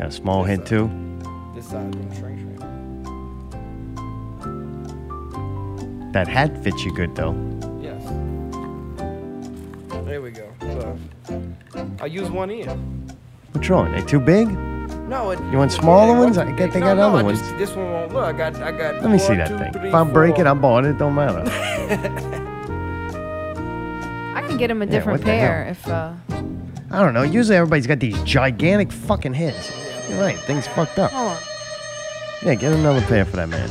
Got a small head too. This side's gonna shrink, shrink. That hat fits you good though. Yes. There we go. So, I use one ear. What's wrong? They too big? No, it, You want smaller it ones? I get- they big. got no, no, other I ones. This one won't look. I got, I got. Let me see that two, thing. three, if I break four. it, I bought it. Don't matter. I can get him a different what the pair if. Uh, I don't know. Usually everybody's got these gigantic fucking heads. You're right. Things fucked up. hold on. Yeah, get another pair for that man.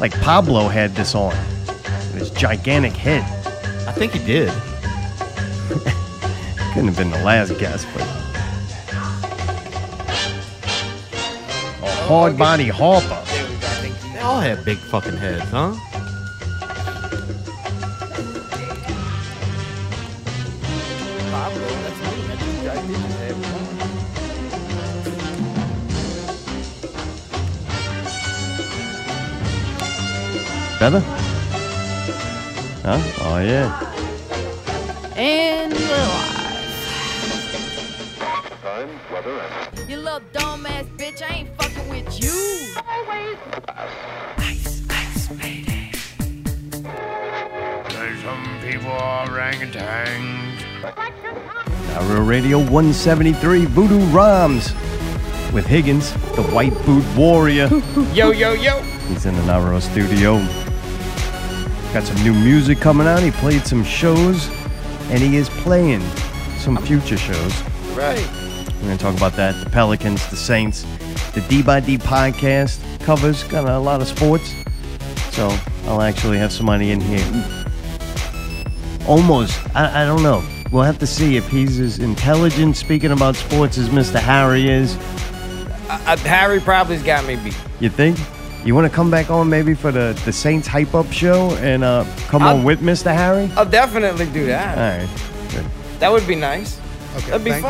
Like Pablo had this on. This gigantic head. I think he did. Couldn't have been the last guess, but. A hard oh, body harper. There we go. I think They all have big fucking heads, huh? Better? Huh? Oh, yeah. And we're live. You little dumbass bitch, I ain't fucking with you. Some people are orangutans. Now, Radio 173, Voodoo Rhymes. With Higgins, the white boot warrior. Yo, yo, yo. He's in the Navarro studio. Got some new music coming out. He played some shows, and he is playing some future shows. Right. We're going to talk about that. The Pelicans, the Saints, the D by D podcast covers got a lot of sports. So I'll actually have some money in here. Almost. I, I don't know. We'll have to see if he's as intelligent speaking about sports as Mr. Harry is. Uh, uh, Harry probably's got me beat. You think? You want to come back on maybe for the, the Saints hype up show and uh, come I'll- on with Mr. Harry? I'll definitely do that. right. Good. That would be nice. Okay, That'd be thank you.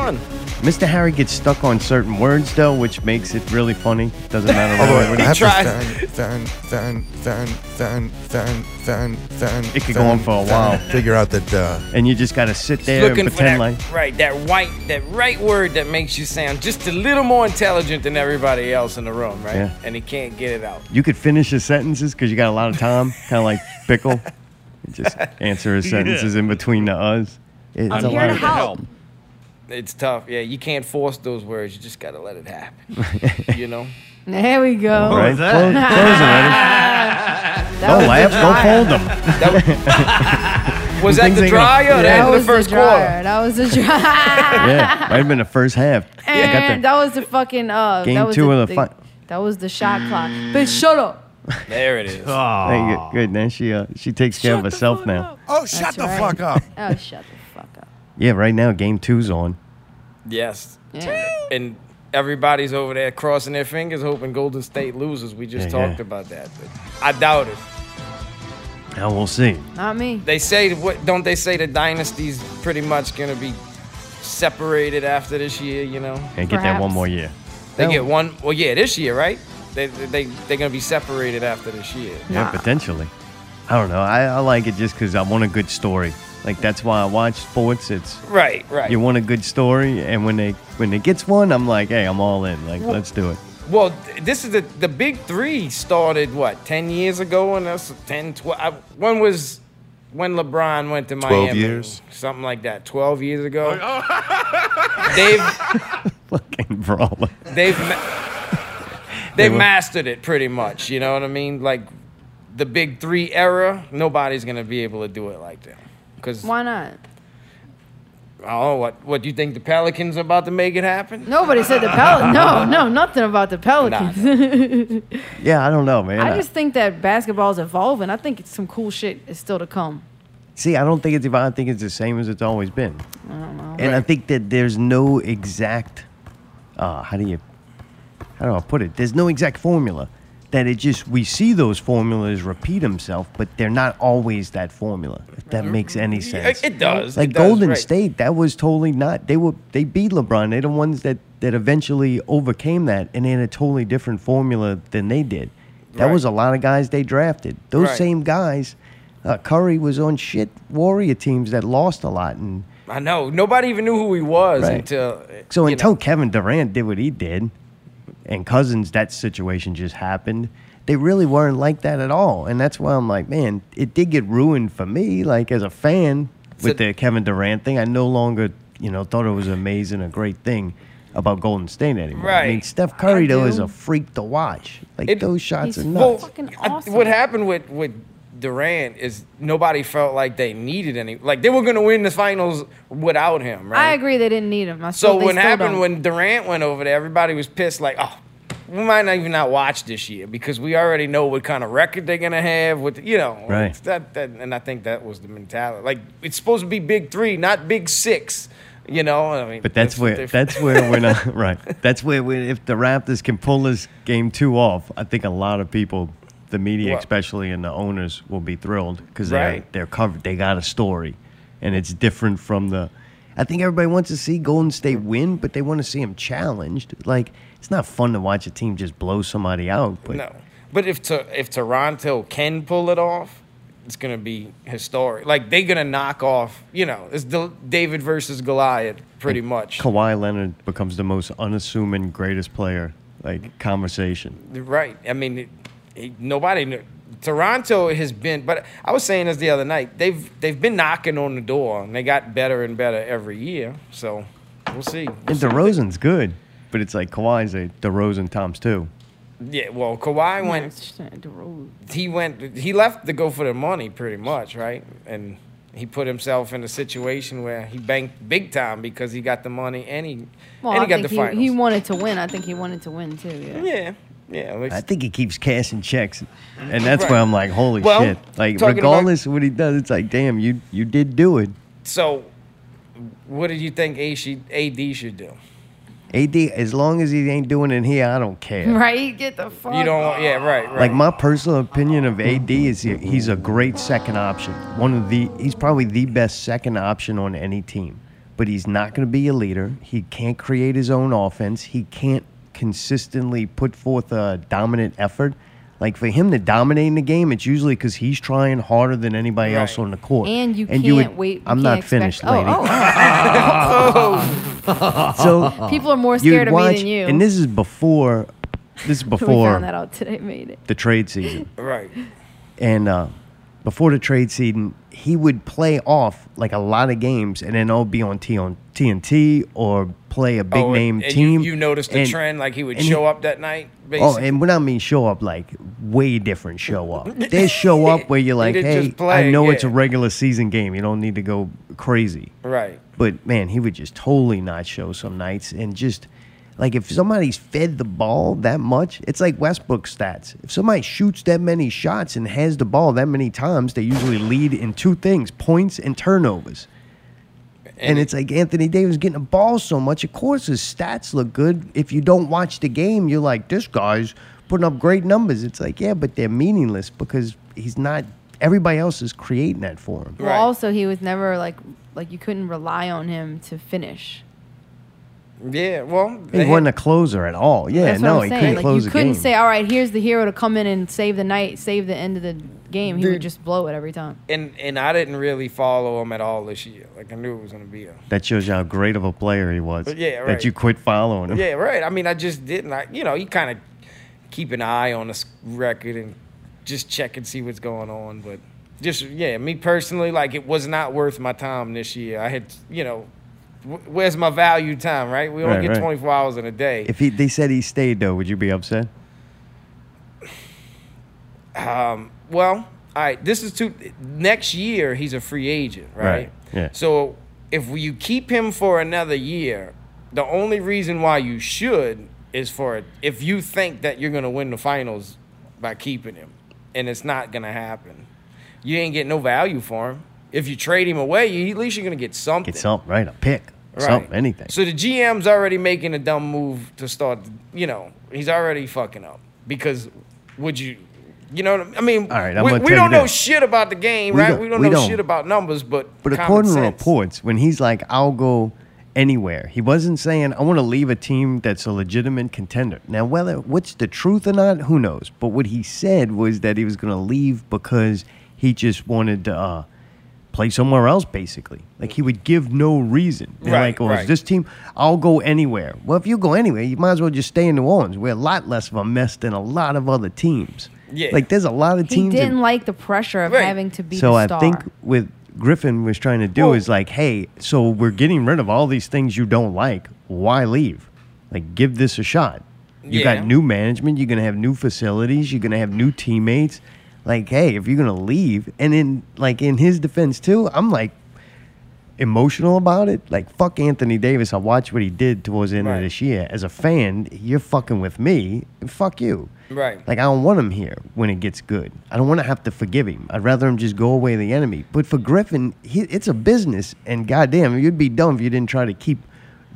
Fun. Mr. Harry gets stuck on certain words though, which makes it really funny. Doesn't matter Although what I have tried. thun, thun, It could go on for a while. Figure out that uh, and you just got to sit there and Looking for pretend that like right, that white, that right word that makes you sound just a little more intelligent than everybody else in the room, right? Yeah. And he can't get it out. you could finish his sentences because you got a lot of time, kind of like Pickle. Just answer his sentences in between the us. It's I'm a here lot to of- help. It's tough. Yeah, you can't force those words. You just gotta let it happen. you know. There we go. Right? was that? Close, close already. That Don't was the laugh. Go dryer. fold them. That was, was that the ain't gonna- dryer or That was the first the dryer. quarter? That was the dryer. Yeah, might have been the first half. You got And the- that was the fucking uh. Game that was two the, of the fi- That was the shot clock. Bitch, shut up. There it is. Oh. Hey, good, good. Then she uh, she takes care of herself now. oh, shut That's the right. fuck up. Oh, shut the up. Yeah, right now game two's on. Yes. Yeah. And everybody's over there crossing their fingers, hoping Golden State loses. We just Yeah, yeah. talked about that. But I doubt it. Now we'll see. Not me. They say what? Don't they say the dynasty's pretty much gonna be separated after this year? You know, And get that one more year. they Well, get one. Well, yeah, this year, right? They they they're gonna be separated after this year. Yeah, Nah. potentially. I don't know. I, I like it just because I want a good story. Like that's why I watch sports. It's Right, right. you want a good story, and when they when it gets one, I'm like, hey, I'm all in. Like, let's do it. Well, this is the the big three started what ten years ago, and that's 10, 12. I, when was when LeBron went to 12 Miami? years? something like that. Twelve years ago. Oh, they've Fucking brawler. they've ma- they've mastered it pretty much. You know what I mean? Like the big three era, nobody's gonna be able to do it like them. Because Why not? oh, what what do you think the Pelicans are about to make it happen? Nobody said the Pelicans. No, no, nothing about the Pelicans. Yeah, I don't know, man. I just think that basketball's evolving. I think it's some cool shit is still to come. See, I don't think it's evolving. I think it's the same as it's always been. I don't know. And I think that there's no exact uh, how do you how do I put it? There's no exact formula. That it just we see those formulas repeat themselves, but they're not always that formula. If that makes any sense. It, does. like it does, Golden right. State, that was totally not. They were they beat LeBron. They're the ones that that eventually overcame that, and in a totally different formula than they did. That Right. was a lot of guys they drafted. Those Right. same guys, uh, Curry was on shit Warrior teams that lost a lot, and I know. Nobody even knew who he was until. So until know. Kevin Durant did what he did, and Cousins, that situation just happened. They really weren't like that at all, and that's why I'm like, man, it did get ruined for me. Like as a fan with So- the Kevin Durant thing, I no longer, you know, thought it was amazing, a great thing about Golden State anymore. Right. I mean, Steph Curry though is a freak to watch. Like It- those shots are full- nuts. fucking I- awesome. what happened with with Durant is nobody felt like they needed any. Like they were going to win the finals without him. Right? I agree they didn't need him. I So still, what happened don't. when Durant went over there? Everybody was pissed. Like, oh, we might not even not watch this year because we already know what kind of record they're gonna have. With you know, Right. That, that and I think that was the mentality. Like it's supposed to be big three, not big six. You know, I mean, But that's where diff- that's where we're not right. That's where we, if the Raptors can pull this game two off, I think a lot of people, the media Well- especially, and the owners will be thrilled because they're Right. they're covered. They got a story, and it's different from the. I think everybody wants to see Golden State win, but they want to see them challenged. Like it's not fun to watch a team just blow somebody out. But No, but if to, if Toronto can pull it off, it's gonna be historic. Like they're gonna knock off. You know, it's the David versus Goliath, pretty much. Kawhi Leonard becomes the most unassuming greatest player. Like conversation. Right. I mean, nobody. Knew. Toronto has been, but I was saying this the other night. They've they've been knocking on the door, and they got better and better every year. So we'll see. We'll And see. DeRozan's good, but it's like Kawhi's a DeRozan times two. Yeah. Well, Kawhi went. it's just the road. He went. He left to go for the money, pretty much, right? And he put himself in a situation where he banked big time because he got the money and he Well, and I he got think the he, finals. he wanted to win. I think he wanted to win too. Yeah. yeah. Yeah. like- I think he keeps cashing checks, and that's Right. where I'm like, holy Well, shit! Like, talking about- regardless of what he does, it's like, damn, you you did do it. so, what did you think AD should do? AD, as long as he ain't doing it here, I don't care. Right? Get the fuck. You don't. want- Yeah. Right. Right. Like my personal opinion of AD is he, he's a great second option. One of the he's probably the best second option on any team. But he's not going to be a leader. He can't create his own offense. He can't consistently put forth a dominant effort. Like for him to dominate in the game, it's usually because he's trying harder than anybody else on the court. And you would- can't wait. you I'm can't not expect- finished, oh, lady. Oh, So oh. people are more scared of watch, me than you. and this is before. This is before. we before found that out today. Made it. the trade season. right. and uh, before the trade season, he would play off like a lot of games, and then I'll be on T on TNT or play a big Oh, and- name and team. You, you noticed the and- trend, like he would show he- up that night. Oh, and when I mean show up, like way different show up. They show up where you're like, hey, play, I know it's a regular season game. You don't need to go crazy. right. But man, he would just totally not show some nights and just like if somebody's fed the ball that much, it's like Westbrook stats. If somebody shoots that many shots and has the ball that many times, they usually lead in two things: points and turnovers. And, it's like Anthony Davis getting the ball so much. Of course, his stats look good. If you don't watch the game, you're like, this guy's putting up great numbers. It's like, yeah, but they're meaningless because he's not. Everybody else is creating that for him. Well, Right. also he was never like like you couldn't rely on him to finish. Yeah. Well, He wasn't a closer at all. Yeah, That's no, he saying. couldn't Like close you couldn't game. say, "All right, here's the hero to come in and save the night, save the end of the game." He Dude. would just blow it every time. and and I didn't really follow him at all this year. Like I knew it was gonna be a. that shows you how great of a player he was. But yeah, That you quit following him. Yeah, right. I mean, I just didn't. I, you know, you kind of keep an eye on this record and just check and see what's going on. But just yeah, me personally, like it was not worth my time this year. I had, you know, wh- where's my value time? Right? We only Right, get right. 24 hours in a day. If he, they said he stayed though, would you be upset? Um, well, all right. This is two. Next year, he's a free agent, right? Right, yeah. So if you keep him for another year, the only reason why you should is for if you think that you're gonna win the finals by keeping him, and it's not gonna happen. You ain't getting no value for him. If you trade him away, you, at least you're gonna get something. Get something, right? A pick, Right. something, anything. So the GM's already making a dumb move to start. You know, he's already fucking up because would you? You know, what I mean, All right, I'm we, we don't know this. shit about the game, We right? don't- we don't we know don't. shit about numbers, but But according to reports, when he's like, "I'll go anywhere," he wasn't saying, "I want to leave a team that's a legitimate contender." Now, whether what's the truth or not, who knows? But what he said was that he was going to leave because he just wanted to uh, play somewhere else, basically. Like he would give no reason. They're Right, like, oh, right. this team? I'll go anywhere. Well, if you go anywhere, you might as well just stay in New Orleans. We're a lot less of a mess than a lot of other teams. Yeah. Like there's a lot of teams. in- didn't like the pressure of Right. having to be so the I think with Griffin was trying to do Well- is like, hey, so we're getting rid of all these things you don't like. Why leave? Like, give this a shot. You Yeah. got new management. You're gonna have new facilities. You're gonna have new teammates. Like, hey, if you're gonna leave, and in like in his defense too, I'm like emotional about it. Like, fuck Anthony Davis. I watched what he did towards the end Right. of this year. As a fan, you're fucking with me. Fuck you. Right. Like I don't want him here when it gets good. I don't want to have to forgive him. I'd rather him just go away the enemy. But for Griffin, he, it's a business, and goddamn, you'd be dumb if you didn't try to keep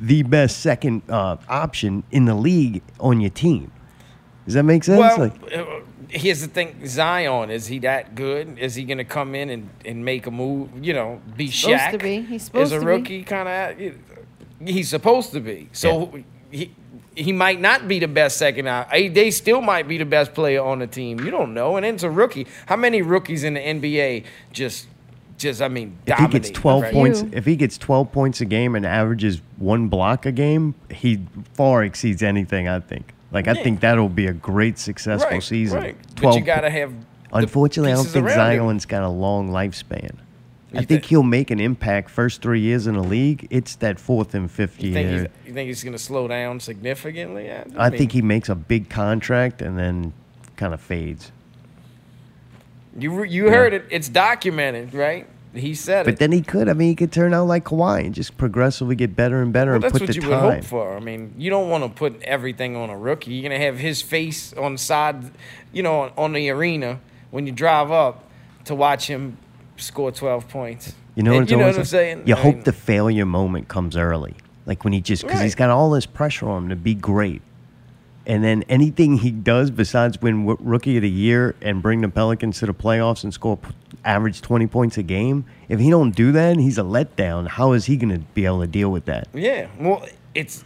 the best second uh, option in the league on your team. Does that make sense? Well, like, uh, here's the thing: Zion is he that good? Is he going to come in and, and make a move? You know, be Supposed Shaq to be. He's supposed as a to be. rookie, kind of. He's supposed to be. So he he might not be the best second out. They still might be the best player on the team. You don't know. And it's a rookie. How many rookies in the NBA just just I mean if he gets 12 right? points, if he gets 12 points a game and averages one block a game, he far exceeds anything. I think. Like I Yeah. think that'll be a great successful right, season. Right. But 12 you got to have. Unfortunately, I don't think around him. Zion's got a long lifespan. I You think thi- he'll make an impact first three years in the league. It's that fourth and fifth You think, year. he's, you think he's going to slow down significantly? Yeah, I mean, think he makes a big contract and then kind of fades. You you heard it. It's documented, right? He said But it. then he could. I mean, he could turn out like Kawhi and just progressively get better and better Well, and that's what you time. would hope for. I mean, you don't want to put everything on a rookie. You're gonna have his face on the side, you know, on the arena when you drive up to watch him score 12 points. You know, And what, you know what I'm saying? You I hope mean, the failure moment comes early, like when he just because he's got all this pressure on him to be great, and then anything he does besides win Rookie of the Year and bring the Pelicans to the playoffs and score average twenty points a game, if he don't do that, he's a letdown. How is he going to be able to deal with that? Yeah, well, it's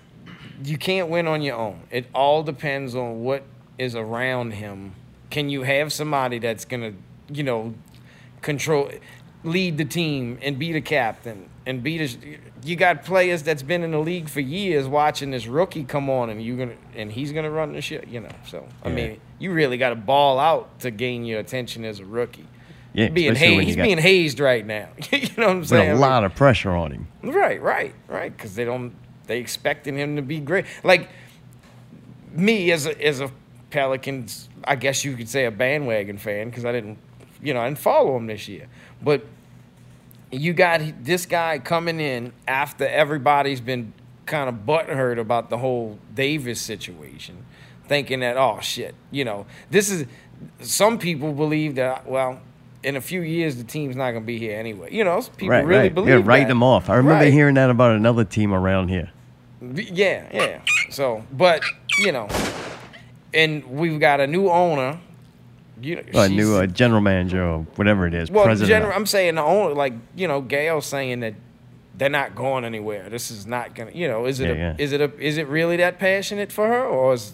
you can't win on your own. It all depends on what is around him. Can you have somebody that's gonna, you know, control, lead the team and be the captain and be the? You got players that's been in the league for years watching this rookie come on and you gonna and he's gonna run the shit. You know, so I Yeah. mean, you really got to ball out to gain your attention as a rookie. Yeah, being hazed, he's got- being hazed right now. you know what I'm saying? a I mean- lot of pressure on him. Right, right, right. Because they don't, they expecting him to be great. Like me as a as a Pelicans, I guess you could say a bandwagon fan because I didn't, you know, I didn't follow him this year. But you got this guy coming in after everybody's been kind of butthurt about the whole Davis situation, thinking that oh shit, you know, this is. Some people believe that well. In a few years, the team's not going to be here anyway. You know, people right, really right. believe yeah, write that. them off. I remember Right. hearing that about another team around here. Yeah, yeah. So, but you know, and we've got a new owner. You know, Well, a new uh, general manager or whatever it is. well, president. general, I'm saying the owner, like you know, Gayle saying that they're not going anywhere. This is not gonna, you know, is it Yeah, a, yeah. is it a, is it really that passionate for her, or is,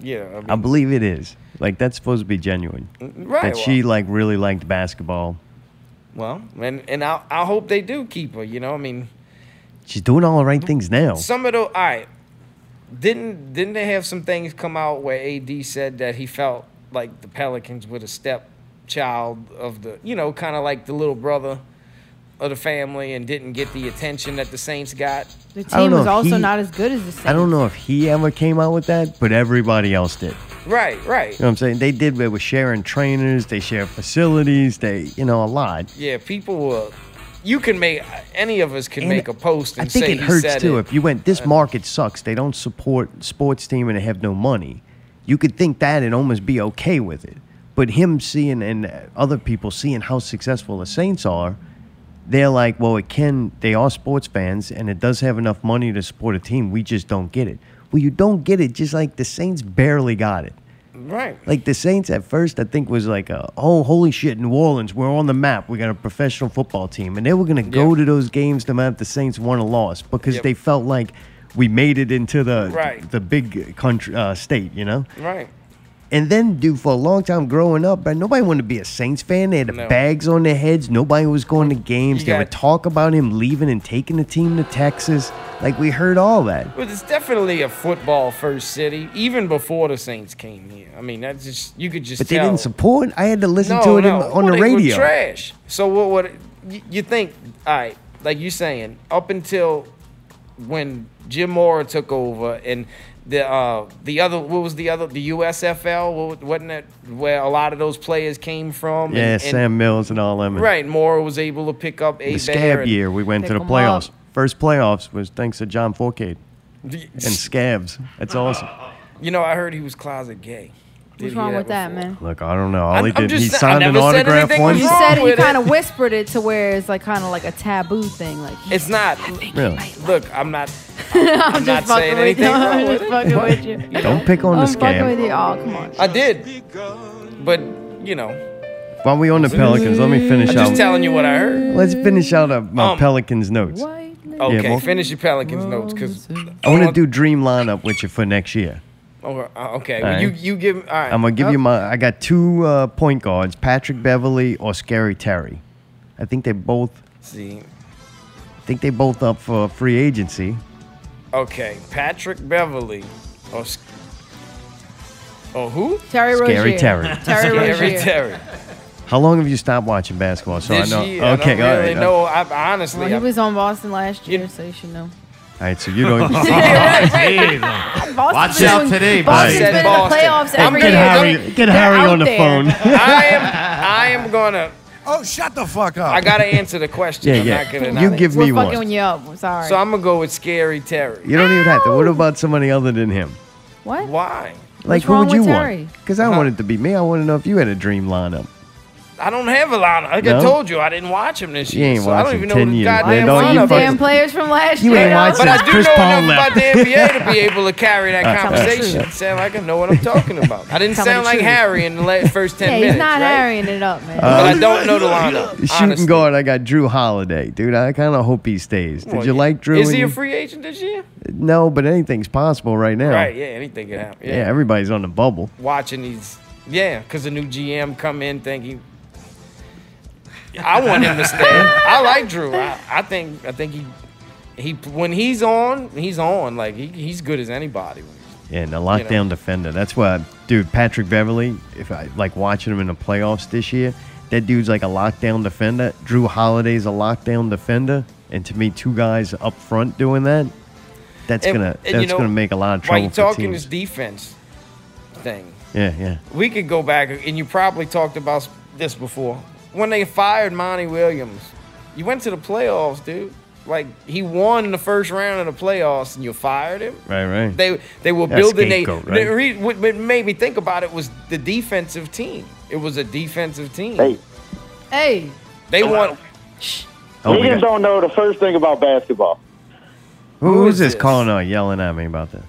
you know, I mean, I believe it is. Like that's supposed to be genuine. right? that well, she like really liked basketball. well, and and I I hope they do keep her. You know, I mean, She's doing all the right things now. Some of the all right. Didn't didn't they have some things come out where AD said that he felt like the Pelicans were the stepchild of the you know kind of like the little brother of the family and didn't get the attention that the Saints got. The team was also he- not as good as the Saints. I don't know if he ever came out with that, but everybody else did. Right, right. You know what I'm saying? They did. They were sharing trainers. They share facilities. They, you know, a lot. Yeah, people were. You can make any of us can And make a post and I think say it hurts said too. it. Uh, If you went, this market sucks. They don't support sports team and they have no money. You could think that and almost be okay with it. But him seeing and other people seeing how successful the Saints are, they're like, well, it can. They are sports fans, and it does have enough money to support a team. We just don't get it. Well, you don't get it, just like the Saints barely got it. right. Like the Saints at first, I think was like, a, oh, holy shit, New Orleans, we're on the map. We got a professional football team, and they were gonna go to those games no matter if the Saints won or lost because Yep. they felt like we made it into the Right. the big country uh, state, you know. Right. And then, dude, for a long time growing up, but nobody wanted to be a Saints fan. They had the No. bags on their heads. Nobody was going to games. You they got- would talk about him leaving and taking the team to Texas. Like we heard all that. But it's definitely a football first city, even before the Saints came here. I mean, that's just you could just But they didn't support. I had to listen no, to it in- on Well, the radio. trash. So what? What you, you think? All right, like you saying, up until when Jim Mora took over and the uh the other what was the other the USFL wasn't that where a lot of those players came from? Yeah, and, and- Sam Mills and all them. Right, Mora was able to pick up a The scab year, we went to the playoffs. up. First playoffs was thanks to John Fourcade and scabs. That's awesome. You know, I heard he was closet gay. Did What's wrong with that, before? man? Look, I don't know. All I'm- he I'm did, he just saying- I signed an never said autograph anything once. was You wrong said he with it. kind of whispered it to where it's like kind of like a taboo thing. Like It's not. Really? Look, I'm not. I'm, not just saying fucking with anything you. wrong I'm with just it. fucking with you. Don't pick on the I'm fucking with scab. you. Oh, come on. I did, but you know, While we on the Pelicans, let me finish I'm just out. telling you what I heard. Let's finish out uh, my Um, Pelicans notes. White lady. Okay, well- finish your Pelicans notes because I want to do dream lineup with you for next year. Oh, uh, okay, well, you right. you give. All right. I'm gonna give Oh, you my. I got two uh, point guards: Patrick Beverley or Scary Terry. I think they both. See, I think they both up for free agency. okay, Patrick Beverley, or S- oh who? Terry Rozier. Scary Terry. Terry Terry Rozier. Terry. How long have you stopped watching basketball? So This I know. year, I okay, don't really right. know. I, I honestly, Well, he I- was on Boston last year, You- so you should know. All right, so you don't. Hey, Boston's Watch been out doing- today, Boston's buddy. been in the Boston. playoffs I'm every get year. Harry. Get Harry out on the there. phone. I am. I am gonna. Oh, shut the fuck up. I gotta answer the question. Yeah, I'm yeah. Not gonna You not give We're me fucking one. you up. I'm sorry. So I'm gonna go with Scary Terry. You don't even have to. What about somebody other than him? what? Why? Like who wrong would you with want? Terry? Because I Uh-huh. want it to be me. I want to know if you had a dream lineup. I don't have a lineup. Like No? I told you, I didn't watch him this year. ain't so I don't even know 10 the goddamn man. Don't lineup. Them damn players from last You year. ain't though. watched But I do Chris know Paul enough left. about the NBA to be able to carry that Uh, conversation. Sound like I know what I'm talking about. I didn't sound like. Harry in the last first ten Yeah, minutes. he's not right? harrying it up, man. Uh, But I don't know the lineup. Shooting honestly. guard, I got Jrue Holiday, dude. I kind of hope he stays. Did Well, you like Jrue? Is he a free agent this year? No, but anything's possible right now. Right. Yeah. Anything can happen. Yeah, Yeah. everybody's on the bubble. Watching these. Yeah, because the new GM come in thinking. I want him to stay. I like Jrue. I, I think. I think he. He when he's on, he's on. Like he, he's good as anybody. Yeah, and the lockdown defender. That's why, dude, Patrick Beverley. If I like watching him in the playoffs this year, that dude's like a lockdown defender. Jrue Holiday's a lockdown defender, and to me, two guys up front doing that, that's And- gonna and that's you know, gonna make a lot of While trouble you for talking this defense thing, yeah, yeah. we could go back and you probably talked about this before. When they fired Monty Williams, you went to the playoffs, dude. Like he won the first round of the playoffs, and you fired him. Right, right. They they were That's building a. scapegoat, The re, what what made me think about it was the defensive team. It was a defensive team. Hey, Hey, They won. oh, we niggas don't know the first thing about basketball. who, who who's is this this? calling out, yelling at me about that?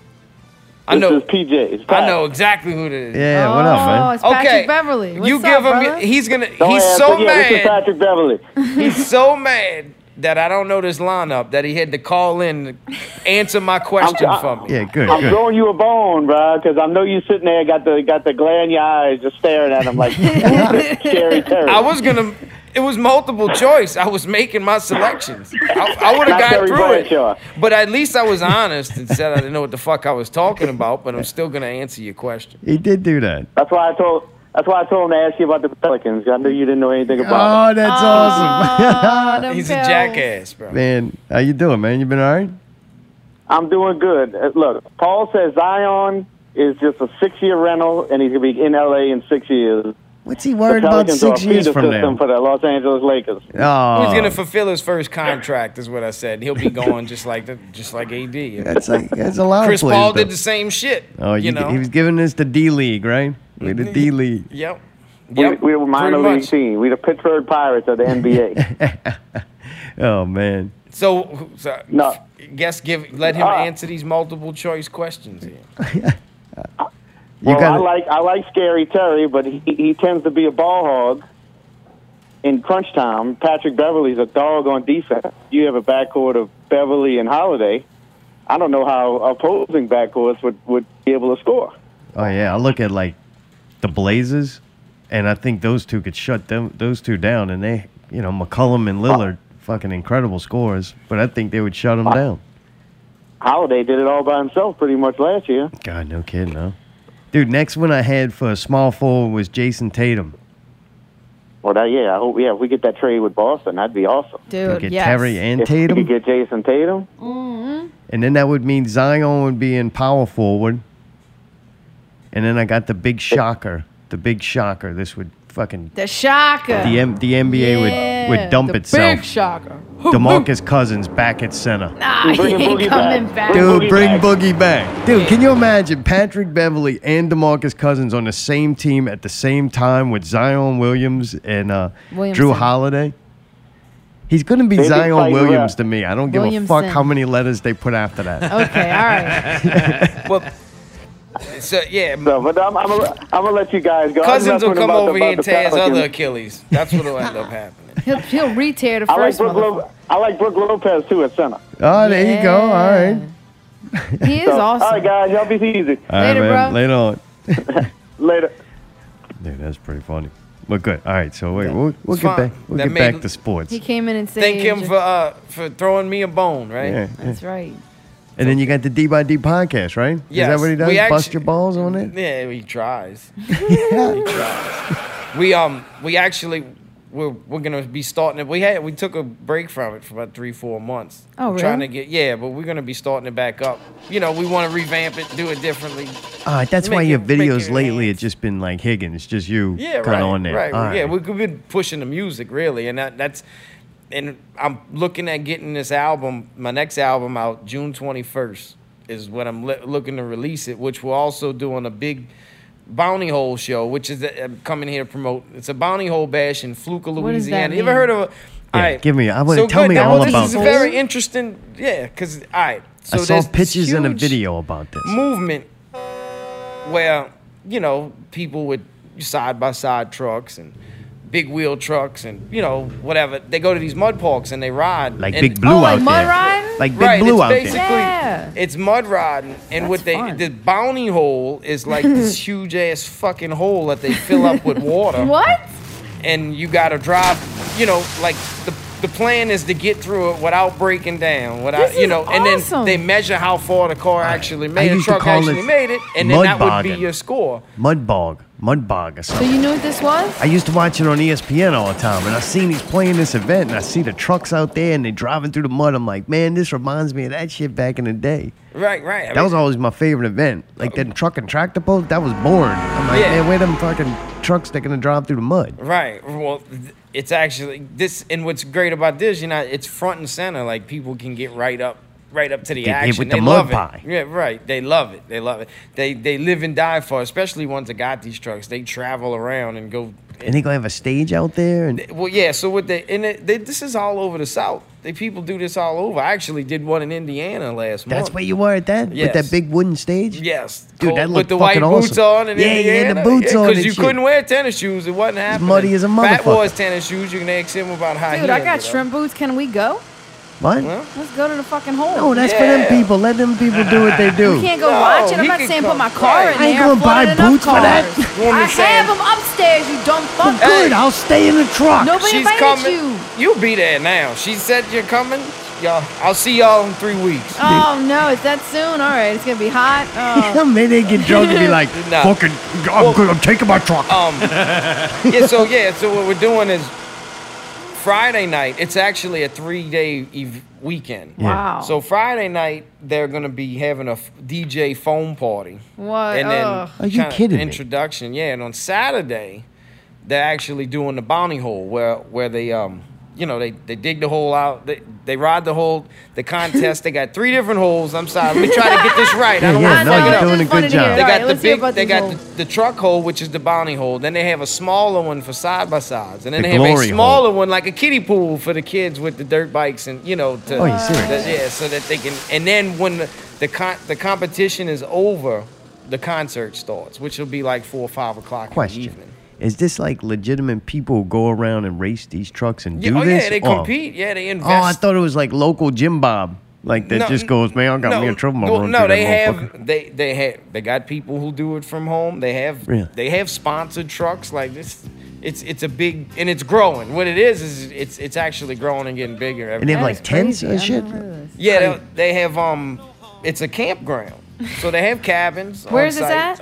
I This know. is PJ. It's I know exactly who it is. Yeah, what up, oh, man? it's Patrick Okay, Beverley. What's you up, give him. brother? He's gonna. Don't he's ask, so but yeah, This is mad. Patrick Beverley. He's so mad that I don't know this lineup that he had to call in to answer my question I'm- for me. Yeah, good, I'm good. throwing you a bone, bro, because I know you sitting there, got the got the glare in your eyes, just staring at him like scary Terry. I was gonna. It was multiple choice. I was making my selections. I, I would have got through it, Bradshaw. but at least I was honest and said I didn't know what the fuck I was talking about. But I'm still gonna answer your question. He did do that. That's why I told. That's why I told him to ask you about the Pelicans. I knew you didn't know anything about. Oh, that's Oh, awesome. them He's a jackass, bro. man, how you doing, man? You been all right? I'm doing good. Uh, Look, Paul says Zion is just a six-year rental, and he's gonna be in LA in six years. What's he worried about Pelicans six years feeder from system now? for the Los Angeles Lakers. Oh, He's gonna fulfill his first contract, is what I said. He'll be going just like the, just like AD. that's like that's a lot Chris of players. Paul did the same shit. Oh, you you, know. he was giving this the D League, right? We the D League. Yep. We, Yep. we're a minor pretty league much. team. We're the Pittsburgh Pirates of the NBA. Oh man, So, so No. guess give let him Ah. answer these multiple choice questions here. you well, I like I like Scary Terry, but he, he tends to be a ball hog in crunch time. Patrick Beverley's a dog on defense. You have a backcourt of Beverley and Holiday. I don't know how opposing backcourts would, would be able to score. Oh yeah, I look at like the Blazers, and I think those two could shut them those two down. And they, you know, McCollum and Lillard, fucking incredible scores. But I think they would shut them down. Holiday did it all by himself pretty much last year. God, no kidding, no. Dude, next one I had for a small forward was Jayson Tatum. Well, that, yeah, I hope yeah, if we get that trade with Boston, that'd be awesome. You'll Dude, get yes. Terry and If we Tatum. could get Jayson Tatum, Mm-hmm. And then that would mean Zion would be in power forward. And then I got the big shocker. The big shocker. This would fucking The shocker. the M- the NBA would would Yeah, dump the itself. Big shocker. Demarcus Cousins back at center. Nah, he Bring ain't Boogie coming back. back. Dude, Boogie bring back. Boogie back. Dude, can you imagine Patrick Beverley and DeMarcus Cousins on the same team at the same time with Zion Williams and uh, Jrue Williamson. Holiday? He's going to be They'd be Zion Williams rap. to me. I don't give a fuck Williamson. how many letters they put after that. Okay, all right. Well, so yeah, so but I'm, I'm, gonna, I'm gonna let you guys go. Cousins will come over here and tear his other Achilles. That's what'll end up happening. He'll, he'll re-tear the I like first Brook. one. Lo- I like Brook Lopez too at center. Oh, there you go. All right. He is So, awesome. All right, guys, y'all be easy. All right, Later, man. bro. Later on. Later. Dude, that's pretty funny. But good. All right, so wait, we'll, we'll get fine. back. We'll That get made- back to sports. He came in and said, Thank him for uh for throwing me a bone, right? Yeah, yeah. That's right. And then you got the D by D podcast, right? Is that what he does? We Bust actu- your balls on it? Yeah, he tries. yeah. he tries. We um we actually we're we're gonna be starting it. We had we took a break from it for about three four months. Oh, We're Trying to get yeah, but we're gonna be starting it back up. You know, we want to revamp it, do it differently. All right, that's why Make your it- make videos lately enhance. it's just been like Higgins, just you Yeah, kind right. on there. Right. All Yeah, right. we've been pushing the music really, and that, that's and I'm looking at getting this album, my next album out June 21st is when I'm li- looking to release it, which we're also doing a big bounty hole show, which is uh, I'm coming here to promote. It's a bounty hole bash in Fluker, What does that Louisiana. You ever heard of? A, Yeah, all right. give me- I wanna- tell good, me that- all this about is this. very interesting. Yeah, because all right. So I saw there's this pictures and a video about this. movement where you know people with side by side trucks and big wheel trucks and you know whatever they go to these mud parks and they ride Like and- Big Blue Oh, out like mud there. riding? Like Big right Blue it's out basically there. Yeah. it's mud riding and what they fun. the bounty hole is like this huge ass fucking hole that they fill up with water What? and you got to drive. You know, like the the plan is to get through it without breaking down, without This you is know, and then they measure how far the car actually made, the truck actually it made it, and then mud that would be your score. Mud bog. Mud bog or something. So you knew what this was? I used to watch it on ESPN all the time, and I seen he's playing this event, and I see the trucks out there, and they driving through the mud. I'm like, man, this reminds me of that shit back in the day. Right, right. I That mean, was always my favorite event. Like that truck and tractor pull, that was boring. I'm like, Yeah. man, where them fucking trucks that gonna drive through the mud? Right. Well, th- it's actually this, and what's great about this, you know, it's front and center. Like people can get right up, right up to the Get hit action. with the they mud love pie. it. Yeah, right. They love it. They love it. They they live and die for, it, especially ones that got these trucks. They travel around and go. And they gonna have a stage out there, and Well, yeah. So what they and it, they, this is all over the South. They people do this all over. I actually did one in Indiana last month. that's where you were at that with that big wooden stage. Yes, Dude, Cold- that with looked the white fucking boots awesome. on and Yeah, yeah, the Indiana. boots on because you shit. couldn't wear tennis shoes. It wasn't happening. muddy as a Fat motherfucker. Wars tennis shoes. You can ask him about how. Dude, he I ended got up. shrimp boots. Can we go? What? Well, Let's go to the fucking hole. No, that's for them Yeah. people. Let them people do what they do. You can't go No, watch it. I'm he not could saying come- put my car right. in I ain't gonna I've buy flooded enough boots for that. cars. I saying- have them upstairs, you dumb fuck. Good, I'll stay in the truck. Nobody she's invited coming. you. You'll be there now. She said you're coming. Y'all, I'll see y'all in three weeks. Oh no, it's that soon. All right, it's gonna be hot. Oh. Maybe they get drunk and be like, Nah. fucking, I'm, good, I'm taking my truck. Um, yeah. So yeah. So what we're doing is Friday night. It's actually a three-day ev- weekend. Wow. So Friday night they're gonna be having a f- DJ phone party. what? and then Ugh. Are you kinda kidding me? introduction yeah and on saturday they're actually doing the bounty hole where where they um you know they, they dig the hole out. They, they ride the hole the contest. They got three different holes. I'm sorry. Let me try to get this right. I don't Yeah, want no, to fuck you're doing a good job. they got right, the big about they got the, the truck hole which is the bounty hole. Then they have a smaller one for side by sides. And then The they have a glory smaller one like a kiddie pool for the kids with the dirt bikes and you know to Oh, you serious? that- yeah so that they can and then when the the, con- the competition is over the concert starts which will be like four or five o'clock in the evening Is this like legitimate people go around and race these trucks and Yeah, do oh this? yeah, they Or- compete. Yeah, they invest. Oh, I thought it was like local Jim Bob. Like that No, just goes, man, I got me in trouble. I'm well, gonna no, they have they they have they got people who do it from home. They have Really? they have sponsored trucks like this. It's it's a big and it's growing. What it is is it's it's actually growing and getting bigger. every And they have like tents and shit. never heard of this. Yeah, they, they have um, it's a campground. So they have cabins. Where on is this site. at?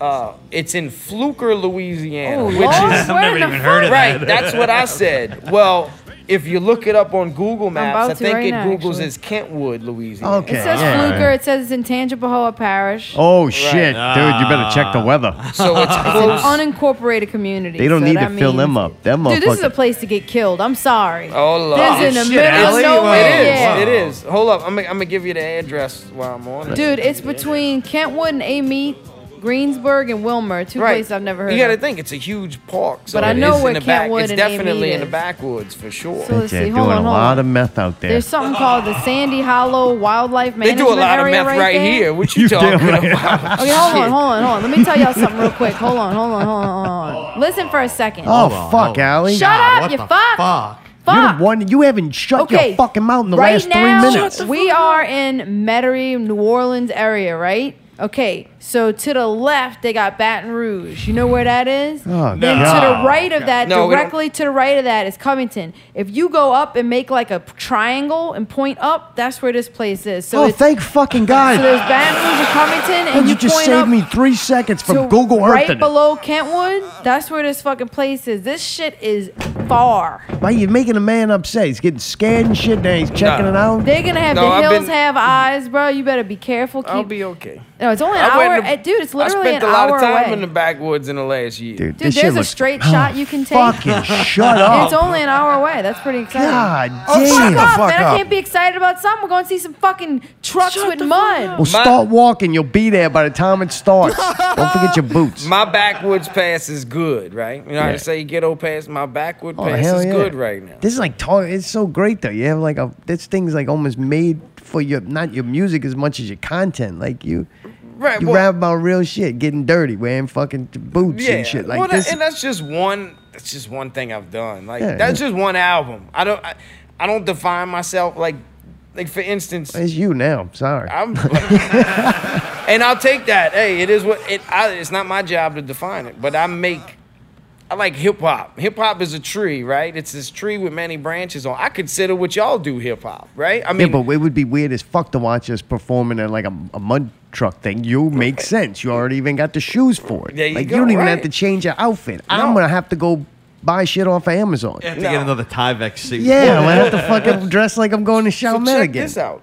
Uh, it's in Fluker, Louisiana, Oh, which Lord, is where never even heard of right. that. That's what I said. Well, if you look it up on Google Maps, about I to think right it now, Googles actually. as Kentwood, Louisiana. Okay. It says yeah. Fluker. It says it's in Tangipahoa Parish. Oh shit, dude! You better check the weather. So it's It's close. an unincorporated community. They don't so need that to fill them means- up. Them Dude, this is a place to get killed. I'm sorry. Oh Lord. This is in the shit, middle of nowhere. It is. Yeah. It is. Hold up. I'm gonna, I'm gonna give you the address while I'm on it. Dude, it's between Kentwood and Amite, Greensburg, and Wilmer. Two right. places I've never heard of. You got to think it's a huge park. So But I know is where in the back. It's and definitely Amite in the backwoods for sure. So let's They're see. doing Hold on, a hold lot on. of meth out there. There's something called the Sandy Hollow Wildlife Management they Management do a lot of Area meth right, right, there. here. What you, You talking right. about? Okay, hold on, hold on, hold on. Let me tell y'all something real quick. Hold on, hold on, hold on, hold on. Listen for a second. oh Hold on, fuck, hold. Allie! Shut up, what you the fuck. fuck? You're the one. You haven't shut Okay. your fucking mouth in the right last now, three minutes. we are in Metairie, New Orleans area, right? Okay, so to the left they got Baton Rouge. You know where that is? Oh, then to the right of that, No, we don't- directly to the right of that is Covington. If you go up and make like a triangle and point up, that's where this place is. So oh, it's thank fucking God! so there's Baton Rouge and Covington, and How'd you, you just point saved up me three seconds from to Google Earth. right below Kentwood. That's where this fucking place is. This shit is far. Why you making a man upset? He's getting scared and shit. Now he's checking Nah. it out. They're gonna have No, the I've hills been- have eyes, bro. You better be careful. Keep, I'll be okay. no, it's only an I went hour, in the- dude. It's I spent an a lot hour of time away. in the backwoods in the last year. Dude, Dude, there's a looks- straight Oh, shot you can take. Fucking shut up! it's only an hour away. That's pretty exciting. God Oh, damn! shut Fuck the off, fuck man! I can't be excited about something. We're going to see some fucking trucks with mud. Well, start walking. You'll be there by the time it starts. Don't forget your boots. My backwoods pass is good, right? You know how Yeah. I say ghetto pass? My backwood Oh, pass hell is yeah. good right now. This is like talk. It's so great though. You have like a this thing's like almost made for your not your music as much as your content. Like you, Right, you well- rap about real shit, getting dirty, wearing fucking boots yeah, and shit like well, that- this. and that's just one. That's just one thing I've done. Like Yeah, that's yeah. just one album. I don't. I, I don't define myself like. Like for instance, it's you now. Sorry. I'm, and I'll take that. Hey, it is what it. I, it's not my job to define it, but I make. I like hip hop. Hip hop is a tree, right? It's this tree with many branches on. I consider what y'all do hip hop, right? I mean, yeah, but it would be weird as fuck to watch us performing in like a, a mud truck thing. You make sense. You already even got the shoes for it. There you like go, you don't even have to change your outfit. I'm No. gonna have to go buy shit off of Amazon. You have to No. get another Tyvek suit. Yeah, I'm gonna have to fucking dress like I'm going to so Chalmette check again. this out.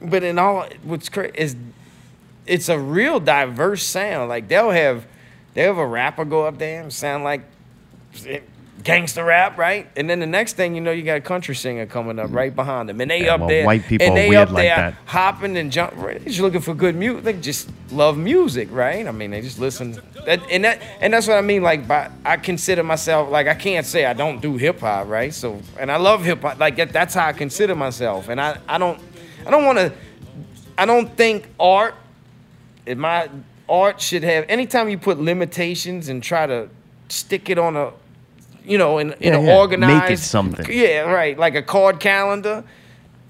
But in all, what's crazy is it's a real diverse sound. Like they'll have they'll have a rapper go up there and sound like gangster rap, right? And then the next thing you know, you got a country singer coming up right behind them, and they Yeah, up well, there, white people and they weird up like there that. hopping and jumping. They're just looking for good music. They just love music, right? I mean, they just listen. That, and that and that's what I mean. Like, by I consider myself like I can't say I don't do hip hop, right? So, and I love hip hop. Like that, that's how I consider myself. And I I don't I don't want to. I don't think art. in My art should have. Anytime you put limitations and try to stick it on a, you know, in, in Yeah, an yeah. Make it something. Yeah, right. Like a card calendar,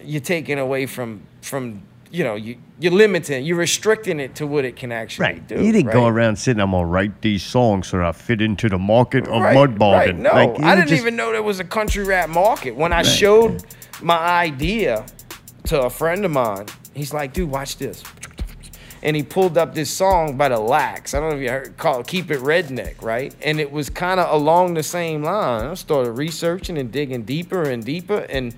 you're taking away from from you know you you're limiting, you're restricting it to what it can actually Right. do. you didn't go around sitting, I'm gonna write these songs so that I fit into the market of right, mud right. No, Like, I didn't just- even know there was a country rap market. When I showed my idea to a friend of mine, he's like, dude, watch this. And he pulled up this song by the Lacs. I don't know if you heard called Keep It Redneck, right? And it was kind of along the same line. I started researching and digging deeper and deeper, and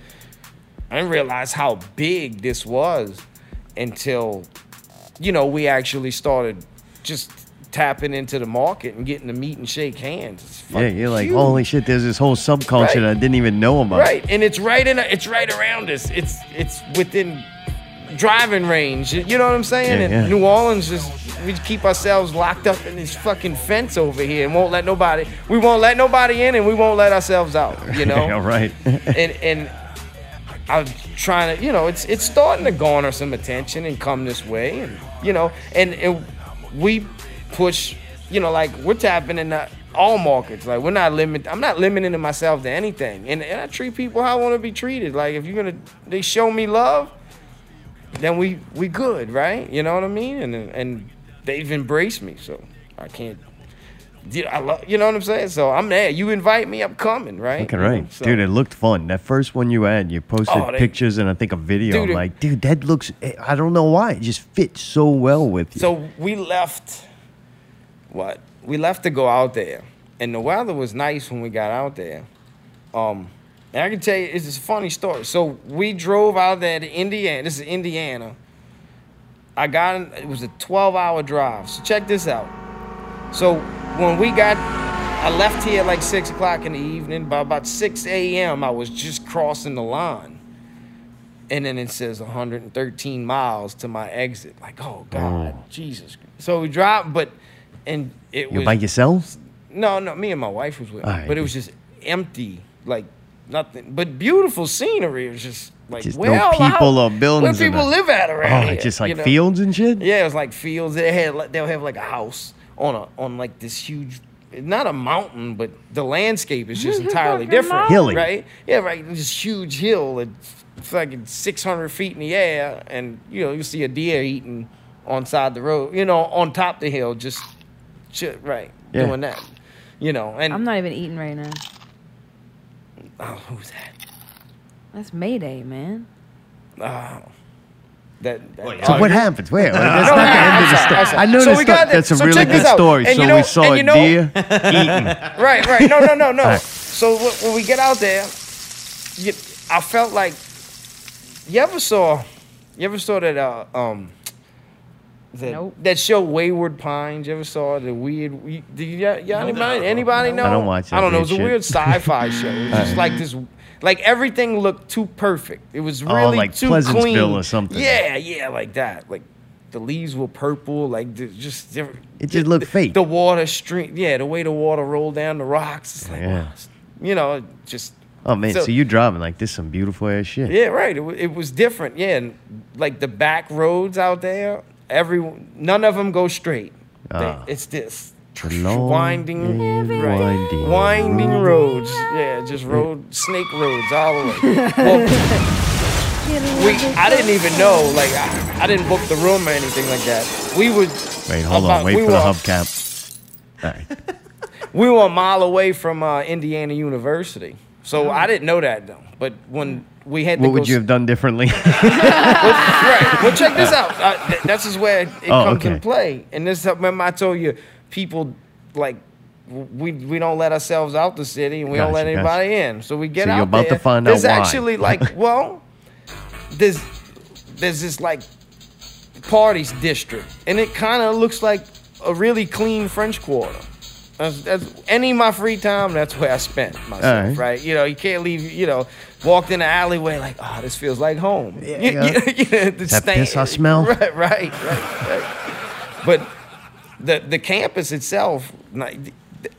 I didn't realize how big this was until, you know, we actually started just tapping into the market and getting to meet and shake hands. It's Yeah, you're like, huge. holy shit, there's this whole subculture Right. that I didn't even know about. Right, and it's right in. It's right around us. It's it's within driving range. You know what I'm saying? Yeah, and yeah. New Orleans just we keep ourselves locked up in this fucking fence over here and won't let nobody. We won't let nobody in and we won't let ourselves out. You know. right. and and I'm trying to, you know, it's it's starting to garner some attention and come this way, and you know, and, and we push, you know, like we're tapping in the, all markets. Like we're not limit. I'm not limiting myself to anything, and, and I treat people how I want to be treated. Like if you're gonna, they show me love. Then we we good, right? You know what I mean? And and they've embraced me, so I can't. You know, I love, you know what I'm saying? So I'm there. You invite me, I'm coming, right? Okay, right, so- dude. It looked fun. That first one you had, you posted Oh, they- pictures and I think a video. Dude, I'm like, dude, that looks. eh, I don't know why. It just fits so well with you. So we left. What? We left to go out there, and the weather was nice when we got out there. Um, and I can tell you, it's just a funny story. So we drove out there to Indiana. This is Indiana. I got in, it was a 12 hour drive. So check this out. So when we got, I left here at like six o'clock in the evening. By about 6 a.m., I was just crossing the line. And then it says 113 miles to my exit. Like, oh God, Jesus. So we dropped, but, and it You're was by yourself? no, no, me and my wife was with me, Alright. but it was just empty, like nothing, but beautiful scenery. It was just like Just where no people hou- or buildings Where people live at around Oh, here, just like you know? fields and shit. Yeah, it was like fields. They had they'll have like a house on a on like this huge, not a mountain, but the landscape is just entirely different. Hilly. right? Yeah, right. This huge hill, it's fucking six hundred feet in the air, and you know you see a deer eating on side the road. You know, on top the hill, just shit, right, Yeah. doing that. You know, and I'm not even eating right now. Oh, who's that? That's Mayday, man. Oh, that. that So oh, what you- happens? Wait, that's No, not the I'm end of the story. I'm sorry. I know So this we stuff. got that- That's a so really good story. And so you know- we saw and a you know- deer eating. Right, right. No, no, no, no. Alright. So when, when we get out there, you, I felt like you ever saw, you ever saw that uh, um, that, Nope. that show Wayward Pines. You ever saw the weird? you- Do you, y'all anybody anybody know? I don't watch I don't know. that It was a weird weird sci-fi show. It was just like this. Like everything looked too perfect. It was Oh, really like too Pleasantville clean. or something. Yeah, yeah, like that. Like the leaves were purple. Like just different. It just looked the, fake. The water stream. Yeah, the way the water rolled down the rocks. It's like, Yeah. wow, you know, just. Oh man, so, So- you driving like this some beautiful ass shit. Yeah, right. It, wa- it was different. Yeah, and like the back roads out there, every none of them go straight. They- Ah. it's this winding, right, winding. winding roads. Yeah, just road snake roads all the way. Well, we I didn't even know. Like I, I didn't book the room or anything like that. We would. Wait, hold about- on. Wait we for the were- hubcap. All right. We were a mile away from uh, Indiana University, so I didn't know that though. But when we had to What would you have done differently? right. Well, check this out. Uh, th- this is where it Oh, comes okay. into play. And this, remember, I told you, people like we we don't let ourselves out the city, and we don't let Gotcha, anybody in. So we get So out you're about to there. find out there's actually like, well, there's there's this like parties district, and it kind of looks like a really clean French Quarter. That's, that's, any of my free time, that's where I spent myself, Alright. right? You know, you can't leave, you know, walked in the alleyway like, oh, this feels like home. Yeah, You- yeah. you- you- the That piss I smell? Right, right, right, right. But the the campus itself, like,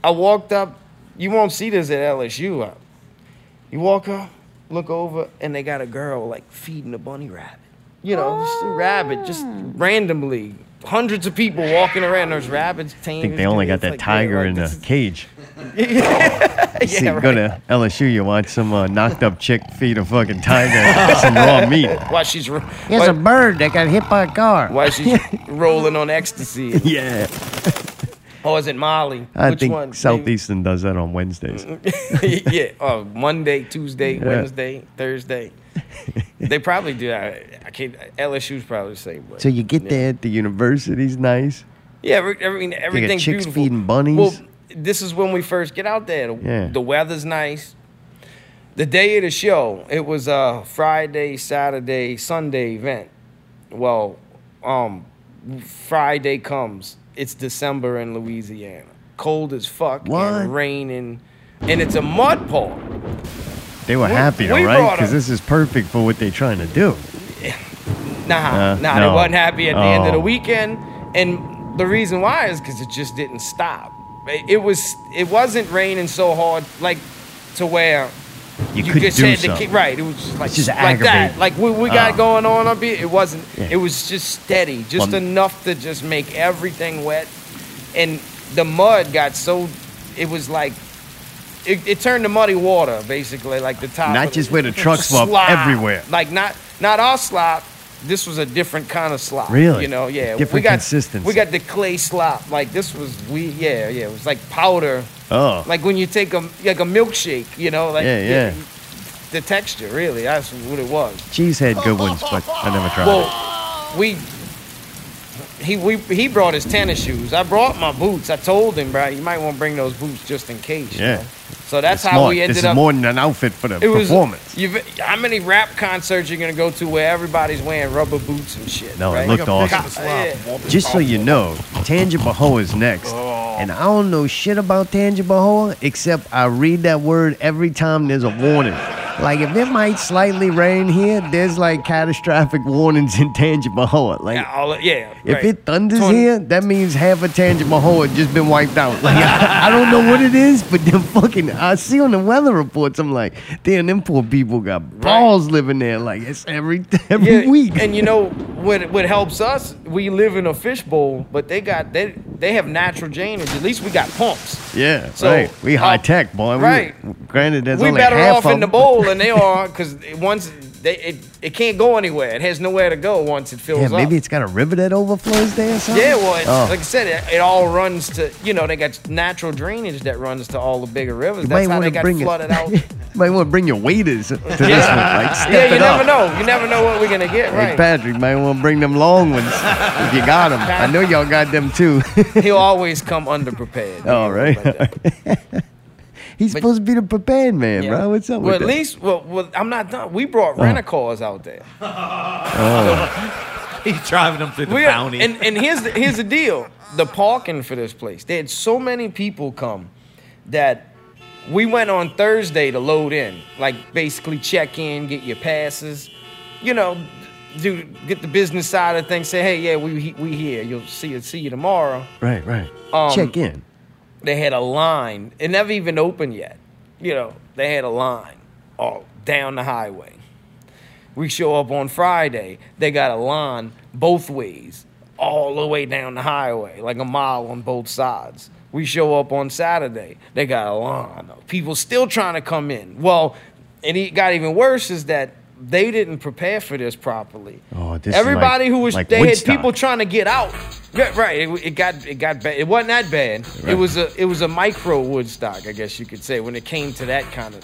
I walked up, you won't see this at LSU. uh, You walk up, look over, and they got a girl like feeding a bunny rabbit. You know, just a rabbit, just randomly. Hundreds of people walking around. There's rabbits, I think they only got that tiger in the cage. See, Yeah, go to LSU, you watch some uh, knocked up chick feed a fucking tiger some raw meat. Why she's ro- There's why, a bird that got hit by a car. why she's rolling on ecstasy? Yeah, Or is it Molly? I Which think one? Southeastern does that on Wednesdays. yeah. Oh, Monday, Tuesday, Yeah. Wednesday, Thursday. They probably do. I, I can't. LSU's probably the same way. So you get Yeah. there, the university's nice. Yeah, every, every, everything's chicks beautiful. feeding bunnies? Well, this is when we first get out there. The, Yeah. the weather's nice. The day of the show, it was a Friday, Saturday, Sunday event. Well, um, Friday comes. It's December in Louisiana. Cold as fuck What? and raining, and it's a mud park. They were We- happy, we all right? Because this is perfect for what they're trying to do. Nah, Uh, nah, no. they wasn't happy at the end of the Oh. weekend, and the reason why is because it just didn't stop. It, it was, it wasn't raining so hard, like to where You, you could just do had to something. keep right. It was just like just like that, like what we got Oh. going on up here. It wasn't. Yeah. It was just steady, just Well- enough to just make everything wet, and the mud got so. It was like. It, it turned to muddy water, basically, like the top. Not just where the trucks were slop. everywhere. Like not not our slop, this was a different kind of slop. Really? You know, yeah. we Different got, consistency. We got the clay slop. Like this was we yeah, yeah. It was like powder. Oh. Like when you take a like a milkshake, you know, like Yeah, yeah. The texture, really. That's what it was. Cheese had good ones, but I never tried it. Well, we he we he brought his tennis shoes. I brought my boots. I told him, bro, you might want to bring those boots just in case. you Yeah. know? So that's It's how smart. we ended this up. is more than an outfit for the it was performance. You've, how many rap concerts you're gonna go to where everybody's wearing rubber boots and shit? No, it right? looked Like a awesome. co- yeah. Just so you know, Tangipahoa is next. Oh. And I don't know shit about Tangipahoa except I read that word every time there's a warning. Like if it might slightly rain here, there's like catastrophic warnings in Tangipahoa. Like Yeah, all, yeah if right. it thunders Torn- here, that means half of Tangipahoa just been wiped out. Like I, I don't know what it is, but them fucking I see on the weather reports, I'm like, damn, them poor people got balls living there. Like it's every every Yeah, week. And you know what? What helps us? We live in a fishbowl, but they got they they have natural drainage. At least we got pumps. Yeah, So, right. We high uh, tech, boy. We- right. granted, there's we only better half off of in the bowl than they are because once they it, it can't go anywhere. It has nowhere to go once it fills Yeah, up. maybe it's got a river that overflows there or something. Yeah, well, it's, Oh. like I said, it, it all runs to you know they got natural drainage that runs to all the bigger rivers. You That's how they got bring flooded it. out. you might want to bring your waiters to this one. Like, step yeah, you it never up. know. You never know what we're gonna get. Hey, Right. Patrick, might want to bring them long ones if you got them. I know y'all got them too. He'll always come underprepared. All right. He's But- supposed to be the prepared man, Yeah. bro. What's up with that? well, with at that? least, well, well, I'm not done. We brought Oh. rent-a-cars out there. He's driving them through the We are- and and here's the, here's the deal: the parking for this place. They had so many people come that we went on Thursday to load in, like basically check in, get your passes, you know, do get the business side of things. Say, hey, yeah, we we here. You'll see you see you tomorrow. right, right. Um, Check in. They had a line. It never even opened yet. You know, they had a line all down the highway. We show up on Friday. They got a line both ways, all the way down the highway, like a mile on both sides. We show up on Saturday. They got a line. People still trying to come in. Well, and it got even worse is that they didn't prepare for this properly. Oh, this Everybody like- who was like they Woodstock. had people trying to get out. Yeah, right. It, it got it got bad. It wasn't that bad. Right. It was a it was a micro Woodstock, I guess you could say, when it came to that kind of.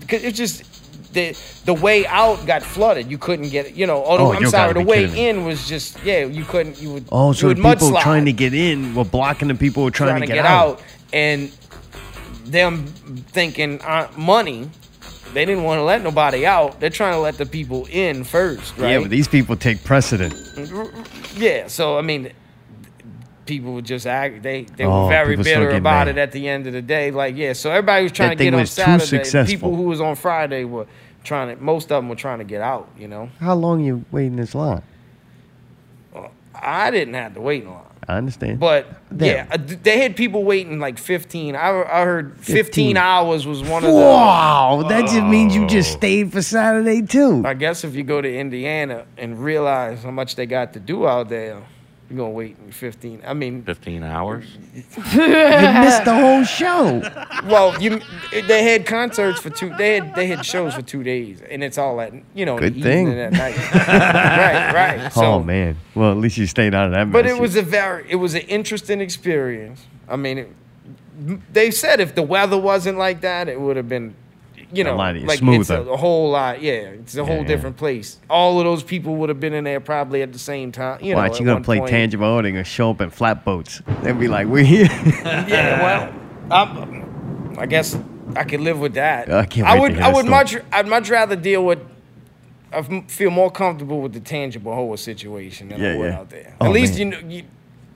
Because it just the the way out got flooded. You couldn't get you know. Oh, Oh, I'm sorry. The way in was just yeah. You couldn't. You would. Oh, so would the people mudslide trying to get in were blocking the people who were trying, to get, out. and them thinking uh, money. They didn't want to let nobody out. They're trying to let the people in first, right? Yeah, but these people take precedent. Yeah, so I mean, people would just act. They they Oh, were very bitter about mad. it at the end of the day. Like, yeah, so everybody was trying That to get thing on was too Saturday. The. People who was on Friday were trying to. Most of them were trying to get out. You know, How long you waiting this line? Uh, I didn't have to wait in line. I understand. But Them. yeah, uh, they had people waiting like 15. I, I heard 15, 15. hours was one of the. wow, that just means you Oh. just stayed for Saturday too. I guess if you go to Indiana and realize how much they got to do out there, you're gonna wait 15. I mean, 15 hours. You missed the whole show. Well, you they had concerts for two. They had they had shows for two days, and it's all at you know in Good the thing. evening at night. right, right. Oh, so, oh man. Well, at least you stayed out of that. But mess. it was a very it was an interesting experience. I mean, it, they said if the weather wasn't like that, it would have been. You know, lot like smoother. it's a, a whole lot. Yeah, it's a whole yeah. different place. All of those people would have been in there probably at the same time. You know, Watch, at you gonna play point. tangible holding and show up in flatboats. They'd be like, "We're here." Yeah, well, I'm, I guess I could live with that. I can't I would. I would much. I'd much rather deal with. I feel more comfortable with the Tangipahoa situation than Yeah, I would yeah. out there. Oh, At least man. you know you,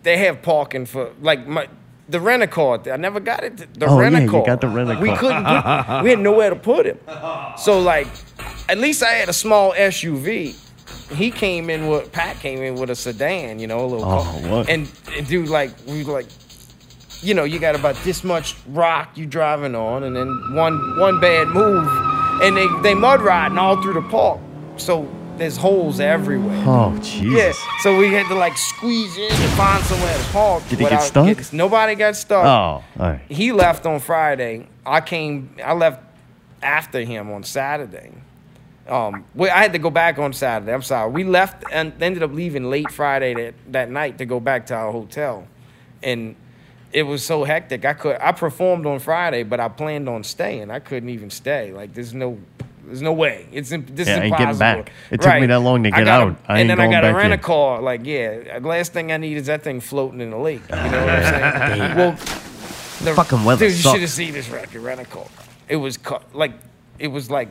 they have parking for like my. The rent a car. I never got it. The Oh, rent a yeah, you car. got the rent-a-car. We couldn't. Put, we had nowhere to put him. So like, at least I had a small SUV. He came in with Pat came in with a sedan. You know, a little. Oh, car. what? And, and dude, like we like you know, you got about this much rock you driving on, and then one one bad move, and they they mud riding all through the park. So there's holes everywhere. oh Jesus. Yeah, so we had to like squeeze in and find somewhere to park. Did he get stuck? getting- nobody got stuck. Oh, all right. He left on Friday. I came. I left after him on Saturday. Um, well, I had to go back on Saturday. I'm sorry. We left and ended up leaving late Friday that, that night to go back to our hotel, and it was so hectic. I could I performed on Friday, but I planned on staying. I couldn't even stay. Like there's no. There's no way. It's this Yeah, is impossible. getting back. It took me that long to get gotta- out. I and ain't then I got to rent a car. Like, yeah, last thing I need is that thing floating in the lake. You know what I'm saying? well, the Fucking weather Dude, you should have seen this record rent a car. It was like, it was like,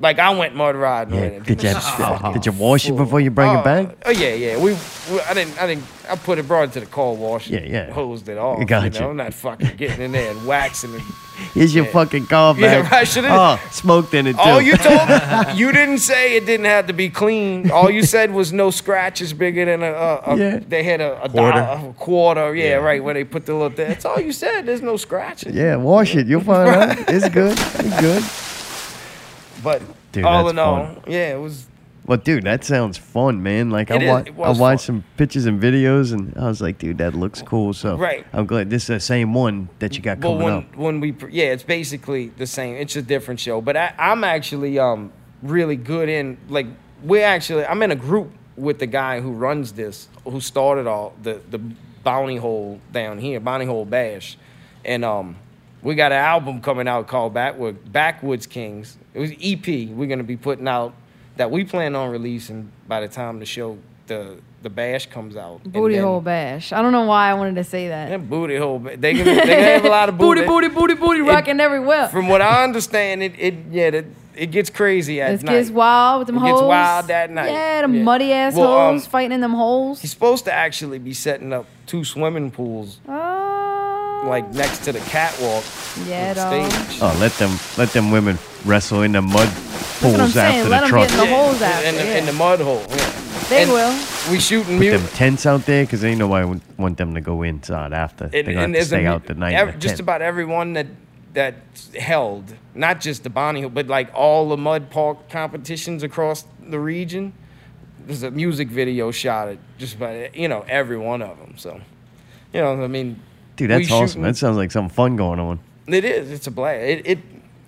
like I went mud riding Yeah, with it. did you It was did you wash it before you bring oh, it back? Oh yeah, yeah. We, we, I didn't, I didn't. I put it brought it to the car wash. and Yeah, yeah. Hosed it off. Gotcha. You know, not fucking getting in there and waxing it. Here's your Yeah. fucking car back. Yeah, back. right, should've- Oh, smoked in it too. Oh, you told me, you didn't say it didn't have to be clean. All you said was no scratches bigger than a. a, a Yeah. They had a, a Quarter. dollar, a quarter. Yeah, right. Where they put the little. That's all you said. There's no scratches. Yeah, wash it. You'll find out. It's good. It's good. But Dude, all in all, fun. yeah, it was. Well, dude, that sounds fun, man. Like I, wa- I watched fun. some pictures and videos, and I was like, dude, that looks cool. So Right. I'm glad this is the same one that you got But coming when up. when we yeah, it's basically the same. It's a different show. But I, I'm actually um really good in like we're actually I'm in a group with the guy who runs this, who started all the the Bounty Hole down here, Bounty Hole Bash, and um we got an album coming out called Backwood Backwoods Kings. It was EP. We're gonna be putting out that we plan on releasing by the time the show the the bash comes out. Booty then- hole bash. I don't know why I wanted to say that. and booty hole. ba- They gonna, they gonna have a lot of booty, booty. booty, booty, booty, rocking everywhere. From what I understand, it it yeah, it, it gets crazy at It night. gets wild with them It holes. gets wild that night. Yeah, them Yeah. muddy ass Well, um, holes fighting in them holes. He's supposed to actually be setting up two swimming pools Oh, like next to the catwalk yeah, with stage. Oh, let them let them women wrestle in the mud That's what I'm pools saying. after Let the 'em truck. get in the holes after. in the, yeah. in the mud hole. Yeah. they and will. We shooting Put them music. tents out there because ain't nobody would want them to go inside after. They're gonna have to there's a out the night. ev- in the just tent. about everyone that that held, not just the Bonnie Hill, but like all the mud park competitions across the region. There's a music video shot at just about you know every one of them. So, you know, I mean, Dude, we that's awesome. shooting- That sounds like some fun going on. It is. It's a blast. It it,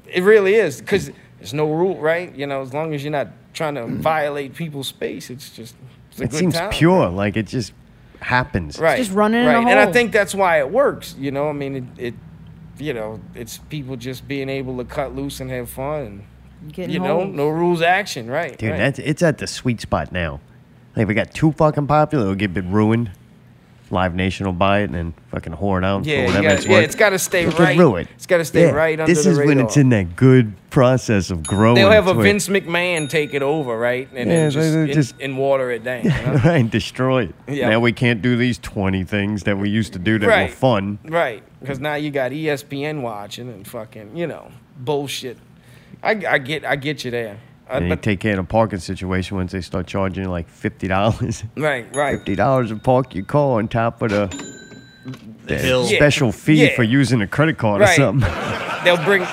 it really is because there's no rule, right? You know, as long as you're not trying to mm. violate people's space, it's just it's a It good seems time. pure. Like it just happens. Right. just running in right. a And I think that's why it works. You know, I mean, it, it, you know, it's people just being able to cut loose and have fun. Getting And, you know, holes. no rules action. Right. Dude, right. that's it's at the sweet spot now. Like if it got too fucking popular, it'll get a bit ruined. Live Nation will buy it and then fucking whore it out yeah, for whatever gotta, it's yeah, worth. it's got to stay right. ruin. It's got to stay Yeah, right under This the is when it's in that good process of growing. They'll have a to it. Vince McMahon take it over, right? And Yeah, then just, they- they and, just- and water it down. you know? right, destroy it. Yeah. Now we can't do these 20 things that we used to do that were fun. Right, because now you got ESPN watching and fucking, you know, bullshit. I, I get, I get you there. And you but take care of the parking situation once they start charging you like $50. right, right. $50 to park your car on top of the, the hill. Yeah. special fee Yeah. for using a credit card or something. They'll bring,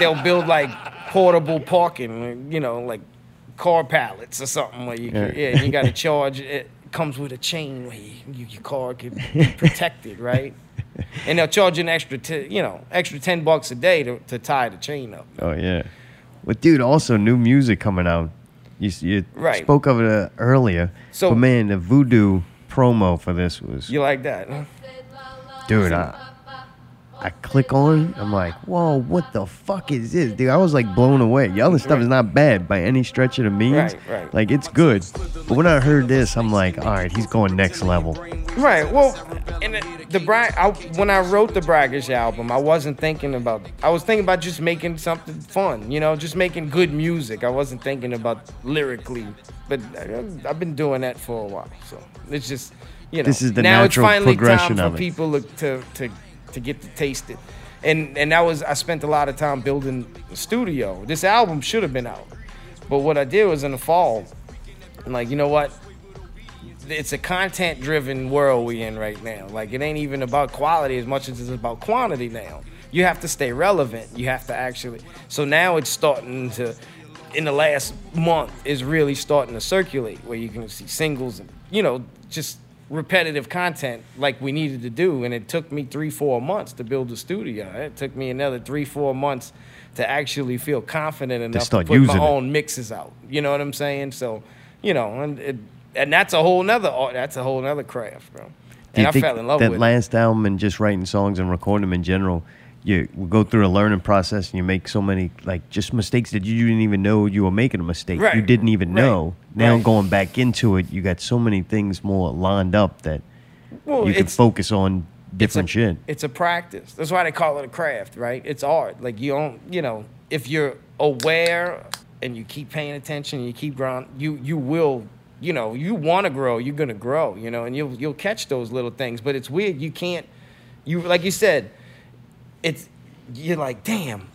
they'll build like portable parking, you know, like car pallets or something where you, can, Yeah. yeah, you got to charge. It comes with a chain where you, you, your car can be protected, right? And they'll charge an extra, t- you know, extra ten bucks a day to, to tie the chain up. Oh yeah. Well, dude, also new music coming out. You, you Right. spoke of it uh, earlier. So- but man, the voodoo promo for this was, You like that? Huh? dude. I, I click on. I'm like, whoa, what the fuck is this, dude? I was like blown away. The other stuff is not bad by any stretch of the means. Right, right. Like it's good. But when I heard this, I'm like, all right, he's going next level. Right. Well, and the, the brag. I, when I wrote the Braggish album, I wasn't thinking about. I was thinking about just making something fun. You know, just making good music. I wasn't thinking about lyrically. But I've been doing that for a while. So it's just, you know, This is the now natural it's finally progression time for people to, to to get to taste it. And and that was I spent a lot of time building the studio. This album should have been out, but what I did was in the fall. I'm like, you know what? it's a content driven world we in right now. Like it ain't even about quality as much as it's about quantity now. You have to stay relevant. You have to actually so now it's starting to in the last month is really starting to circulate where you can see singles and you know, just repetitive content like we needed to do, and it took me three, four months to build the studio. It took me another three, four months to actually feel confident enough to, start put using my it. own mixes out. You know what I'm saying? So, you know, and it, and that's a whole nother art- that's a whole nother craft, bro. And I fell in love that with it. last album and just writing songs and recording them in general, you go through a learning process and you make so many like just mistakes that you didn't even know you were making a mistake. You didn't even right, know. Now right. going back into it, you got so many things more lined up that Well, you can focus on different it's a, shit. It's a practice. That's why they call it a craft, right? It's art. Like you don't, you know, if you're aware and you keep paying attention, and you keep growing, you you will, you know, you want to grow, you're gonna grow, you know, and you'll you'll catch those little things. But it's weird. You can't. You like you said, it's you're like, damn.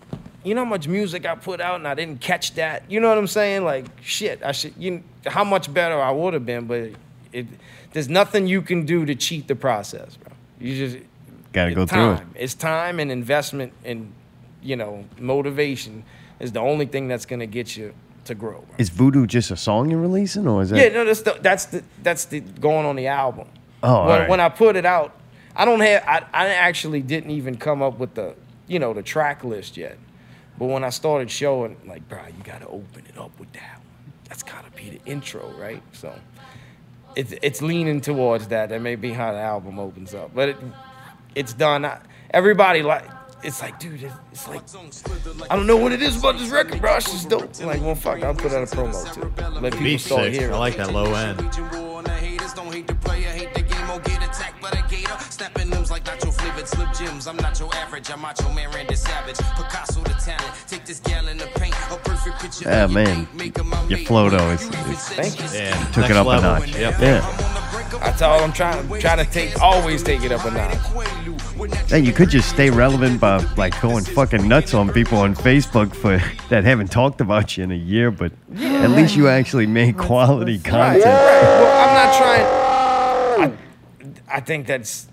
You know how much music I put out and I didn't catch that. You know what I'm saying? Like shit. I should. You how much better I would have been, but it. There's nothing you can do to cheat the process, bro. You just Gotta go through it. It's time and investment and you know motivation is the only thing that's gonna get you to grow. Bro. Is Voodoo just a song you're releasing, or is that? Yeah, no, that's the, that's the that's the going on the album. Oh, when, right. when I put it out, I don't have I, I actually didn't even come up with the you know the track list yet. But when I started showing, like, bro, you gotta open it up with that one. That's gotta be the intro, right? So it's it's leaning towards that. That may be how the album opens up. But it it's done. I, everybody like it's like, dude, it's, it's like I don't know what it is about this record, bro. It's just dope. I'm like, well, fuck, I'll put out a promo too. Let people Beat start six. hearing. I like that low end. Snapping limbs like nacho flavored slip gems. I'm not your average, I'm macho man Randy Savage. Picasso the talent. Take this gallon of paint, a perfect picture. Ah, of your man. date. Make 'em a Your mate. flow, though, is- You even is- Thank you. Yeah. Took next it up level. a notch. Yep. Yeah. That's all I'm trying trying to take. Always take it up a notch. Hey, you could just stay relevant by like going fucking nuts on people on Facebook for that haven't talked about you in a year, but at least you actually made quality content. right. Well, I'm not trying. I, think that's.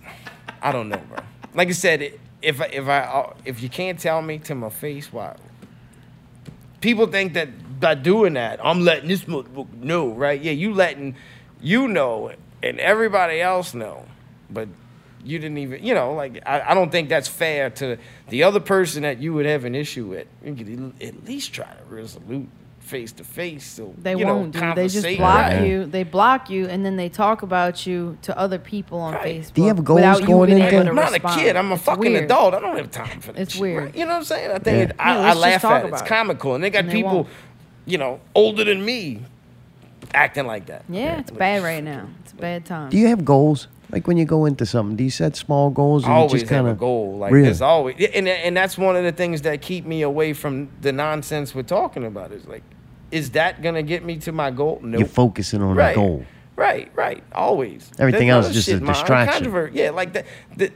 I don't know, bro. Like I said, if I, if I if you can't tell me to my face, why? People think that by doing that, I'm letting this motherfucker know, right? Yeah, you letting you know and everybody else know, but you didn't even, you know, like I, I don't think that's fair to the other person that you would have an issue with. You could at least try to resolute face to face. So They you won't, dude. They just block right? you. They block you, and then they talk about you to other people on Right. Facebook. Do you have goals without you going into- I'm not respond. a kid. I'm a It's fucking weird. adult. I don't have time for that. It's shit, weird. right? You know what I'm saying? I think it, I, Yeah, I laugh at it. It's comical, and they got And they people, won't. you know, older than me, acting like that. Yeah, it's bad right now. It's a bad time. Do you have goals? Like when you go into something, do you set small goals? I and you always just kinda, have a goal. Like Really? there's always, and and that's one of the things that keep me away from the nonsense we're talking about. Is like, is that gonna get me to my goal? No. You're focusing on right. a goal. Right, right. Always. Everything else is just a shit, man. distraction. Yeah, like the the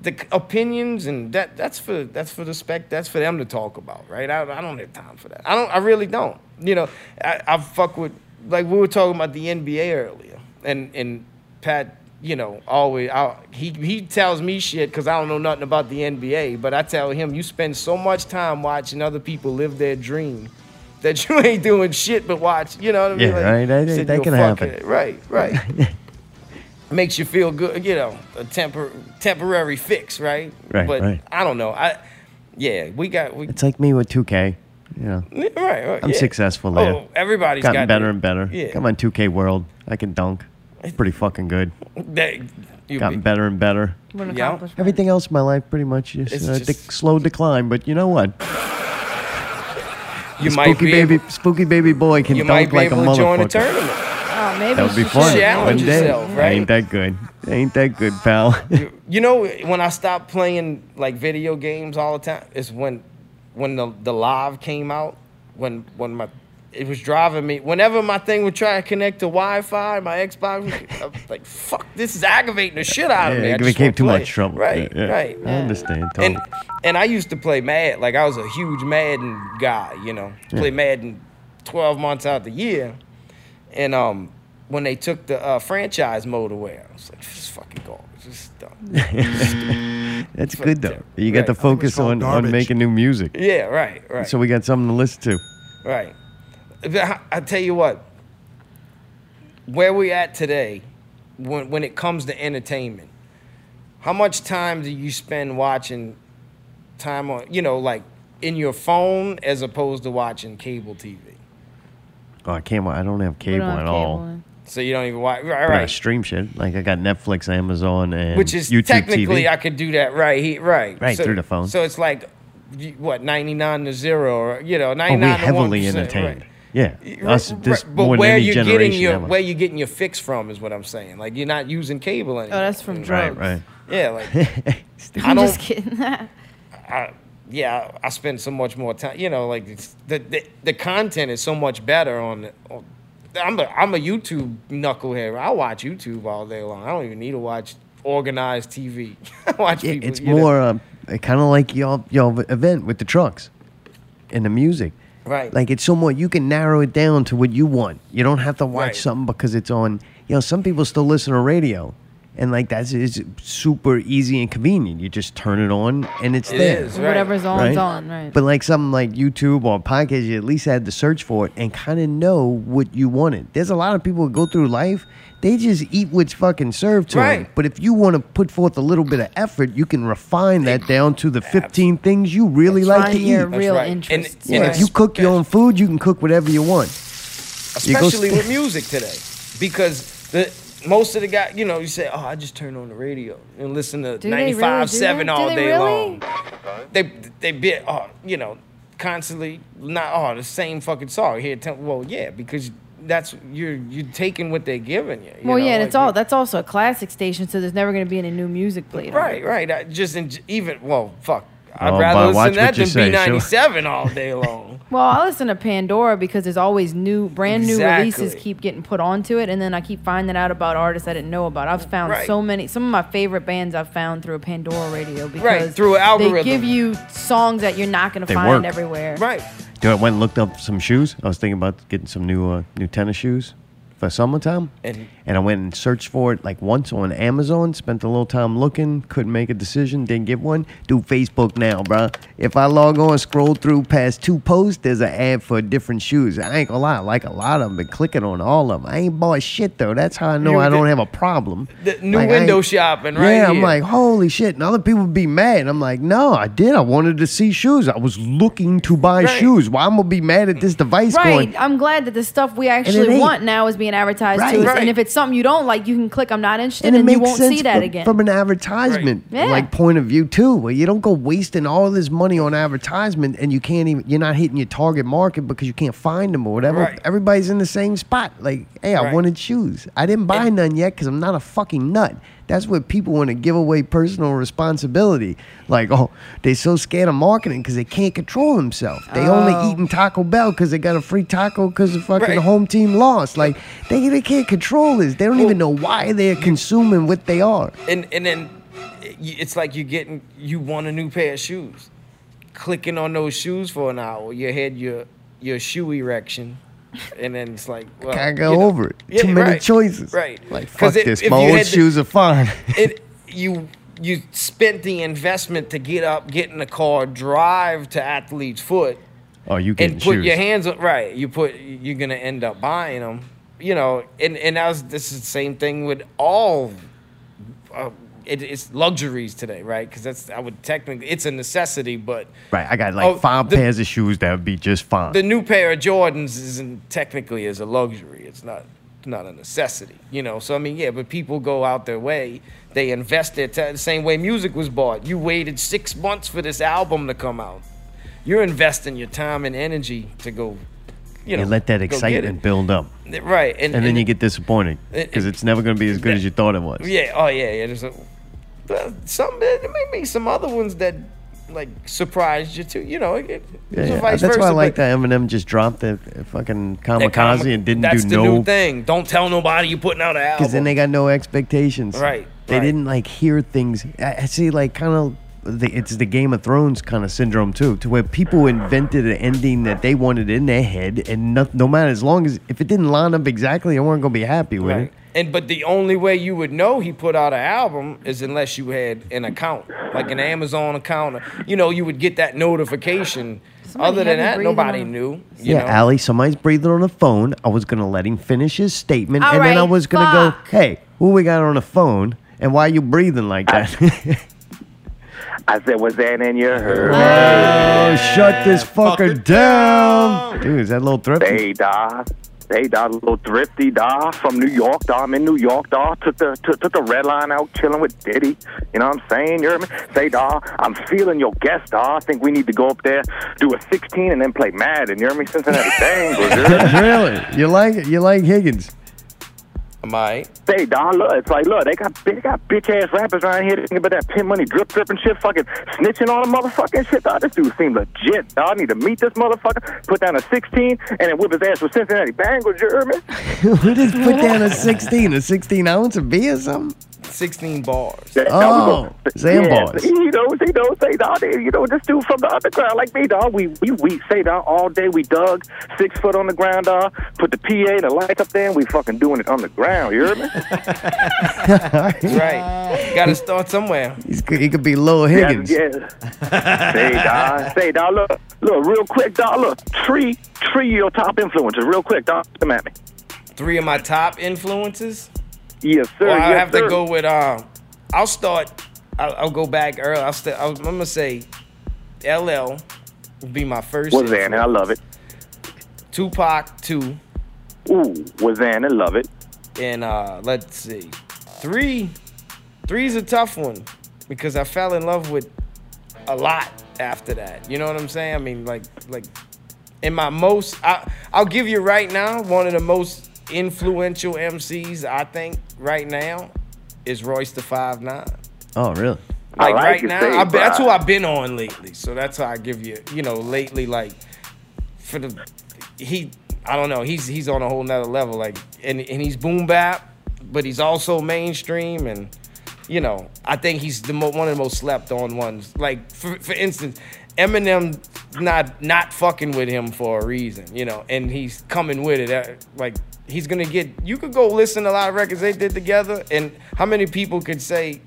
the opinions and that that's for that's for the spec that's for them to talk about, right? I, I don't have time for that. I don't. I really don't. You know, I, I fuck with like we were talking about the NBA earlier, and and Pat. You know, always I, he he tells me shit because I don't know nothing about the NBA. But I tell him, you spend so much time watching other people live their dream that you ain't doing shit but watch. You know what I mean? Yeah, right, that- said that can fucking- happen. Right, right. Makes you feel good, you know, a tempor- temporary fix, right? Right, But right. I don't know. I yeah, we got we It's like me with 2K. You know, yeah, right, right. I'm yeah. successful there. Oh, everybody's gotten got better their- and better. Yeah, Come on, 2K World. I can dunk. It's pretty fucking good. That, you Gotten be- better and better. An Yeah. Everything else in my life pretty much is It's uh, just- dec- slow decline. But you know what? You spooky might be baby, able, spooky baby boy can you might dunk be like a able to join a tournament. Oh, maybe That would be you should fun. Challenge One day. yourself, right? Ain't that good? Ain't that good, pal? You know, when I stopped playing like video games all the time, it's when when the the live came out. When when my it was driving me. Whenever my thing would try to connect to Wi-Fi, my Xbox, I was like, "Fuck, this is aggravating the shit out of Yeah, me." I it just became too play. much trouble. Right, Yeah, yeah. right. I understand. And Totally. and I used to play Mad. Like I was a huge Madden guy. You know, play Madden twelve months out the year. And um, when they took the uh, franchise mode away, I was like, "This is fucking garbage. This is dumb." That's good though. there. You get Right. to focus called on, on making new music. Yeah, right, right, So we got something to listen to. right. But I- I tell you what, where we at today, when when it comes to entertainment, how much time do you spend watching time on you know like in your phone as opposed to watching cable TV? Oh, I can't. I don't have cable don't have at cable all. So you don't even watch right? But I stream shit. Like I got Netflix, Amazon, and Which is YouTube technically TV. I could do that right here, right? Right, so, through the phone. So it's like what ninety nine to zero, or you know oh, ninety we nine to heavily 1%, entertained. right. Yeah, us Right, this but more than where any you generation getting your ever. where you getting your fix from is what I'm saying. Like you're not using cable anymore. Oh, that's from right, drugs. right. right. Yeah, like I I'm don't. just kidding. I, yeah, I spend so much more time. You know, like it's, the, the the content is so much better on. the- on I'm a I'm a YouTube knucklehead. I watch YouTube all day long. I don't even need to watch organized TV. Watch Yeah, people. it's more uh, kind of like y'all y'all event with the trucks and the music. Right. Like it's so more you can narrow it down to what you want. You don't have to watch Right. something because it's on. You know, some people still listen to radio, and like that's is super easy and convenient. You just turn it on and it's It there. is. Right. Whatever's on, Right? is on. Right. But like something like YouTube or podcast, you at least had to search for it and kind of know what you wanted. There's a lot of people who go through life, they just eat what's fucking served to them. But if you want to put forth a little bit of effort, you can refine that down to the 15 things you really like to your eat. real right. And- interests. Yeah, and if you cook your own food, you can cook whatever you want. You especially st- with music today, because the most of the guys, you know, you say, "Oh, I just turn on the radio and listen to Do they really ninety-five-seven all day really? long." They they be oh, you know, constantly not oh the same fucking song here. Tell, well, yeah, because that's you're you're taking what they're giving you. you well, know, yeah, and like it's all that's also a classic station, so there's never going to be any new music played. right, it. right. I just in, even well, fuck. I'd Oh, rather listen to that than say, B sure. ninety seven all day long. Well, I listen to Pandora because there's always new, brand new releases keep getting put onto it, and then I keep finding out about artists I didn't know about. I've found Right. so many. Some of my favorite bands I've found through a Pandora radio because through an algorithm. They give you songs that you're not going to find work. everywhere. right. Do I went and looked up some shoes. I was thinking about getting some new uh, new tennis shoes for summertime. And- And I went and searched for it like once on Amazon. Spent a little time looking. Couldn't make a decision. Didn't get one. Do Facebook now, bruh. If I log on, scroll through past two posts, there's an ad for different shoes. I ain't gonna lie. I like a lot of them. Been clicking on all of them. I ain't bought shit though. That's how I know You I don't did- have a problem. The new Like, window shopping, right? yeah, I'm like, holy shit. And other people be mad. I'm like, no, I did. I wanted to see shoes. I was looking to buy Right. shoes. Why I'm gonna be mad at this device Right. going? I'm glad that the stuff we actually want now is being advertised Right. to us. Right. And if it's something you don't like, you can click I'm not interested And and, it you won't sense see that from, again. from an advertisement Right. Yeah. like point of view too. Where you don't go wasting all this money on advertisement and you can't even you're not hitting your target market because you can't find them or whatever. Right. Everybody's in the same spot. Like, hey, I Right. wanted shoes. I didn't buy And- none yet because I'm not a fucking nut. That's what people want to give away personal responsibility. Like, oh, they're so scared of marketing because they can't control themselves. They Oh. only eating Taco Bell because they got a free taco because the fucking Right. home team lost. Like, they, they can't control this. They don't even know why they're consuming what they are. and and then it's like you're getting you want a new pair of shoes clicking on those shoes for an hour you had your your shoe erection and then it's like well, Can't go you know, over it. yeah, Too many right, choices. right Like fuck if- this. My old had the- shoes are fine. it you you spent the investment to get up get in the car drive to athlete's foot oh, you getting and put shoes. your hands on right you put you're gonna end up buying them you know and and that was this is the same thing with all uh, it, it's luxuries today right because that's i would technically it's a necessity but right, I got like Oh, five the- pairs of shoes that would be just fine. the new pair of jordans isn't technically as a luxury it's not not a necessity you know so i mean yeah but people go out their way they invest their time the same way music was bought you waited six months for this album to come out you're investing your time and energy to go you know let that excitement build up. right and, And then you get disappointed because it- it's never going to be as good as you thought it was. yeah oh yeah yeah there's a some there may be some other ones that like surprised you too you know it, Yeah, yeah. vice That's why I versa, like that Eminem just dropped the uh, fucking kamikaze comic- and didn't that's do the no new thing don't tell nobody you're putting out an album because then they got no expectations. Right, They right. didn't like hear things. I, I see, like kind of. The, it's the Game of Thrones kind of syndrome too, to where people invented an ending that they wanted in their head, and no, no matter as long as if it didn't line up exactly, they weren't gonna be happy with Right. it. And but the only way you would know he put out an album is unless you had an account, like an Amazon account. You know, you would get that notification Somebody Other than that, nobody on- knew. You Yeah, know? Allie, somebody's breathing on the phone. I was gonna let him finish his statement, All and then I was gonna fuck. go, "Hey, who we got on the phone, and why are you breathing like that?" I said, was that in your herd? oh, shut this fucker fucker down, down. dude. Is that a little thrifty? Hey, dawg. Hey, dawg, little thrifty, dawg, from New York, dawg. I'm in New York, dawg. Took the took, took the red line out, chilling with Diddy. You know what I'm saying? You hear me? Say, dawg, I'm feeling your guest, dawg. I think we need to go up there, do a 16, and then play Madden. You hear me? Cincinnati Bengals. really? You like it? You like Higgins? Am I? Say, dawg, look, it's like, look, they got they got bitch ass rappers around here thinking about that pin money drip drip and shit, fucking snitching on a motherfucking shit, dawg. This dude seems legit, dawg. I need to meet this motherfucker, put down a 16, and then whip his ass with Cincinnati Bengals. You hear me? we just put down a sixteen, a sixteen ounce of beer or something. 16 bars. Yeah, Oh, no, we go- Sandbars. Yeah, you know, you know, say dog, you know, this dude from the underground like me, dog. We we we say dog all day. We dug six foot on the ground, dog. Put the PA and the lights up there, and we fucking doing it on the ground. You hear me? That's right. Got to start somewhere. He's, he could be Lil Higgins. Yeah, yeah. say dog, say dog. Look, look, real quick, dog. Look, three, three your top influences, real quick, dog. Come at me. Three of my top influences. Yes, sir. Well, I yes, have sir. to go with. Um, I'll start. I'll, I'll go back early. I'll st- I'm gonna say, LL would be my first. That? I love it. Tupac two, Ooh, was that? I love it. and uh, let's see, three. Three's a tough one because I fell in love with a lot after that. You know what I'm saying? I mean, like, like in my most, I, I'll give you right now one of the most influential MCs I think right now is Royce the Five Nine. Oh, really? Like like right now, Dave, I, that's who I've been on lately. So that's how I give you, you know, lately like for the he. I don't know. He's he's on a whole nother level. Like and and he's boom bap, but he's also mainstream and. You know, I think he's the mo- one of the most slept on ones. Like for for instance, Eminem not not fucking with him for a reason. You know, and he's coming with it. uh, Like he's gonna get. You could go listen to a lot of records they did together, and how many people could say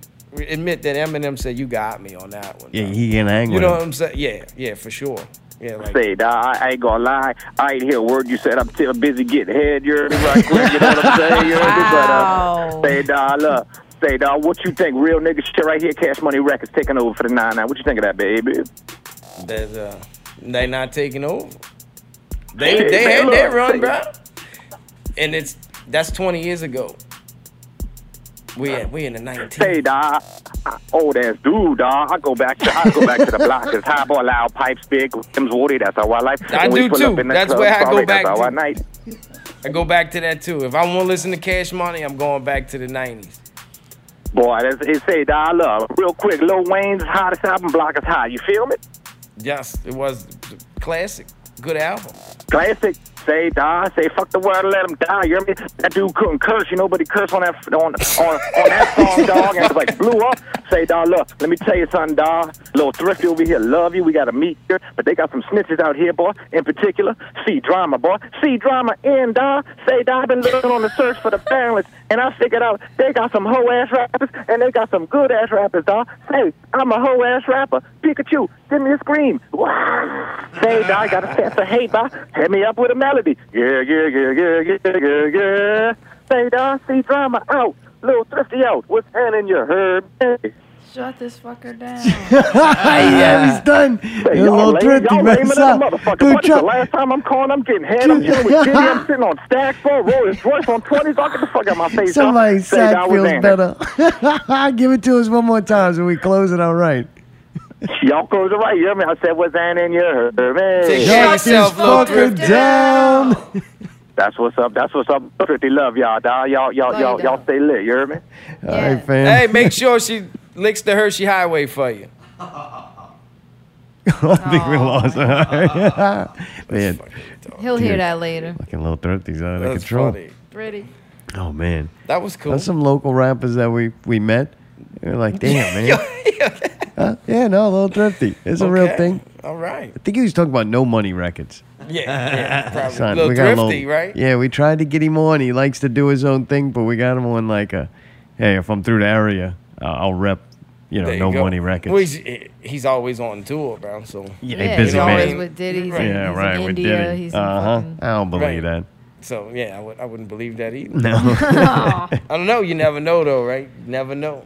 admit that Eminem said you got me on that one? Yeah, he getting angry. You know what I'm saying? Yeah, yeah, for sure. Yeah, like Say, dawg, I ain't gonna lie. I ain't hear a word you said. I'm still busy getting head. You heard me right quick. You know what I'm saying? You heard me? But, Wow. uh, say, dawg, look. Say, dawg, what you think? Real nigga shit right here. Cash Money Records taking over for the 9 9. What you think of that, baby? That uh, they not taking over. They Shit, they had their run, bro. And it's that's 20 years ago. We in, we in the 19. Say, dawg, I- old ass dude, dawg. I go back to I go back to the block. It's high boy, loud pipes, big, Tim's woody. That's how I like. I do too. up in the That's club, where I go back That's I to. night. I go back to that too. If I want to listen to Cash Money, I'm going back to the 90s. Boy, that's, it say, dawg, look, real quick. Lil Wayne's hottest album, Block is High. You feel me? Yes, it was classic. Good album. Classic. Say die. Say fuck the world and let him die. You hear me? That dude couldn't curse. You know, but he cursed on that on on, on that song, dog, and it like blew up. Say dog, look, let me tell you something, dog. Little thrifty over here, love you. We got to meet here, but they got some snitches out here, boy. In particular, see drama, boy. See drama in, dog. Say dog. Been looking on the search for the balance, and I figured out they got some hoe ass rappers and they got some good ass rappers, dog. Say I'm a hoe ass rapper. Pikachu, give me a scream. Say dog, got a sense of hate, dog. Hit me up with a melody. Yeah, yeah, yeah, yeah, yeah, yeah, yeah. Say dog, see drama out. Little thrifty out. What's your herb? Hey. Shut this fucker down. yeah, he's done. Hey, You're a y'all little lame, thrifty, y'all man. lame Stop. than a motherfucker. Dude, What is the try- last time I'm calling? I'm getting head. I'm chilling with Diddy. I'm sitting on stacks for Rolls Royce on 20s. I'll get the fuck out my face. dog. Somebody's Say, sack dog, what's feels happening? better. Give it to us one more time so we close it out right. Y'all close it right. You hear me? I said, what's hand in your herb? Hey. Take care of Shut this yourself, little fucker thrifty. down. That's what's up. That's what's up. Thrifty love y'all, dog. Y'all, y'all, Love y'all, y'all, y'all dog. stay lit. You hear me? All right, fam. Hey, make sure she licks the Hershey Highway for you. I think we lost. man, He'll hear that later. fucking little thrifty's out of That's control. funny. Pretty. Oh man, That was cool. that's some local rappers that we we met. They're like, damn man. Huh? Yeah, no, little thrifty. It's a real Okay. thing. All right. I think he was talking about no money records. Yeah, yeah probably. Son, little we got a thrifty, little- right? Yeah, we tried to get him on. He likes to do his own thing, but we got him on like a, hey, if I'm through the area, I'll rep you know, There you no go. money records. Well, he's, he's always on tour, bro. So yeah, Yeah, busy he's always man. with Diddy. He's, Right. in, yeah, he's right. in with India. Diddy. Uh huh. I don't believe Right. that. so yeah, I would I wouldn't believe that either. No. I don't know. You never know though, right? Never know.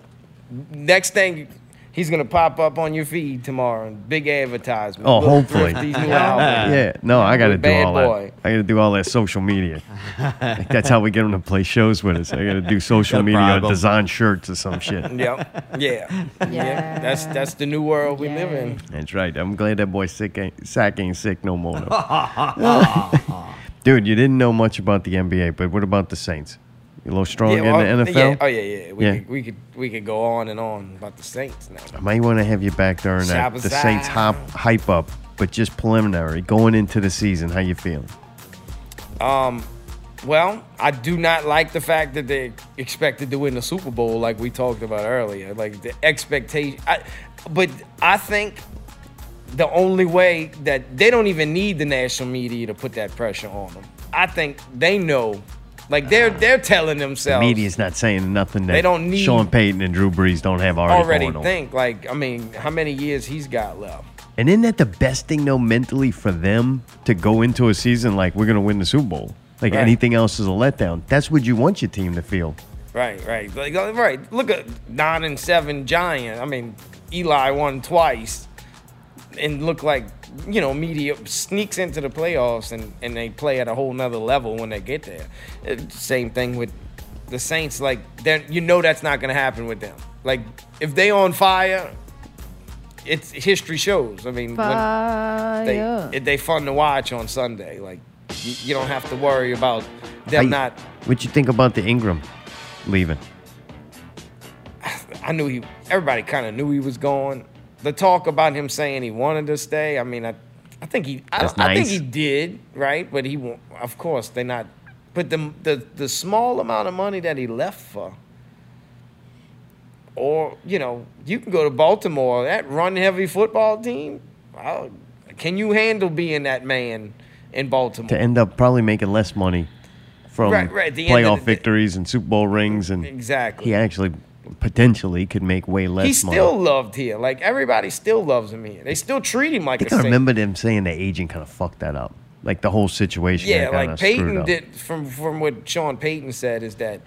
Next thing, he's gonna pop up on your feed tomorrow. Big advertisement. Oh, Look, hopefully. Thrifty's new album. yeah. No, I got to With do Bad all Boy. that. I got to do all that social media. Like, that's how we get them to play shows with us. I got to do social Gotta media bribe or 'em. design shirts or some shit. Yep. Yeah. Yeah. That's that's the new world we live in. That's right. I'm glad that boy sick ain't, Sack ain't sick no more. Dude, you didn't know much about the NBA, but what about the Saints? A little strong yeah, well, in the NFL? Yeah. Oh yeah, yeah. We, Yeah. Could, we could we could go on and on about the Saints now. I might want to have you back during that, the Saints hop, hype up, but just preliminary going into the season. How you feeling? Um, well, I do not like the fact that they expected to win the Super Bowl, like we talked about earlier. Like the expectation, I, but I think the only way that they don't even need the national media to put that pressure on them. I think they know, like they're they're telling The themselves media's not saying nothing that They don't need- Sean Payton and Drew Brees don't have already, already going on. think. Like, I mean, how many years he's got left? And isn't that the best thing though mentally for them to go into a season like we're gonna win the Super Bowl? Like Right. anything else is a letdown. That's what you want your team to feel. Right, right, like uh, right. Look at nine and seven Giant. I mean, Eli won twice, and look like you know media sneaks into the playoffs and and they play at a whole nother level when they get there. Same thing with the Saints. Like then you know that's not gonna happen with them. Like if they on fire, it's history shows. I mean, when they it, they fun to watch on Sunday. Like you, you don't have to worry about them How you- not. What you think about the Ingram leaving? I knew he. Everybody kind of knew he was going. The talk about him saying he wanted to stay. I mean, I, I think he. I, That's I think he did right, but he. Of course, they're not. But the the the small amount of money that he left for. Or you know, you can go to Baltimore. That run heavy football team. Can you handle being that man in Baltimore? To end up probably making less money from Right, right, the playoff the victories and Super Bowl rings, and Exactly. he actually potentially could make way less He's money. still loved here. Like everybody still loves him here. They still treat him like I think a I saint. remember them saying the agent kind of fucked that up. Like the whole situation. Yeah, like Payton did from from what Sean Payton said is that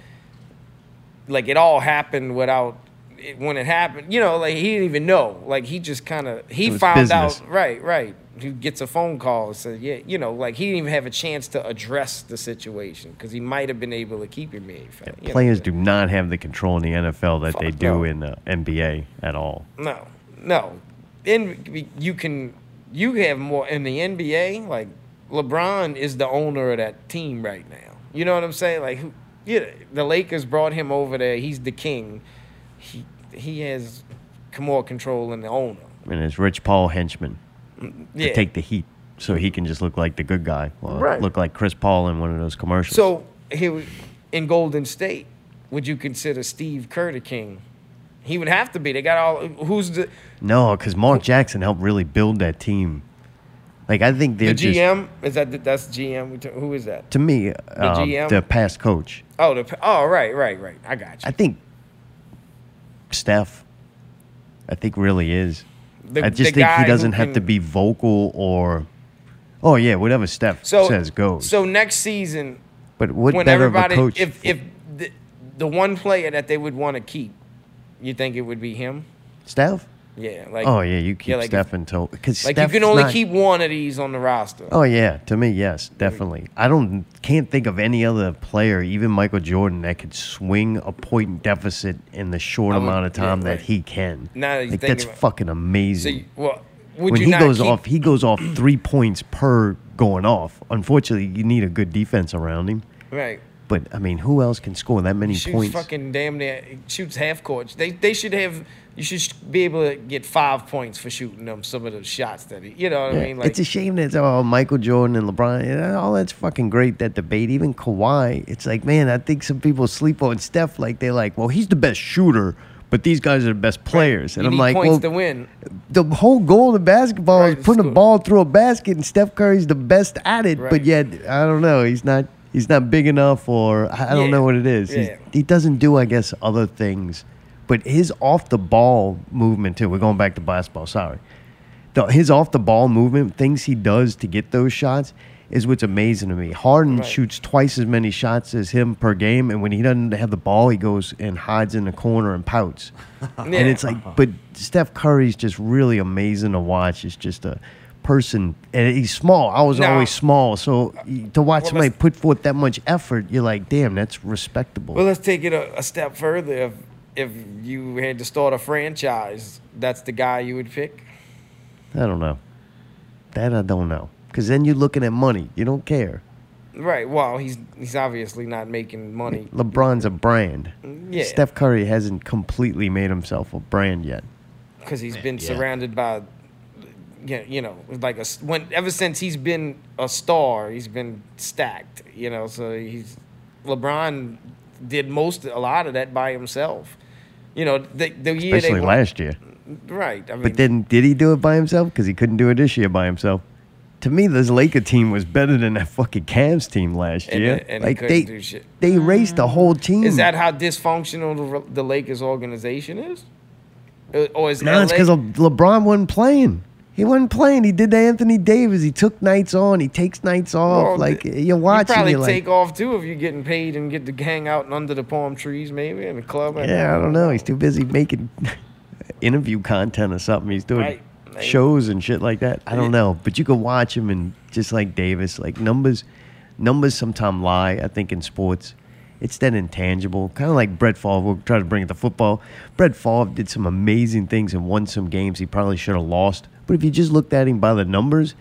like it all happened without it, when it happened. You know, like he didn't even know. Like he just kind of he found business. out. Right, right. He gets a phone call and says, "Yeah, you know, like he didn't even have a chance to address the situation because he might have been able to keep him. You know, Players do not have the control in the NFL that they do no. in the NBA at all. No, no. In you can you have more in the NBA. Like LeBron is the owner of that team right now. You know what I'm saying? Like who? Yeah, the Lakers brought him over there. He's the king. He he has more control than the owner. And it's Rich Paul henchman Yeah. to take the heat, so he can just look like the good guy, or Right. look like Chris Paul in one of those commercials. So here in Golden State, would you consider Steve Kerr the king? He would have to be. They got all. Who's the no, because Mark Jackson helped really build that team. Like I think the they're just GM? Is that the, that's GM? Who is that? to me uh, GM? the past coach. Oh, the oh right, right, right. I got you. I think Steph. I think really is. The- I just think he doesn't have to be vocal or. Oh yeah, whatever Steph So says goes. So next season, but what when better of a everybody, coach? if if the, the one player that they would want to keep, you think it would be him? Steph. Yeah. Like. oh yeah, you keep like Steph until because Like you can only keep one of these on the roster. Oh yeah, to me yes, mm. definitely. I don't can't think of any other player, even Michael Jordan, that could swing a point deficit in the short would- amount of time yeah, that he can. Now that you like that's about fucking So, amazing. you- well, would when he not goes keep, off, he goes off three points per going off. Unfortunately, you need a good defense around him. right? But I mean, who else can score that many Shoots points? fucking damn near shoots half court. They they should have. You should be able to get five points for shooting them some of the shots that he. You know what Yeah, I mean? Like it's a shame that oh, Michael Jordan and LeBron, all that's fucking great. That debate, even Kawhi, it's like, man, I think some people sleep on Steph. Like they're like, well, he's the best shooter, but these guys are the best players. And you I'm like, well, to win. the whole goal of basketball Right, is putting the ball through a basket, and Steph Curry's the best at it. But yet, I don't know, he's not. He's not big enough, or I I don't Yeah, know what it is. Yeah. He doesn't do, I guess, other things but his off the ball movement too. We're going back to basketball. Sorry, the, his off the ball movement, things he does to get those shots, is what's amazing to me. Harden Right. shoots twice as many shots as him per game, and when he doesn't have the ball, he goes and hides in the corner and pouts. And it's like, but Steph Curry's just really amazing to watch. It's just a person, and he's small. I was always small, so to watch Well, somebody put forth that much effort, you're like, damn, that's respectable. Well, let's take it a, a step further. If if you had to start a franchise, that's the guy you would pick. I don't know. That I don't know, because then you're looking at money. You don't care. Right. Well, he's he's obviously not making money. LeBron's a brand. Yeah. Steph Curry hasn't completely made himself a brand yet. because he's been Yeah. surrounded by, yeah, you know, like a s- when ever since he's been a star, he's been stacked. You know, so he's LeBron did most a lot of that by himself. You know, the the year Especially they last year. right? I mean, But then, did he do it by himself? Because he couldn't do it this year by himself. To me, this Laker team was better than that fucking Cavs team last And year. they- and like they, do shit. they erased the whole team. is that how dysfunctional the, the Lakers organization is? Uh, Or is No, it's because LeBron wasn't playing. He wasn't playing. He did the Anthony Davis. He took nights on. He takes nights off. Well, like you're watching. You probably you're like, take off too if you're getting paid and get to hang out under the palm trees, maybe in the club. Yeah, I don't know. He's too busy making interview content or something. He's doing Right. Shows and shit like that. I don't know, but you could watch him and just like Davis, like numbers, numbers sometimes lie. I think in sports, it's that intangible, kind of like Brett Favre. We'll try to bring it to football. Brett Favre did some amazing things and won some games he probably should have lost. But if you just looked at him by the numbers.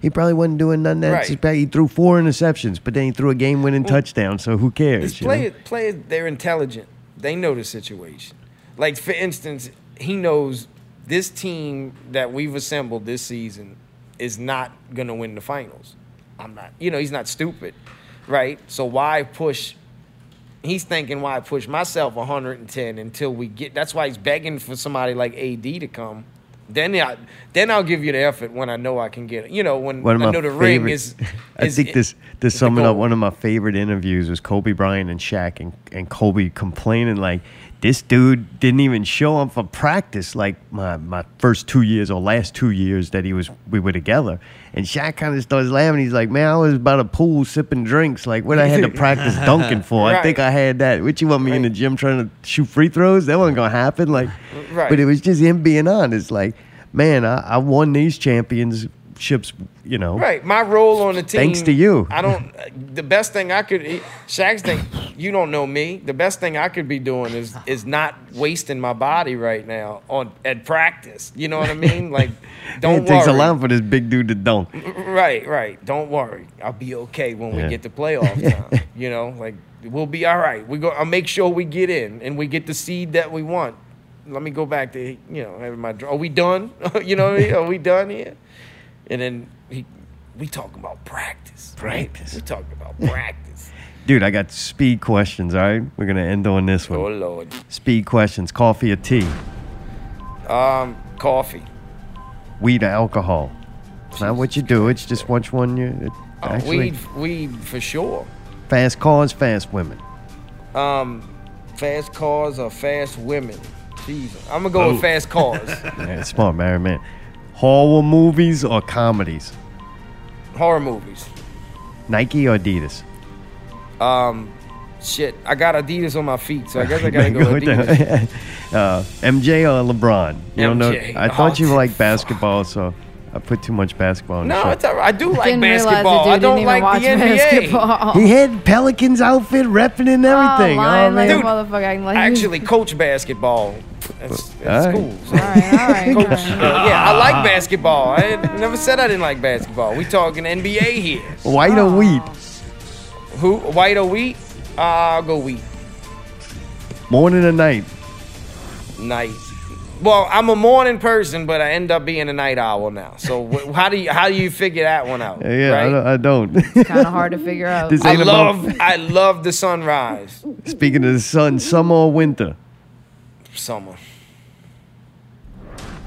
He probably wasn't doing nothing. That Right. He threw four interceptions, but then he threw a game-winning touchdown. So who cares? You know? players, players, they're intelligent. They know the situation. Like for instance, he knows this team that we've assembled this season is not gonna win the finals. I'm not. You know, he's not stupid, right? So why push? He's thinking, why push myself 110 until we get? That's why he's begging for somebody like AD to come. Then I, then I'll give you the effort when I know I can get it. You know, when One of I know the ring favorite- is. I is think this this is the summing up one of my favorite interviews was Kobe Bryant and Shaq and, and Kobe complaining like this dude didn't even show up for practice like my, my first two years or last two years that he was we were together. And Shaq kind of starts laughing. He's like, "Man, I was by the pool sipping drinks. Like, what I had to practice dunking for? I think I had that. What you want me in the gym trying to shoot free throws? That wasn't gonna happen. Like, Right. but it was just him being honest. Like, man, I, I won these championships. You know, Right, my role on the team. Thanks to you. I don't. The best thing I could, Shaq's thing. You don't know me. The best thing I could be doing is is not wasting my body right now on at practice. You know what I mean? Like, don't it takes a lot for this big dude to don't. Right, right. Don't worry. I'll be okay when Yeah. we get to playoff time. you know, like we'll be all right. We go. I'll make sure we get in and we get the seed that we want. Let me go back to you know having my. Are we done? you know, what I mean? are we done here? And then he, we talk about practice. right? Practice. We talk about practice. Dude, I got speed questions, all right? We're going to end on this one. oh Lord. Speed questions coffee or tea? Um, coffee. Weed or alcohol? It's not what you do, it's just which one you. Uh, actually, weed, weed for sure. Fast cars, fast women. Um, fast cars or fast women. Jesus, I'm gonna go Oh. with fast cars. Yeah, smart, married man. Horror movies or comedies? Horror movies. Nike or Adidas? Um, shit, I got Adidas on my feet, so I guess I gotta go Adidas. uh, MJ or LeBron? You don't know. MJ. I thought you Oh, liked basketball, so I put too much basketball in the No, show. it's all right. I do like Didn't basketball. dude I don't didn't even like watch the NBA. basketball. He had Pelicans outfit repping and everything. Oh, Oh, lying like man. a motherfucker. Like I actually coach basketball. That's, that's All right. cool. All right, all right. Coach, uh, yeah, I like basketball. I never said I didn't like basketball. We talking NBA here. White or wheat? Who, white or wheat? Uh, I'll go wheat. Morning or night? Night. Well, I'm a morning person, but I end up being a night owl now. So wh- how do you how do you figure that one out? Yeah, right? I don't. I don't. kind of hard to figure out. This I ain't about- love I love the sunrise. Speaking of the sun, summer or winter? Summer.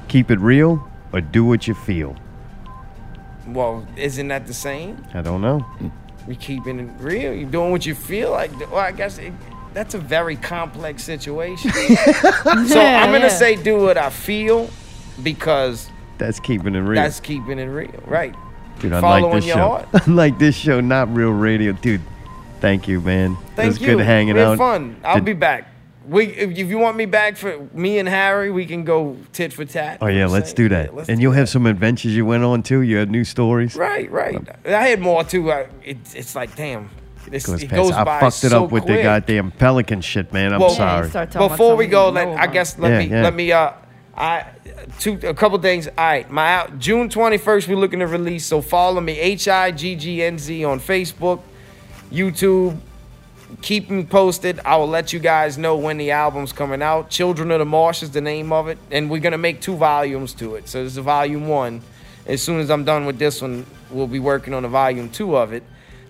Keep it real or do what you feel. Well, isn't that the same? I don't know. You keeping it real. You doing what you feel like. Well, I guess it, that's a very complex situation. so I'm gonna yeah. say do what I feel because That's keeping it real. that's keeping it real, right? Dude, I like this your show. heart. I like this show, not real radio. Dude, thank you, man. Thank it was you. good hanging we had out. fun. I'll Did- be back. We, if if you want me back for me and Harry, we can go tit for tat. Oh yeah, let's saying? do that. Yeah, let's and do you'll that. have some adventures you went on too. You had new stories. Right, right. I had more too. I, it, it's like damn. It's, Goes it past- goes I by fucked it so up with quick. the goddamn pelican shit, man. I'm Well, sorry. start talking about Before we go, let, I guess let Yeah, me yeah. let me uh I two a couple things. All right, my out June twenty first we're looking to release. So follow me H I G G N Z on Facebook, YouTube. Keep me posted. I will let you guys know when the album's coming out. Children of the Marsh is the name of it, and we're gonna make two volumes to it. So this is volume one. As soon as I'm done with this one, we'll be working on a volume two of it.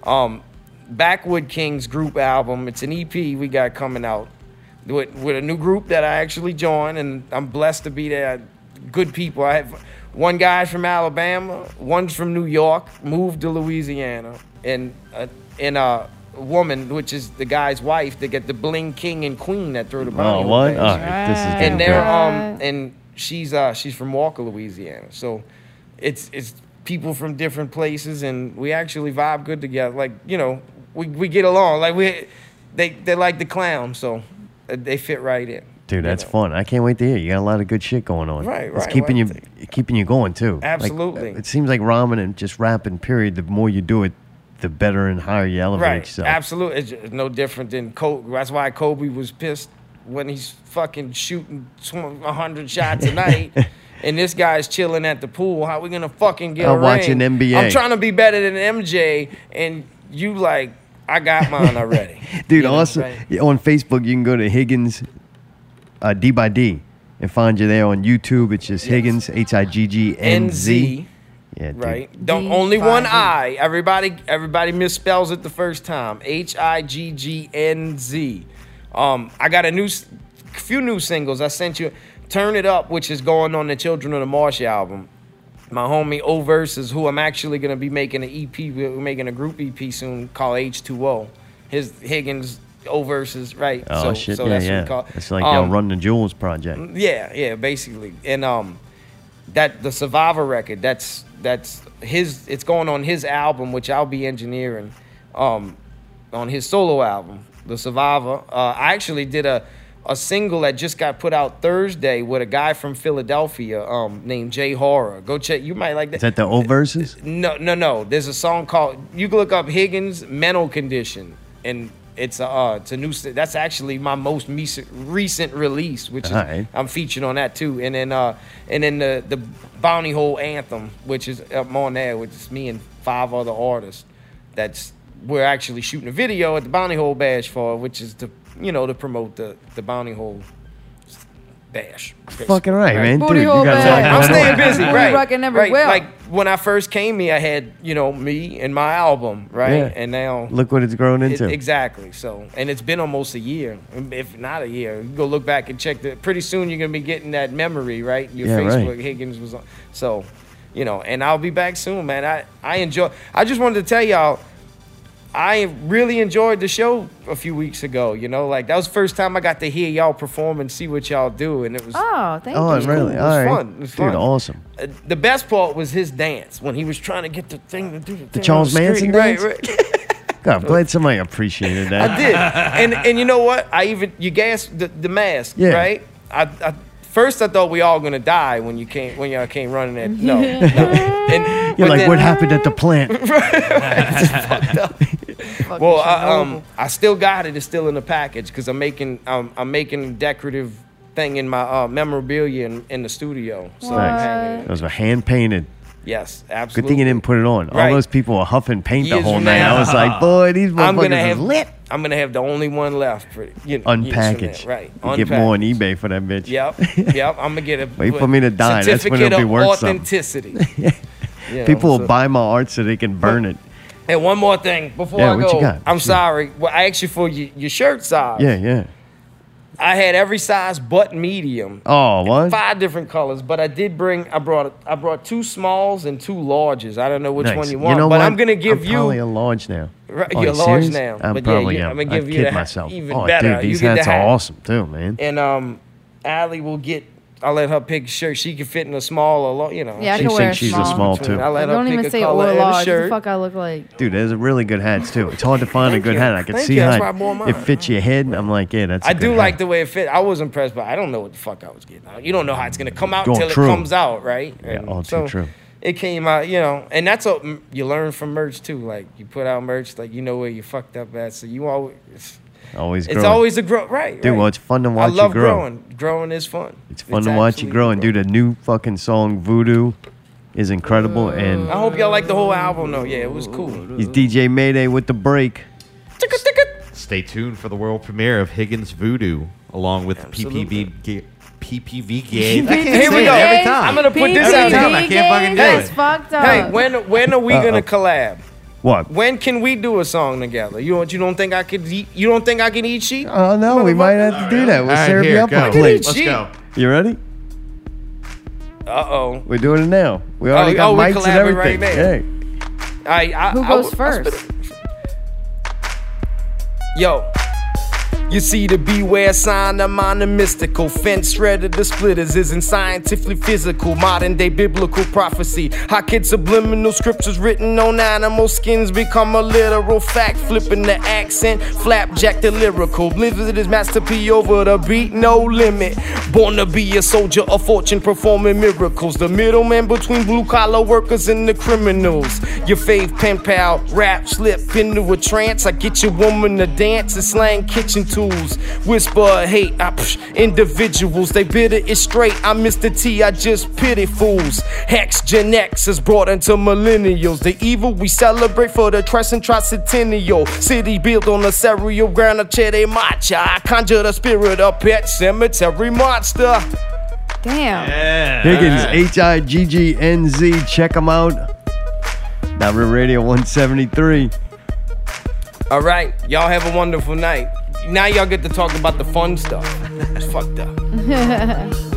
Um, Backwood Kings group album. It's an EP we got coming out with, with a new group that I actually joined, and I'm blessed to be there. Good people. I have one guy from Alabama, one's from New York, moved to Louisiana, and uh, and a woman, which is the guy's wife, they get the bling king and queen that throw the Oh, what? badge. All right, this is and they're good. um and she's uh she's from Walker, Louisiana. So it's it's people from different places, and we actually vibe good together. Like you know, we we get along. Like we they they like the clown, so uh, they fit right in. Dude, you that's know. fun. I can't wait to hear. You got a lot of good shit going on. Right, right. It's keeping right. you keeping you going too. Like, Absolutely. it seems like ramen and just rapping. Period. The more you do it, the better and higher you elevate Right, yourself. absolutely. It's no different than Kobe. That's why Kobe was pissed when he's fucking shooting 100 shots a night. And this guy's chilling at the pool. How we gonna fucking get I'm watching? NBA. I'm trying to be better than MJ, and you like, I got mine already. Dude, You know, also right? on Facebook you can go to Higgins uh, D by D and find you there on YouTube. It's just Higgins H I G G N Z. NZ, Yeah, dude. right? Don't only one by D. I. Everybody, everybody misspells it the first time. H I G G N Z. Um, I got a new, few new singles. I sent you, "Turn It Up," which is going on the Children of the Marsh album. My homie O Versus, who I'm actually gonna be making an EP. We're making a group EP soon called H2O. His Higgins O Versus, right? Oh so, shit! so yeah, that's yeah. what we call. It's like y'all Um, run the Jewels project. yeah, yeah, basically. And um that the Survivor record, that's that's his it's going on his album, which I'll be engineering um on his solo album, The Survivor. Uh I actually did a a single that just got put out Thursday with a guy from Philadelphia um named Jay Horror. Go check you might like that. Is that the O verses? No, no, no. There's a song called. You can look up Higgins "Mental Condition," and it's a uh, it's a new. That's actually my most recent release, which is Alright. I'm featured on that too. And then uh, and then the the Bounty Hole anthem, which is up on there, which is me and five other artists. That's we're actually shooting a video at the Bounty Hole Bash for, which is to you know to promote the the Bounty Hole Bash. Fucking right, man. Booty Dude, hole you got a lot I'm staying busy, right? rocking right. everywhere. Like when I first came here, I had you know me and my album, right? Yeah. And now Look what it's grown it- into. exactly. So, and it's been almost a year, if not a year. You go look back and check that. Pretty soon you're gonna be getting that memory, right? Your Yeah, right. Facebook Higgins was on. So, you know, and I'll be back soon, man. I I enjoy. I just wanted to tell y'all. I really enjoyed the show a few weeks ago. You know, like that was the first time I got to hear y'all perform and see what y'all do, and it was Oh, thank Oh, you. Oh, really? It was All right. fun. It was Dude, fun. awesome. Uh, the best part was his dance when he was trying to get the thing to do the, thing on Charles the Manson screen. right, dance? right. God, I'm glad somebody appreciated that. I did, and and you know what? I even you gassed the, the mask, Yeah. right? I, I first I thought we all gonna die when you came when y'all came running at no, no. And You're like, then- what happened at the plant? Fucking Well, I, um, I still got it. It's still in the package because I'm making um, I'm making a decorative thing in my uh, memorabilia in, in the studio. So I'm Nice. hanging it. Those were hand painted. Yes, absolutely. Good thing you didn't put it on. All those people were huffing paint the whole night. now. I was like, boy, these I'm motherfuckers gonna have lit. I'm gonna have the only one left for you know, years from Unpackaged. right? You Get more on eBay for that bitch. Yep, yep. I'm gonna get a Wait for me to die. That's when certificate it'll be of worth something. authenticity. You know, People will so- buy my art so they can burn it. And one more thing before Yeah, I you go? I'm you got? sorry. Well, I asked you for your, your shirt size. Yeah, yeah. I had every size but medium. Oh, what? Five different colors, but I did bring. I brought. I brought two smalls and two larges. I don't know which Nice. one you want, know but what? I'm gonna give I'm you. probably a large now. Right, Oh, you're you large serious? now, I'm but yeah, probably you- am. I'm gonna I give you kid myself. even oh, better. dude, You these the hats are awesome too, man. And um, Allie will get. I'll let her pick a shirt. She can fit in a small or lo- you know. Yeah, I She can wear a thinks she's a small. small too. I let her Don't pick even a say color or and a large. What the shirt. fuck I look like? Dude, there's a really good hats too. It's hard to find a Thank good you. hat. I can Thank see you. That's how why I bought mine. it fits your head. I'm like, yeah, that's. I I do like the way it fit. I was impressed, but I don't know what the fuck I was getting. You don't know how it's gonna come out until true. it comes out, right? Yeah, all too true. It came out, you know, and that's what you learn from merch too. Like you put out merch, like you know where you fucked up at, so you always. It's, always. it's always a grow, right? Dude, right. well, it's fun to I watch you love grow. growing. Growing is fun. It's fun to watch you grow. And dude, a new fucking song, Voodoo, is incredible. Mm. And I hope y'all like the whole album though. Yeah, it was cool. he's DJ Mayday with the break. Stay tuned for the world premiere of Higgins Voodoo, along with Absolutely. PPV. Ga- PPV Game. Here we go. every time. I'm gonna put this Every out time. I can't fucking do That's it. fucked up. Hey, when when are we gonna collab? What? When can we do a song together? You don't you don't think I could eat, you don't think I can eat sheep? Oh no, we might have to do that. We'll All right, serve you up go. a plate. Let's go. You ready? Uh oh. We're doing it now. We already Oh, got oh, we mics and collabing right everything. now. Hey, I, I, Who goes I first? spit it. Yo. You see the beware sign, I'm on the mystical. Fence shredded the splitters isn't scientifically physical. Modern day biblical prophecy. How kid subliminal scriptures written on animal skins become a literal fact. Flipping the accent, flapjack the lyrical. Blizzard is master P over the beat, no limit. Born to be a soldier of fortune, performing miracles. The middleman between blue collar workers and the criminals. Your fave pen pal, rap, slip into a trance. I get your woman to dance and slang kitchen tools. Whisper of hate, I psh, individuals. They bitter is straight. I Mr. T, I just pity fools. Hex Gen X is brought into millennials. The evil we celebrate for the Trescent Tricentennial. City built on a serial ground of Chede Macha. I conjure the spirit of pet cemetery monster. Damn. Yeah. Higgins, H I G G N Z. Check them out. Not Real Radio 173. All right, y'all have a wonderful night. Now y'all get to talk about the fun stuff. It's fucked up.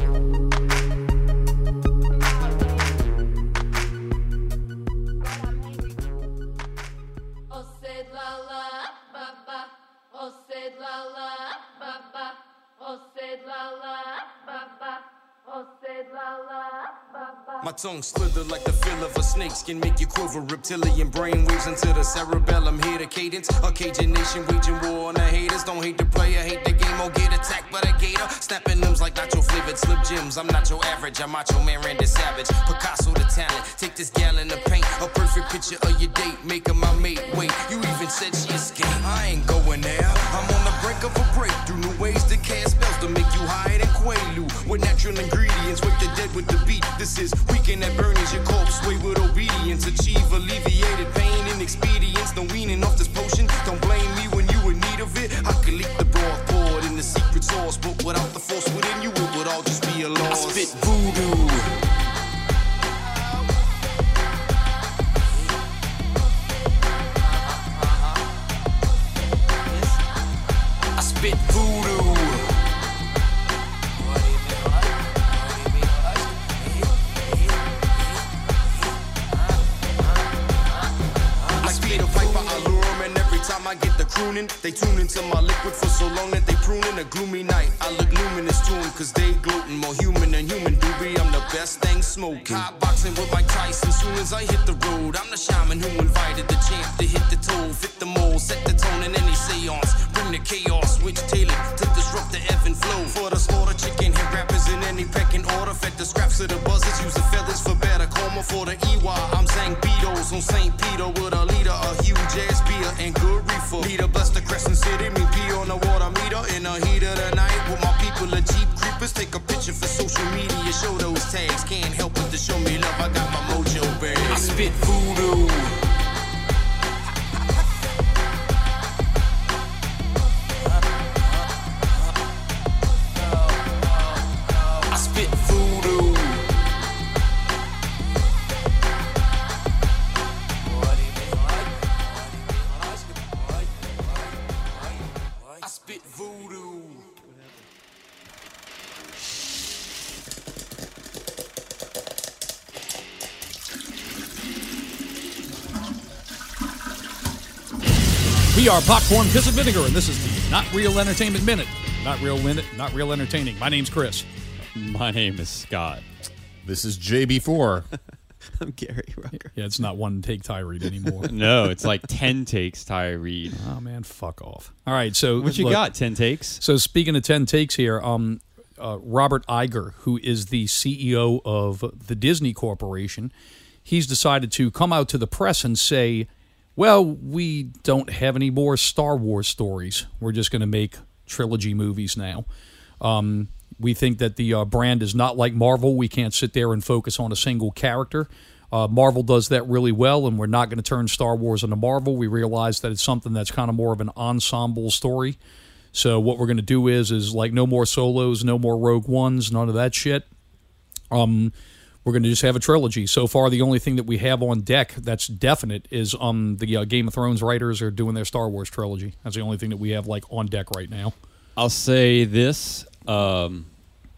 My tongue slither like the feel of a snake skin, make you quiver. Reptilian brainwaves into the cerebellum. Hear the cadence, a Cajun nation waging war on the haters. Don't hate the player, hate the game, or get attacked by the gator. Snapping limbs like nacho flavored Slim Jims. I'm not your average, I'm macho man, Randy Savage. Picasso the talent, take this gallon of paint. A perfect picture of your date, make her my mate. Wait, you even said she escaped. I ain't going there. I'm on the brink of a break. breakthrough. New ways to cast spells to make you higher than Quaalude. With natural ingredients, wake the dead with the beat. This is weekend at Bernie's, your corpse sway with obedience. Achieve alleviated pain and expedience. No weaning off this potion. Don't blame me when you in need of it. I could leak the broth poured in the secret sauce, but without the force within you, it would all just be a loss. I spit voodoo. I spit voodoo. Crooning, they tune into my liquid for so long that they pruning a gloomy night. I look luminous to 'em, cause they gluten, more human than human. Doobie, I'm the best thing smoking. Hot boxing with Mike Tyson, soon as I hit the road, I'm the shaman who invited the champ to hit the toe, fit the mold, set the tone in any seance. The chaos, switch tailored to disrupt the ebb and flow. For the slaughter, chicken hit rappers in any pecking order. Fed the scraps of the buzzers, use the feathers for better coma for the EY. I'm saying Beatles on St. Peter with a leader, a huge ass beer and good reefer. Leader bless the Crescent City, me pee on the water meter in the heat of the night with my people, the Jeep creepers. Take a picture for social media, show those tags. Can't help but to show me love. I got my mojo back. I spit voodoo. Are Popcorn Piss and Vinegar, and this is the Not Real Entertainment Minute. Not real minute, not real entertaining. My name's Chris. My name is Scott. This is JB4. I'm Gary Rucker. Yeah, it's not one take Tyree anymore. No, it's like 10 takes, Tyree. Oh man, fuck off. All right, so What you look, got? 10 takes? So speaking of ten takes here, um, uh, Robert Iger, who is the CEO of the Disney Corporation, he's decided to come out to the press and say, "Well, we don't have any more Star Wars stories. We're just going to make trilogy movies now." Um, we think that the uh, brand is not like Marvel. We can't sit there and focus on a single character. Uh, Marvel does that really well, and we're not going to turn Star Wars into Marvel. We realize that it's something that's kind of more of an ensemble story. So what we're going to do is is like no more solos, no more Rogue Ones, none of that shit. Um, we're going to just have a trilogy. So far, the only thing that we have on deck that's definite is um the uh, Game of Thrones writers are doing their Star Wars trilogy. That's the only thing that we have like on deck right now. I'll say this. Um,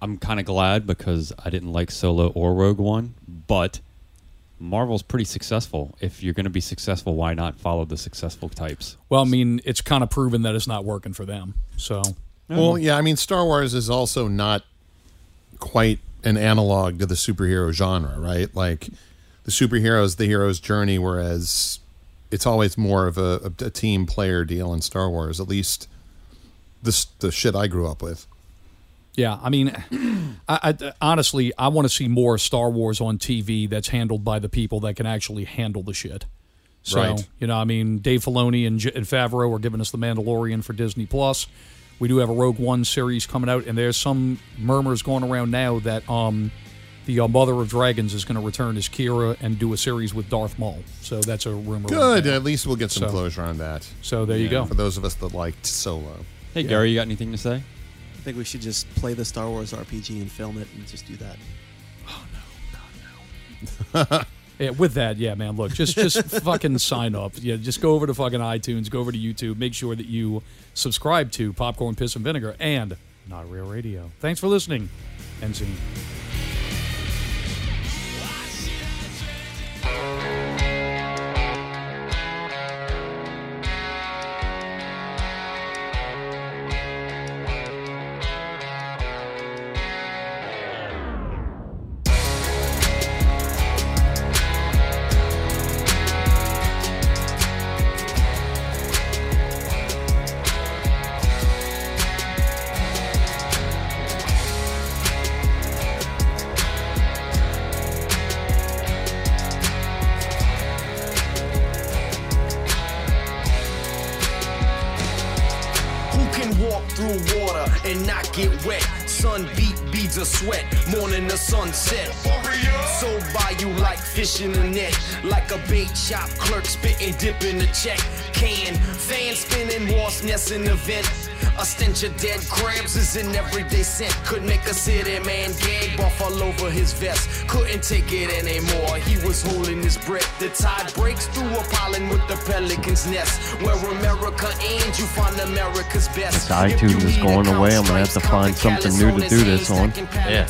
I'm kind of glad because I didn't like Solo or Rogue One, but Marvel's pretty successful. If you're going to be successful, why not follow the successful types? Well, I mean, it's kind of proven that it's not working for them. So Well, yeah, I mean, Star Wars is also not quite an analog to the superhero genre, right? Like the superhero is the hero's journey, whereas it's always more of a, a, team player deal in Star Wars. At least this the shit I grew up with. Yeah, I mean, I, I, honestly, I want to see more Star Wars on TV that's handled by the people that can actually handle the shit. So, Right. you know, I mean, Dave Filoni and, J- and Favreau are giving us the Mandalorian for Disney Plus. We do have a Rogue One series coming out, and there's some murmurs going around now that um, the uh, Mother of Dragons is going to return as Qi'ra and do a series with Darth Maul. So that's a rumor. Good. now. At least we'll get some So- closure on that. So there you go. For those of us that liked Solo. Hey, Gary, you got anything to say? I think we should just play the Star Wars RPG and film it and just do that. Yeah, with that, yeah, man. Look, just just fucking sign up. Yeah, just go over to fucking iTunes, go over to YouTube, make sure that you subscribe to Popcorn Piss and Vinegar and Not Real Radio. Thanks for listening. End scene. A net, like a bait shop clerk spitting, dipping the check. Can fan spinning, wasp nest in the vent. A stench of dead crabs is an everyday scent. Could make a city man gag off all over his vest. Couldn't take it anymore. He was holding his breath. The tide breaks through a pollen with the pelican's nest. Where America ends, you find America's best. This iTunes is going away. I'm gonna have to find something new to do this on. Yeah.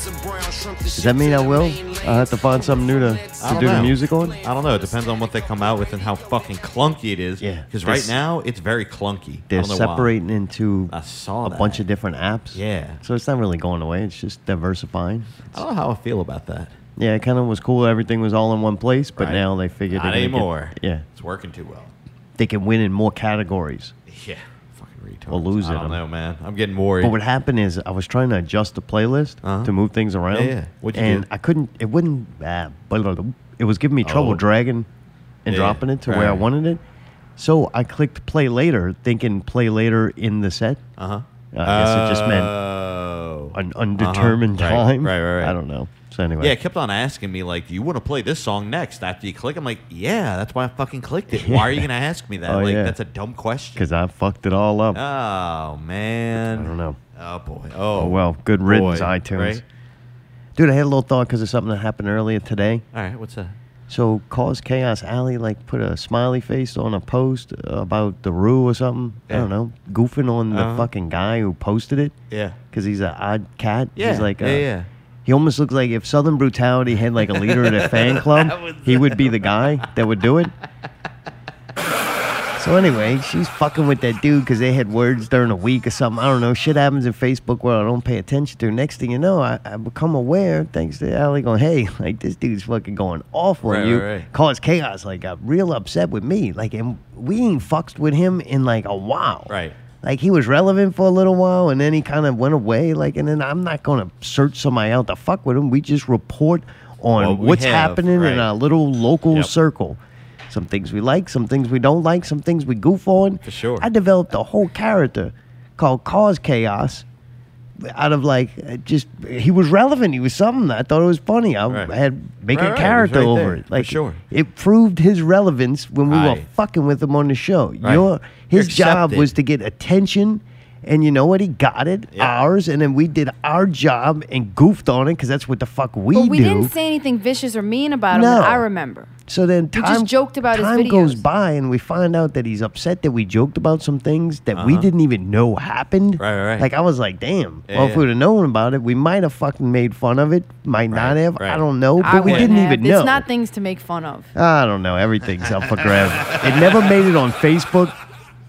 Does that mean I will? I have to find something new to, to don't do the music on. I don't know. It depends on what they come out with and how fucking clunky it is. Yeah. Because right now it's very clunky. They're don't why. separating into I saw a that. bunch of different apps. Yeah. So it's not really going away. It's just diversifying. I don't know how I feel about that. Yeah, it kind of was cool. Everything was all in one place, but Right. now they figured Not they're get- anymore. yeah, It's working too well. they can win in more categories Yeah. Fucking retard. or lose I it. don't know, man. I'm getting worried. But what happened is I was trying to adjust the playlist Uh-huh. to move things around. Yeah, yeah. And do? I couldn't. It wouldn't. Uh, it was giving me trouble Oh. dragging and Yeah, dropping it to where I wanted it. So I clicked play later, thinking play later in the set. Uh huh. I guess it just meant Oh. an undetermined Uh-huh. Right, time. Right, right, right. I don't know. So anyway, Yeah, it kept on asking me like, "Do you want to play this song next?" After you click, I'm like, "Yeah, that's why I fucking clicked it." Why are you gonna ask me that? Oh, like, yeah. that's a dumb question. because I fucked it all up. Oh man. I don't know. Oh boy. Oh, Oh, well, good riddance, boy. iTunes. Right? Dude, I had a little thought because of something that happened earlier today. All right. What's that? So, Cause Chaos Alley like put a smiley face on a post about the rule or something. I don't know, goofing on the Uh-huh. fucking guy who posted it Yeah. because he's an odd cat. Yeah. he's like, yeah, a- yeah. He almost looks like if Southern Brutality had like a leader of their fan club, he would be the guy that would do it. So anyway, she's fucking with that dude because they had words during a week or something. I don't know. Shit happens in Facebook where I don't pay attention to. Next thing you know, I, I become aware thanks to Allie going, hey, like this dude's fucking going off on Right, you. right, right. Cause chaos. Like got real upset with me. Like and we ain't fucked with him in like a while. Right. Like he was relevant for a little while and then he kind of went away. Like and then I'm not gonna search somebody out to fuck with him. We just report on What we what's have, happening right. in our little local Yep. circle. Some things we like, some things we don't like, some things we goof on. For sure. I developed a whole character called Cause Chaos out of like just he was relevant. He was something. I thought it was funny. I, Right. Had make Right, a character right over it. for Like sure. it proved his relevance when we were fucking with him on the show. Your his You're job accepted. was to get attention. And you know what? He got it, ours, and then we did our job and goofed on it because that's what the fuck we but we do. didn't say anything vicious or mean about him No. that I remember. So then We time just joked about his time goes by, and we find out that he's upset that we joked about some things that we Uh-huh. didn't even know happened. Right, right, right. Like I was like, damn. Yeah, well, if we would have known about it, we might have fucking made fun of it. Might not have. I don't know. But I we didn't have. even know. It's not things to make fun of. I don't know. Everything's up for grabs. it never made it on Facebook,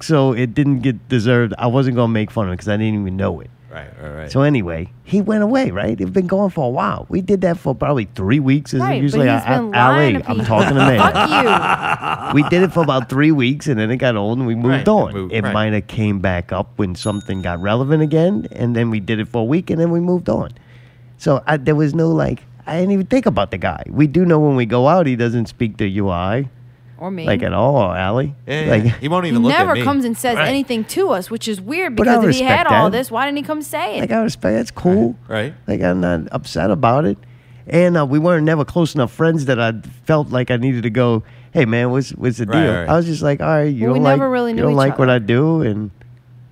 so it didn't get deserved. I wasn't gonna make fun of him because I didn't even know it. Right, right, right. So anyway, he went away. Right? It's been going for a while. We did that for probably three weeks. Is Right, but usually he's I, been I, lying Ali, to I'm people. talking to man. Fuck we did it for about three weeks, and then it got old, and we moved Right, on. moved- it right. might have came back up when something got relevant again, and then we did it for a week, and then we moved on. So I, there was no like. I didn't even think about the guy. We do know when we go out, he doesn't speak to UI Or me. like at all, or Allie. Yeah, yeah, like, yeah. he won't he even look never at me. comes and says Right. anything to us, which is weird But I because if he had respect all that. this, why didn't he come say it? Like I respect. That's cool. Right. Like I'm not upset about it. And uh, we weren't never close enough friends that I felt like I needed to go. Hey man, what's what's the Right, deal? right. I was just like, all right, you Well, we don't like never really you knew don't each like what other. I do, and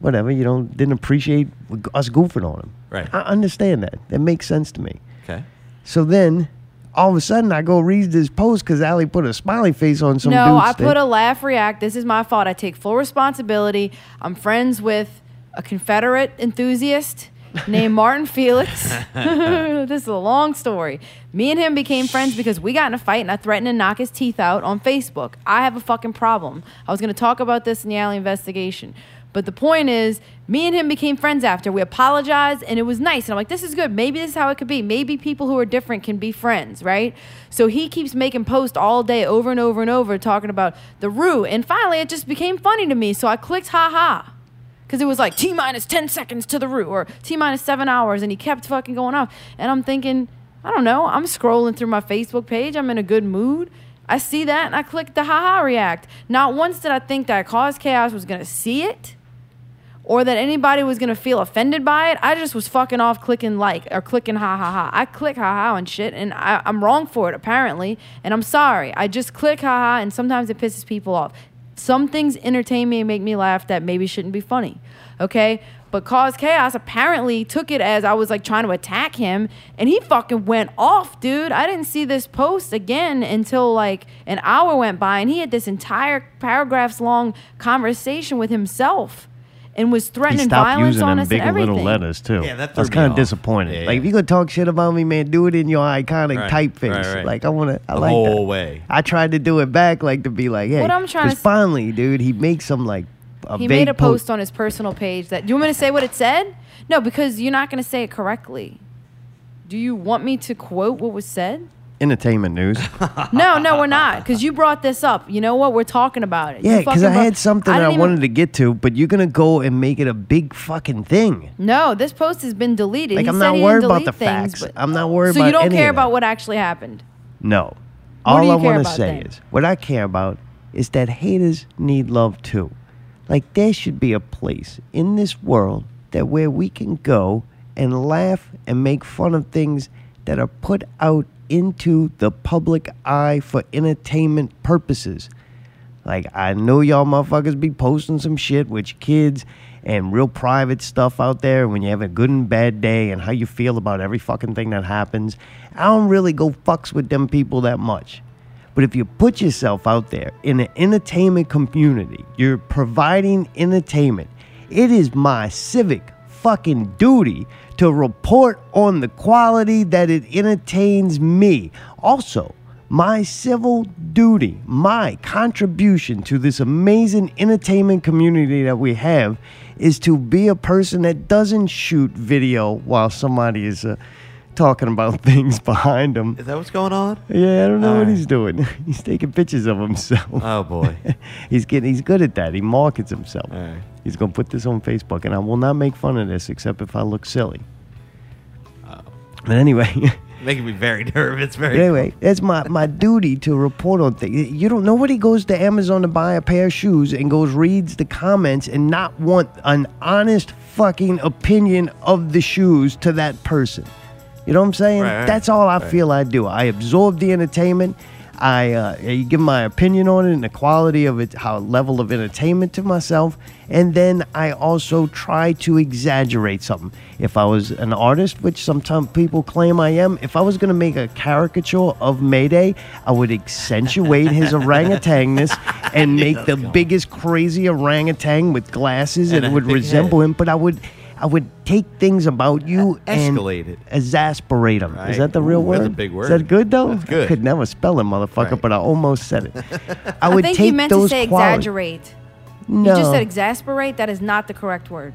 whatever. You don't didn't appreciate us goofing on him. Right. I understand that. That makes sense to me. Okay. So then, all of a sudden, I go read this post because Ali put a smiley face on some no, dude's I thing. put a laugh react. This is my fault. I take full responsibility. I'm friends with a Confederate enthusiast named Martin Felix. this is a long story. Me and him became friends because we got in a fight and I threatened to knock his teeth out on Facebook. I have a fucking problem. I was going to talk about this in the alley investigation. But the point is, me and him became friends after. We apologized and it was nice. And I'm like, this is good. Maybe this is how it could be. Maybe people who are different can be friends, right? So he keeps making posts all day over and over and over talking about the Rue. And finally, it just became funny to me. So I clicked ha ha. Because it was like T minus 10 seconds to the Rue or T minus seven hours. And he kept fucking going off. And I'm thinking, I don't know. I'm scrolling through my Facebook page. I'm in a good mood. I see that and I click the haha react. Not once did I think that Cause Chaos was going to see it or that anybody was to feel offended by it. I just was fucking off clicking like or clicking ha ha ha. I click ha ha and shit and I, I'm wrong for it apparently. And I'm sorry. I just click ha ha and sometimes it pisses people off. Some things entertain me and make me laugh that maybe shouldn't be funny. Okay? But Cause Chaos apparently took it as I was like trying to attack him and he fucking went off, dude. I didn't see this post again until like an hour went by and he had this entire paragraphs long conversation with himself and was threatening stopped violence using on them us big and everything. little letters too. Yeah, that I was me kind of off. disappointed. Yeah, like yeah. if you gonna talk shit about me, man, do it in your iconic Right, typeface. right, right. Like I want to, I The like that. whole way. I tried to do it back, like to be like, hey, What I'm trying to 'cause s- finally, dude, he makes some like a he made a post on his personal page that. Do you want me to say what it said? No, because you're not going to say it correctly. Do you want me to quote what was said? Entertainment news. No, no, we're not. Because you brought this up. You know what? We're talking about it. Yeah, because I had something I I even- wanted to get to, but you're gonna go and make it a big fucking thing. No, this post has been deleted. Like He I'm said not worried about the things, facts. but- I'm not worried about. So you don't any care about what actually happened. No. What All I want to say then? is what I care about is that haters need love too. Like there should be a place in this world that where we can go and laugh and make fun of things that are put out into the public eye for entertainment purposes. Like I know y'all motherfuckers be posting some shit with kids and real private stuff out there when you have a good and bad day and how you feel about every fucking thing that happens. I don't really go fucks with them people that much. But if you put yourself out there in the entertainment community, you're providing entertainment. It is my civic fucking duty to report on the quality that it entertains me. Also, My civil duty, my contribution to this amazing entertainment community that we have is to be a person that doesn't shoot video while somebody is uh, talking about things behind them. Is that what's going on? Yeah, I don't know what Alright. he's doing. he's taking pictures of himself. Oh boy. he's getting he's good at that. He markets himself. Alright. He's gonna put this on Facebook, and I will not make fun of this except if I look silly. Oh. But anyway, Making me very nervous. Very. anyway, it's my, my duty to report on things. You don't nobody goes to Amazon to buy a pair of shoes and goes reads the comments and not want an honest fucking opinion of the shoes to that person. You know what I'm saying? Right. That's all I Right. feel I do. I absorb the entertainment. I uh, give my opinion on it and the quality of it, how level of entertainment to myself, and then I also try to exaggerate something. If I was an artist, which sometimes people claim I am, if I was going to make a caricature of Mayday, I would accentuate his orangutangness and make the biggest crazy orangutan with glasses And and, a would resemble him. But I would. I would take things about you and escalate it. exasperate them. Right. Is that the real Ooh, word? that's a big word. Is word. that good though? That's good. I could never spell it, motherfucker, Right. but I almost said it. I would I would think take you meant to say quali- exaggerate. No, You just said exasperate. That is not the correct word.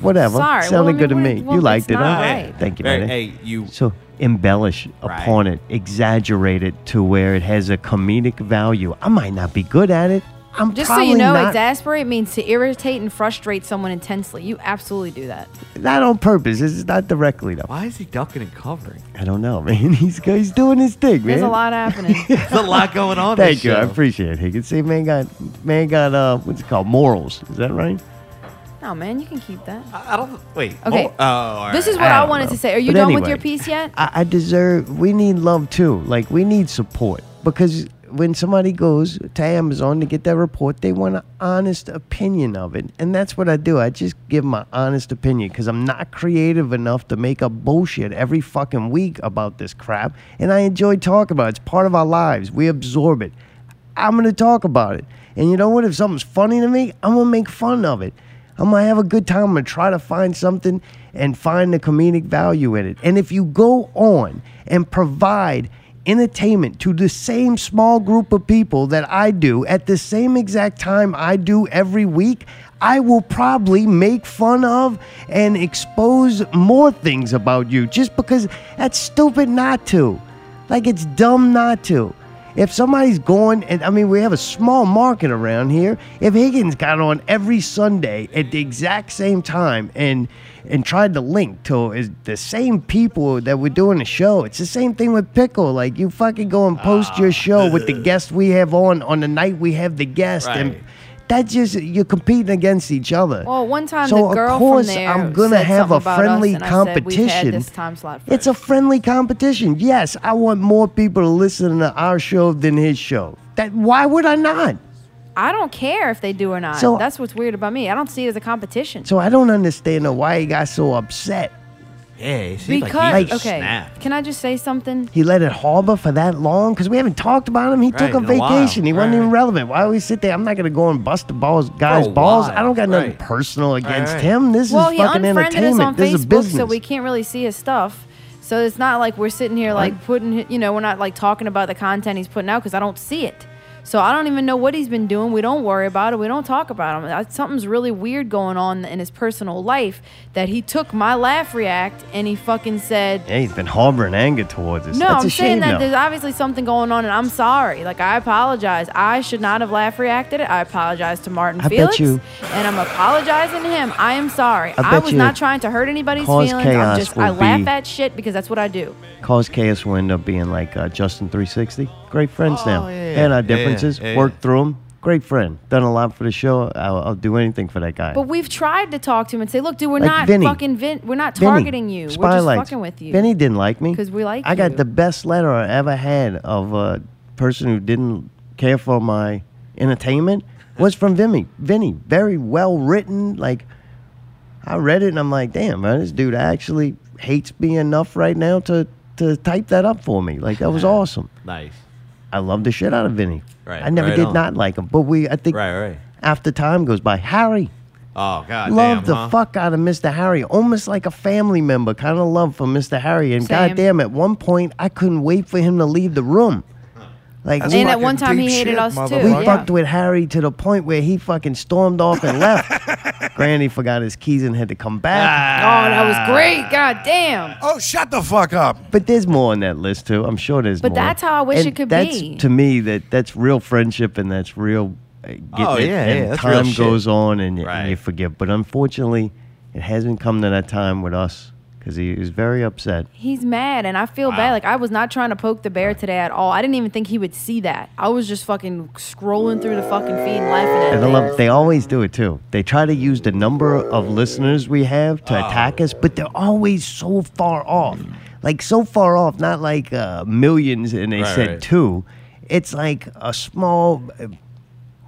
whatever. Sorry, Sounded well, I good to me. well, you liked it, not huh? right. Thank you, man. hey, you- So embellish Right. upon it, exaggerate it to where it has a comedic value. I might not be good at it. I'm Just so you know, not, exasperate means to irritate and frustrate someone intensely. You absolutely do that. not on purpose. It's not directly though. Why is he ducking and covering? I don't know, man. He's he's doing his thing, man. There's a lot happening. There's a lot going on. Thank this you. I appreciate it. He can See, man got man got uh what's it called? Morals. Is that right? no, man, you can keep that. I don't. Wait. Okay. Oh, all This is what I, don't wanted know. to say. Are you But done with your piece yet? I, I deserve. We need love too. Like we need support because when somebody goes to Amazon to get their report, they want an honest opinion of it, and that's what I do. I just give my honest opinion because I'm not creative enough to make up bullshit every fucking week about this crap, and I enjoy talking about it. It's part of our lives. We absorb it. I'm gonna talk about it, and you know what? If something's funny to me, I'm gonna make fun of it. I'm gonna have a good time. I'm gonna try to find something and find the comedic value in it. And if you go on and provide entertainment to the same small group of people that I do at the same exact time I do every week, I will probably make fun of and expose more things about you just because that's stupid not to. Like it's dumb not to. If somebody's going, and I mean, we have a small market around here. If Higgins got on every Sunday at the exact same time and and tried to link to is the same people that were doing the show, it's the same thing with Pickle. Like you fucking go and post your ah. show with the guest we have on on the night we have the guest, and Right. that just you're competing against each other. Well, one time So, the of girl course, from there I'm gonna have a friendly us, and said, competition. time slot. It's a friendly competition. Yes, I want more people to listen to our show than his show. That why would I not? I don't care if they do or not. So- That's what's weird about me. I don't see it as a competition. So I don't understand though why he got so upset. Yeah, he seemed because like he okay, snapped. can I just say something? He let it harbor for that long because we haven't talked about him. He Right, took a in a while. vacation. He wasn't Right. even relevant. Why would we sit there? I'm not gonna go and bust the balls, guys' a balls. while. I don't got nothing Right. personal against right. him. This well, is he fucking unfriended us entertainment. on this is Facebook, business. so we can't really see his stuff. So it's not like we're sitting here like putting, you know, we're not like talking about the content he's putting out because I don't see it. So I don't even know what he's been doing. We don't worry about it. We don't talk about him. Something's really weird going on in his personal life that he took my laugh react and he fucking said, yeah, he's been harboring anger towards us. no, That's I'm a saying shame, that though. there's obviously something going on, and I'm sorry. Like I apologize. I should not have laugh reacted it. I apologize to Martin I bet Felix, you- and I'm apologizing to him. I am sorry. I I, bet was you not trying to hurt anybody's Cause feelings. I'm just I laugh be- at shit because that's what I do. Cause Chaos will end up being like uh, Justin 360. Great friends oh, now. Oh, yeah, yeah. And our differences. yeah. Worked through them. Great friend. Done a lot for the show. I'll, I'll do anything for that guy. But we've tried to talk to him and say, look, dude, we're Like not Vinny. fucking Vin- we're not Vinny, targeting you. We're just fucking with you. Vinny didn't like me 'Cause we like I got the best letter I ever had of a person who didn't care for my entertainment was from Vinny. Vinny, very well written. Like I read it and I'm like, damn, man, this dude actually hates me enough right now to to type that up for me. Like that was awesome. Nice. I love the shit out of Vinny. Right, I never right did on. not like him, but we I think Right, right. after time goes by, Harry. Oh God, Love damn, the huh? fuck out of Mr. Harry, almost like a family member, kind of love for Mr. Harry. And Same. goddamn, at one point, I couldn't wait for him to leave the room. Like, And we- at one time he hated us too. we Yeah. fucked with Harry to the point where he fucking stormed off and left. Granny forgot his keys and had to come back. Oh, that was great. God damn. Oh, shut the fuck up. But there's more on that list too. I'm sure there's But more. that's how I wish And it could that's, be. To me, that that's real friendship and that's real. Uh, getting Oh, it, yeah, and yeah, that's real time shit. goes on and, y- and you forgive. But unfortunately, it hasn't come to that time with us because he was very upset. He's mad, and I feel bad. Like I was not trying to poke the bear today at all. I didn't even think he would see that. I was just fucking scrolling through the fucking feed, and laughing at And I love, they always do it too. They try to use the number of listeners we have to attack us, but they're always so far off. Like so far off, not like uh, millions and they Right, said right. two. It's like a small uh,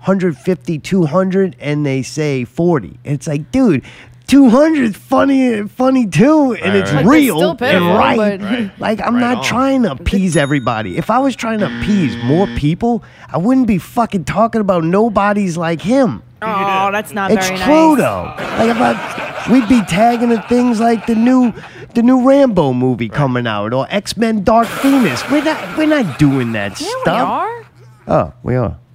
150, 200, and they say 40. It's like, dude, 200 funny, funny too, and Right, it's right. But it's real still and right. Right. Like, I'm Right not on. trying to appease everybody. If I was trying to appease more people, I wouldn't be fucking talking about nobodies like him. Oh, that's not It's very true nice. though. Like if I, we'd be tagging at things like the new, the new Rambo movie coming out or X Men Dark Phoenix. We're not, we're not doing that Yeah, stuff. we are. Oh, we are.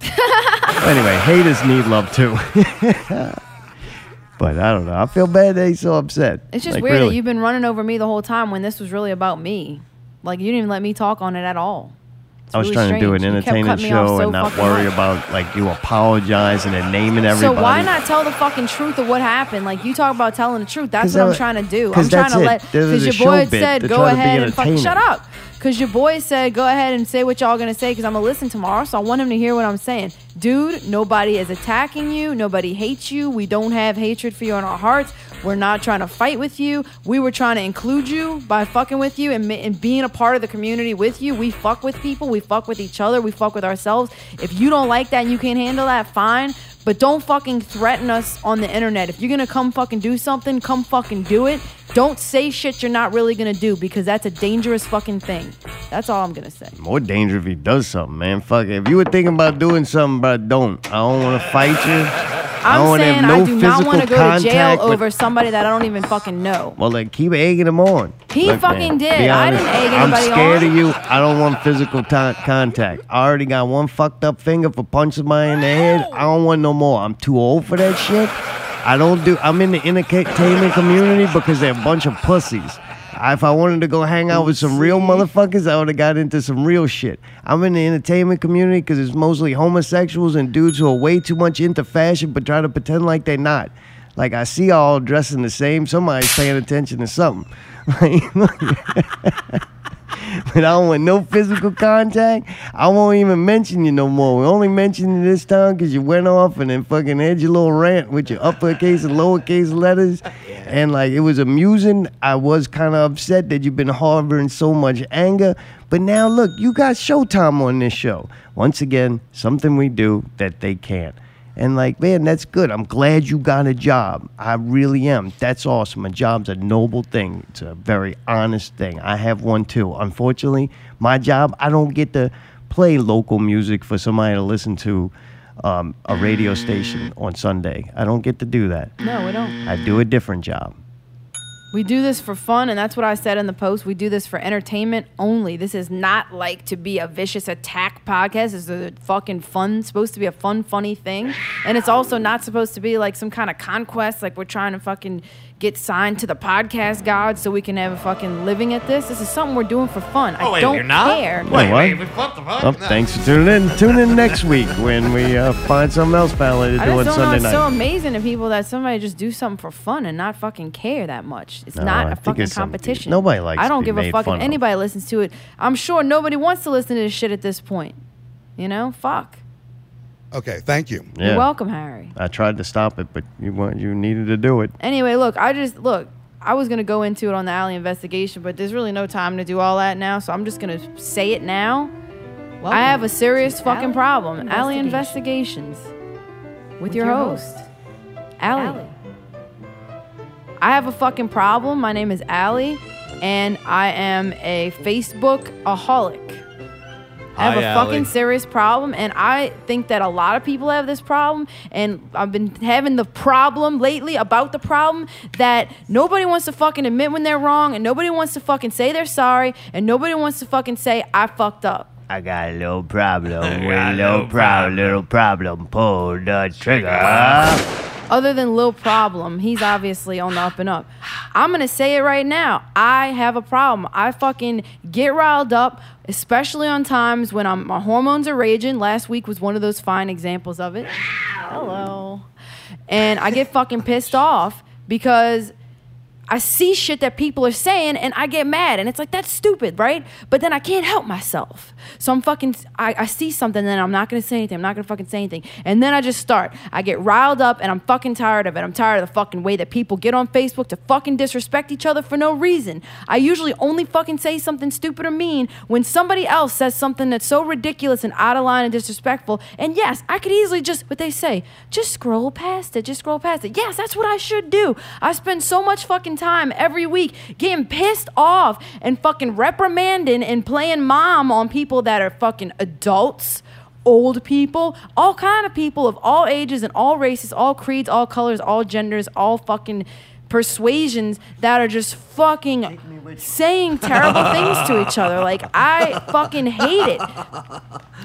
anyway, haters need love too. but I don't know. I feel bad that he's so upset. It's just Like, weird really. that you've been running over me the whole time when this was really about me. Like you didn't even let me talk on it at all. It's I was really trying to do an strange. Entertaining cutting me off show so and not worry much. about like you apologizing and naming everybody. So why not tell the fucking truth of what happened? Like you talk about telling the truth. That's what I'm trying to do. I'm trying to it. let because your boy said go try to be ahead and fucking shut up. Because your boy said go ahead and say what y'all gonna say because I'm gonna listen tomorrow. So I want him to hear what I'm saying, dude. Nobody is attacking you. Nobody hates you. We don't have hatred for you in our hearts. We're not trying to fight with you. We were trying to include you by fucking with you and, and being a part of the community with you. We fuck with people. We fuck with each other. We fuck with ourselves. If you don't like that and you can't handle that, fine. But don't fucking threaten us on the internet. If you're gonna come fucking do something, come fucking do it. Don't say shit you're not really gonna do because that's a dangerous fucking thing. That's all I'm gonna say. More danger if he does something, man. Fuck it. If you were thinking about doing something, but don't. I don't want to fight you. I don't I'm wanna saying no I do not want to go to jail with- over somebody that I don't even fucking know. Well, then keep egging him on. He fucking did. be I didn't egg I'm scared on. of you. I don't want physical ti- contact. I already got one fucked up finger for punching my in the head. I don't want no more. I'm too old for that shit. I don't do. I'm in the entertainment community because they're a bunch of pussies. If I wanted to go hang out with some real motherfuckers, I would have got into some real shit. I'm in the entertainment community because it's mostly homosexuals and dudes who are way too much into fashion but try to pretend like they're not. Like I see all dressing the same. Somebody's paying attention to something. but I don't want no physical contact. I won't even mention you no more. We only mention you this time because you went off and then fucking had your little rant with your uppercase and lowercase letters. And like it was amusing. I was kind of upset that you've been harboring so much anger. But now look, you got Showtime on this show. Once again, something we do that they can't. And like, man, that's good. I'm glad you got a job. I really am. That's awesome. A job's a noble thing. It's a very honest thing. I have one too. Unfortunately, my job, I don't get to play local music for somebody to listen to um, a radio station on Sunday. I don't get to do that. No, we don't. I do a different job. We do this for fun, and that's what I said in the post. We do this for entertainment only. This is not like to be a vicious attack podcast. Is a fucking fun, supposed to be a fun, funny thing. And it's also not supposed to be like some kind of conquest, like we're trying to fucking get signed to the podcast god so we can have a fucking living at this. This is something we're doing for fun. Oh, I wait, don't you're not? care. Wait, what? what the fuck? Oh, thanks for tuning in. Tune in next week when we uh, find something else Valley to I do just on don't know. Sunday It's night. so amazing to people that somebody just do something for fun and not fucking care that much. It's No, not I a think fucking it's something competition. nobody likes I to don't be give a made fuck if of. anybody listens to it. I'm sure nobody wants to listen to this shit at this point. You know, fuck. Okay, thank you. Yeah. You're welcome, Harry. I tried to stop it, but you want you needed to do it. Anyway, look, I just look. I was gonna go into it on the alley investigation, but there's really no time to do all that now. So I'm just gonna say it now. I have a serious fucking problem. Allie investigations with, your, your host, Allie. I have a fucking problem. My name is Allie, and I am a Facebook aholic. I have Hi, a fucking Allie. serious problem, and I think that a lot of people have this problem. And I've been having the problem lately about the problem that nobody wants to fucking admit when they're wrong, and nobody wants to fucking say they're sorry, and nobody wants to fucking say I fucked up. I got a little problem with got a a little little problem, little problem. Pull the trigger. Other than Lil Problem, he's obviously on the up and up. I'm gonna say it right now. I have a problem. I fucking get riled up, especially on times when I'm my hormones are raging. Last week was one of those fine examples of it. Hello. And I get fucking pissed off because I see shit that people are saying and I get mad and it's like that's stupid, right? But then I can't help myself. So I'm fucking I, I see something then I'm not gonna say anything. I'm not gonna fucking say anything. And then I just start. I get riled up and I'm fucking tired of it. I'm tired of the fucking way that people get on Facebook to fucking disrespect each other for no reason. I usually only fucking say something stupid or mean when somebody else says something that's so ridiculous and out of line and disrespectful. And yes, I could easily just what they say, just scroll past it, just scroll past it. Yes, that's what I should do. I spend so much fucking time every week getting pissed off and fucking reprimanding and playing mom on people that are fucking adults old people all kind of people of all ages and all races all creeds all colors all genders all fucking persuasions that are just fucking saying terrible things to each other like i fucking hate it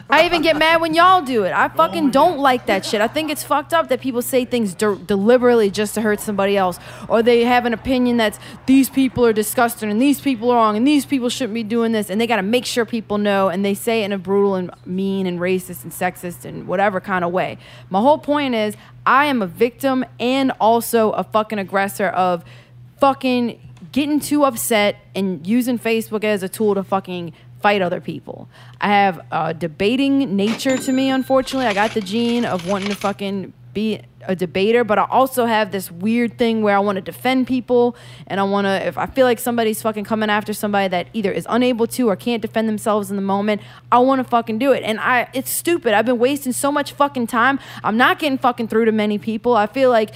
I even get mad when y'all do it. I fucking don't like that shit. I think it's fucked up that people say things de- deliberately just to hurt somebody else, or they have an opinion that's these people are disgusting and these people are wrong and these people shouldn't be doing this, and they got to make sure people know, and they say it in a brutal and mean and racist and sexist and whatever kind of way. My whole point is, I am a victim and also a fucking aggressor of fucking getting too upset and using Facebook as a tool to fucking fight other people. I have a debating nature to me, unfortunately. I got the gene of wanting to fucking be a debater, but I also have this weird thing where I want to defend people and I want to, if I feel like somebody's fucking coming after somebody that either is unable to or can't defend themselves in the moment, I want to fucking do it. And I, it's stupid. I've been wasting so much fucking time. I'm not getting fucking through to many people. I feel like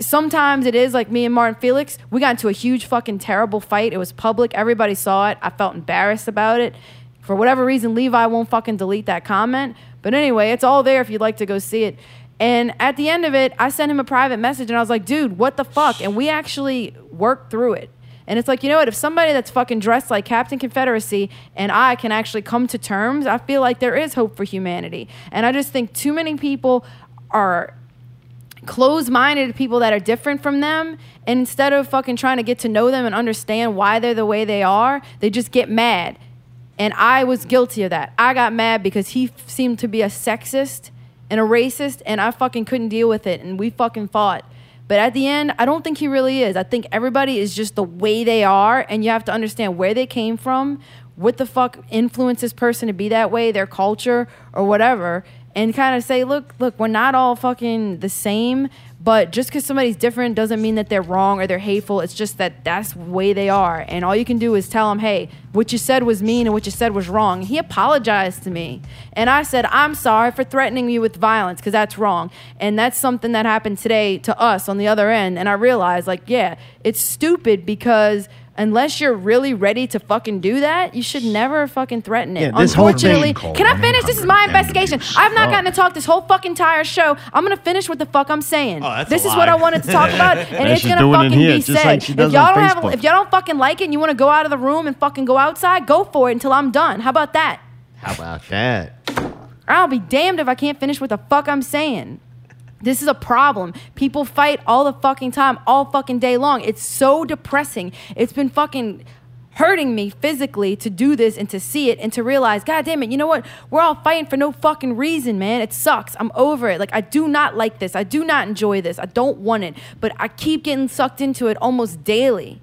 sometimes it is like me and Martin Felix. We got into a huge fucking terrible fight. It was public. Everybody saw it. I felt embarrassed about it. For whatever reason, Levi won't fucking delete that comment. But anyway, it's all there if you'd like to go see it. And at the end of it, I sent him a private message and I was like, dude, what the fuck? And we actually worked through it. And it's like, you know what? If somebody that's fucking dressed like Captain Confederacy and I can actually come to terms, I feel like there is hope for humanity. And I just think too many people are closed-minded to people that are different from them and instead of fucking trying to get to know them and understand why they're the way they are they just get mad and i was guilty of that i got mad because he f- seemed to be a sexist and a racist and i fucking couldn't deal with it and we fucking fought. But at the end i don't think he really is. I think everybody is just the way they are and you have to understand where they came from what the fuck influenced this person to be that way their culture or whatever and kind of say, look, look, we're not all fucking the same, but just because somebody's different doesn't mean that they're wrong or they're hateful. It's just that that's the way they are. And all you can do is tell them, hey, what you said was mean and what you said was wrong. He apologized to me. And I said, I'm sorry for threatening you with violence because that's wrong. And that's something that happened today to us on the other end. And I realized, like, yeah, it's stupid because unless you're really ready to fucking do that, you should never fucking threaten it. Yeah, this Unfortunately, thing- can I finish? This is my investigation. I've not Oh. gotten to talk this whole fucking entire show. I'm gonna finish what the fuck I'm saying. Oh, that's this a is what. I wanted to talk about, and And it's gonna doing it fucking here, be just said. like if y'all don't have, if y'all don't fucking like it, and you want to go out of the room and fucking go outside, go for it until I'm done. How about that? How about that? I'll be damned if I can't finish what the fuck I'm saying. This is a problem. People fight all the fucking time, all fucking day long. It's so depressing. It's been fucking hurting me physically to do this and to see it and to realize, God damn it, you know what? We're all fighting for no fucking reason, man. It sucks. I'm over it. Like, I do not like this. I do not enjoy this. I don't want it. But I keep getting sucked into it almost daily.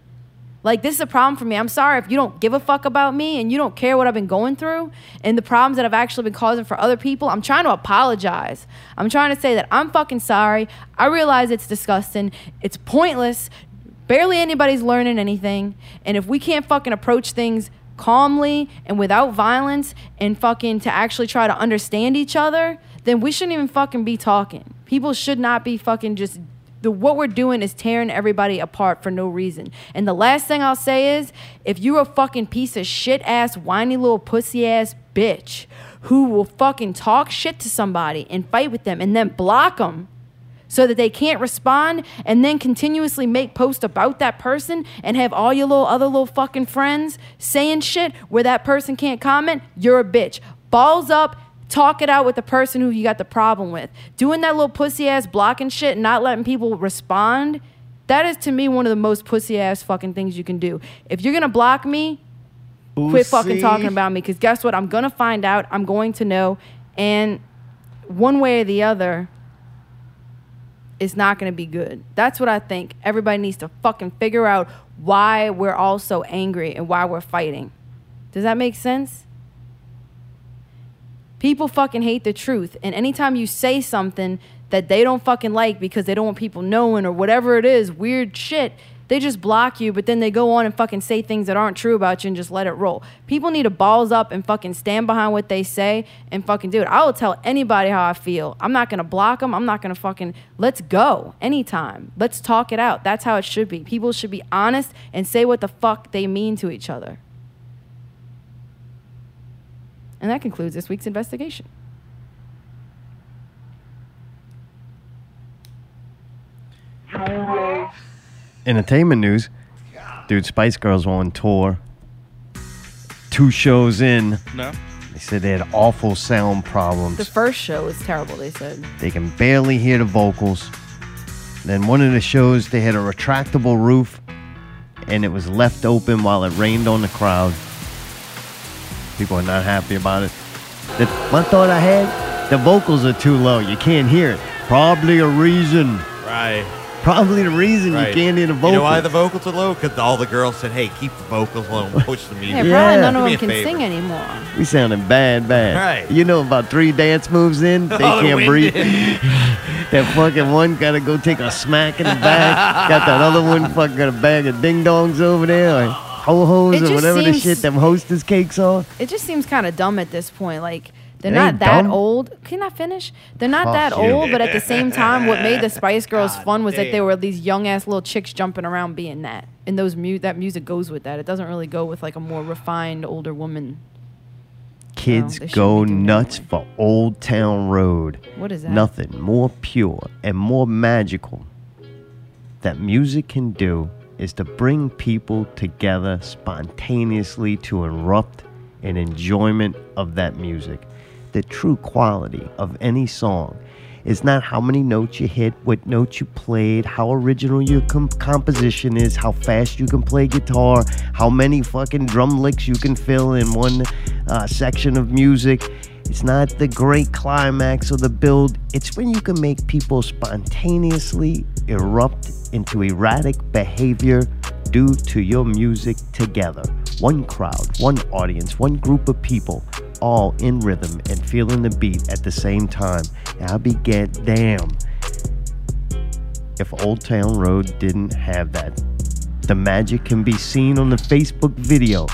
Like this is a problem for me. I'm sorry if you don't give a fuck about me and you don't care what I've been going through and the problems that I've actually been causing for other people. I'm trying to apologize. I'm trying to say that I'm fucking sorry. I realize it's disgusting. It's pointless. Barely anybody's learning anything. And if we can't fucking approach things calmly and without violence and fucking to actually try to understand each other, then we shouldn't even fucking be talking. People should not be fucking just the what we're doing is tearing everybody apart for no reason. And the last thing I'll say is, if you're a fucking piece of shit ass, whiny little pussy ass bitch who will fucking talk shit to somebody and fight with them and then block them so that they can't respond and then continuously make posts about that person and have all your little other little fucking friends saying shit where that person can't comment, you're a bitch. Balls up, talk it out with the person who you got the problem with. Doing that little pussy ass blocking shit and not letting people respond, that is to me one of the most pussy ass fucking things you can do. If you're gonna block me, quit fucking talking about me because guess what? I'm gonna find out. I'm going to know. And one way or the other, it's not to be good. That's what I think. Everybody needs to fucking figure out why we're all so angry and why we're fighting. Does that make sense? People fucking hate the truth. And anytime you say something that they don't fucking like because they don't want people knowing or whatever it is, weird shit, they just block you, but then they go on and fucking say things that aren't true about you and just let it roll. People need to balls up and fucking stand behind what they say and fucking do it. I will tell anybody how I feel. I'm not gonna block them. I'm not gonna fucking let's go anytime. Let's talk it out. That's how it should be. People should be honest and say what the fuck they mean to each other. And that concludes this week's investigation. Entertainment news. Dude, Spice Girls on tour. Two shows in. No. They said they had awful sound problems. The first show was terrible, they said. They can barely hear the vocals. Then one of the shows, they had a retractable roof, and it was left open while it rained on the crowd. People are not happy about it. The, one thought I had, the vocals are too low. You can't hear it. Probably a reason. Right. Probably the reason Right. you can't hear the vocals. You know why the vocals are low? Because all the girls said, "Hey, keep the vocals low and push the music." Yeah, probably Yeah. none of Do me them can favor. sing anymore. We sounding bad, bad. Right. You know about three dance moves in, they Oh, can't breathe. that fucking one gotta go take a smack in the back. Got that other one fucking got a bag of ding dongs over there, or ho hos or whatever the shit them hostess cakes are. It just seems kind of dumb at this point. Like they're not that dumb. old. Can I finish? They're not Fuck that you. old, but at the same time, what made the Spice Girls fun was that they were these young ass little chicks jumping around being that. And those mu- that music goes with that. It doesn't really go with like a more refined older woman. Kids shouldn't go be doing that nuts for Old Town Road. What is that? Nothing more pure and more magical that music can do is to bring people together spontaneously to erupt in enjoyment of that music. The true quality of any song is not how many notes you hit, what notes you played, how original your com- composition is, how fast you can play guitar, how many fucking drum licks you can fill in one uh, section of music. It's not the great climax or the build. It's when you can make people spontaneously erupt into erratic behavior due to your music together. One crowd, one audience, one group of people, all in rhythm and feeling the beat at the same time. And I'll be get damn if Old Town Road didn't have that. The magic can be seen on the Facebook video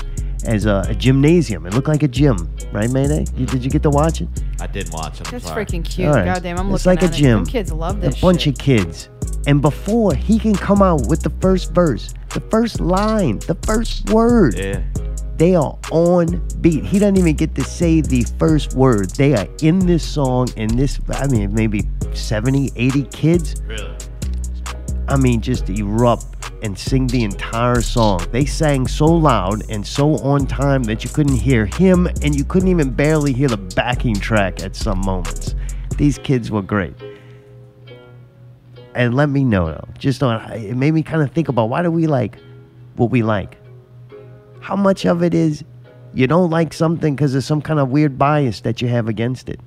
as a, a gymnasium. It looked like a gym, right, Mayday? You, did you get to watch it? I didn't watch it. I'm That's sorry. freaking cute. All right. Goddamn, I'm it's looking like at a gym. it. Them kids love this A bunch shit. of kids. And before he can come out with the first verse, the first line, the first word, Yeah. they are on beat. He doesn't even get to say the first word. They are in this song, and this, I mean, maybe 70, 80 kids. Really? I mean, just erupt and sing the entire song. They sang so loud and so on time that you couldn't hear him and you couldn't even barely hear the backing track at some moments. These kids were great. And let me know though, just on it made me kind of think about why do we like what we like? How much of it is you don't like something because of some kind of weird bias that you have against it?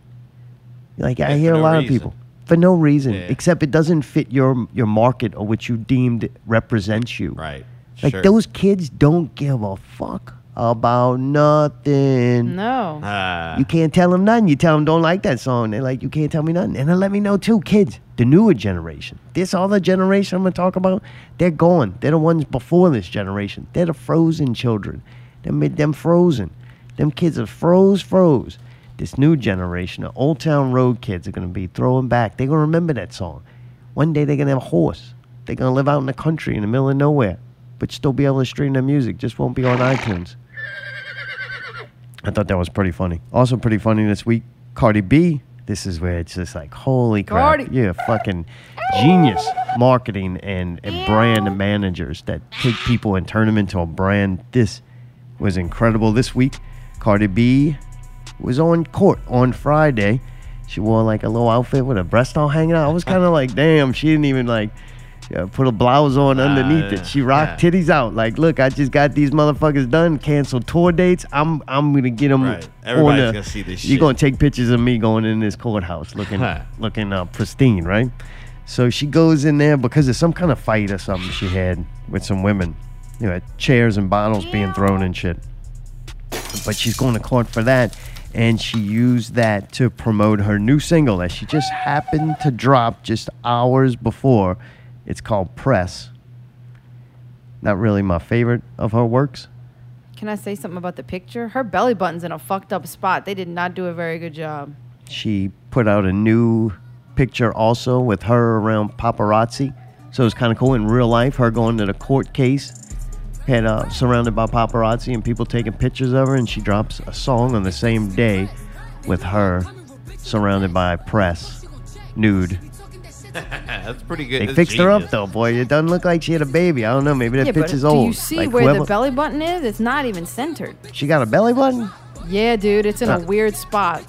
Like I hear a no lot of people for no reason Yeah. except it doesn't fit your your market or what you deemed represents you. Right. Like sure. those kids don't give a fuck about nothing. No. Ah. You can't tell them nothing. You tell them don't like that song. They're like, you can't tell me nothing. And then let me know too, kids, the newer generation. This other generation I'm gonna talk about, they're gone. They're the ones before this generation. They're the frozen children. They made them frozen. Them kids are froze, froze. This new generation of Old Town Road kids are gonna be throwing back. They're gonna remember that song. One day they're gonna have a horse. They're gonna live out in the country in the middle of nowhere, but still be able to stream their music. Just won't be on iTunes. I thought that was pretty funny. Also pretty funny this week, Cardi B. This is where it's just like, holy crap. Cardi. You're a fucking genius marketing and, and brand managers that take people and turn them into a brand. This was incredible. This week, Cardi B was on court on Friday. She wore like a little outfit with her breast all hanging out. I was kind of like, damn, she didn't even like uh, put a blouse on underneath it. She rocked titties out. Like, look, I just got these motherfuckers done. Canceled tour dates. I'm I'm gonna get them. Right. Everybody's gonna see this You're shit. gonna take pictures of me going in this courthouse looking looking uh, pristine, right? So she goes in there because of some kind of fight or something she had with some women. You know, chairs and bottles being thrown and shit. But she's going to court for that. And she used that to promote her new single that she just happened to drop just hours before. It's called Press. Not really my favorite of her works. Can I say something about the picture? Her belly button's in a fucked up spot. They did not do a very good job. She put out a new picture also with her around paparazzi. So it's kind of cool in real life. Her going to the court case, had uh, surrounded by paparazzi and people taking pictures of her, and she drops a song on the same day with her surrounded by press, nude. That's pretty good. They That's fixed her up genius. though, boy. It doesn't look like she had a baby. I don't know. Maybe that yeah, but picture's do old. you see Like where whoever- the belly button is? It's not even centered. She got a belly button. Yeah, dude, it's in a Huh. weird spot.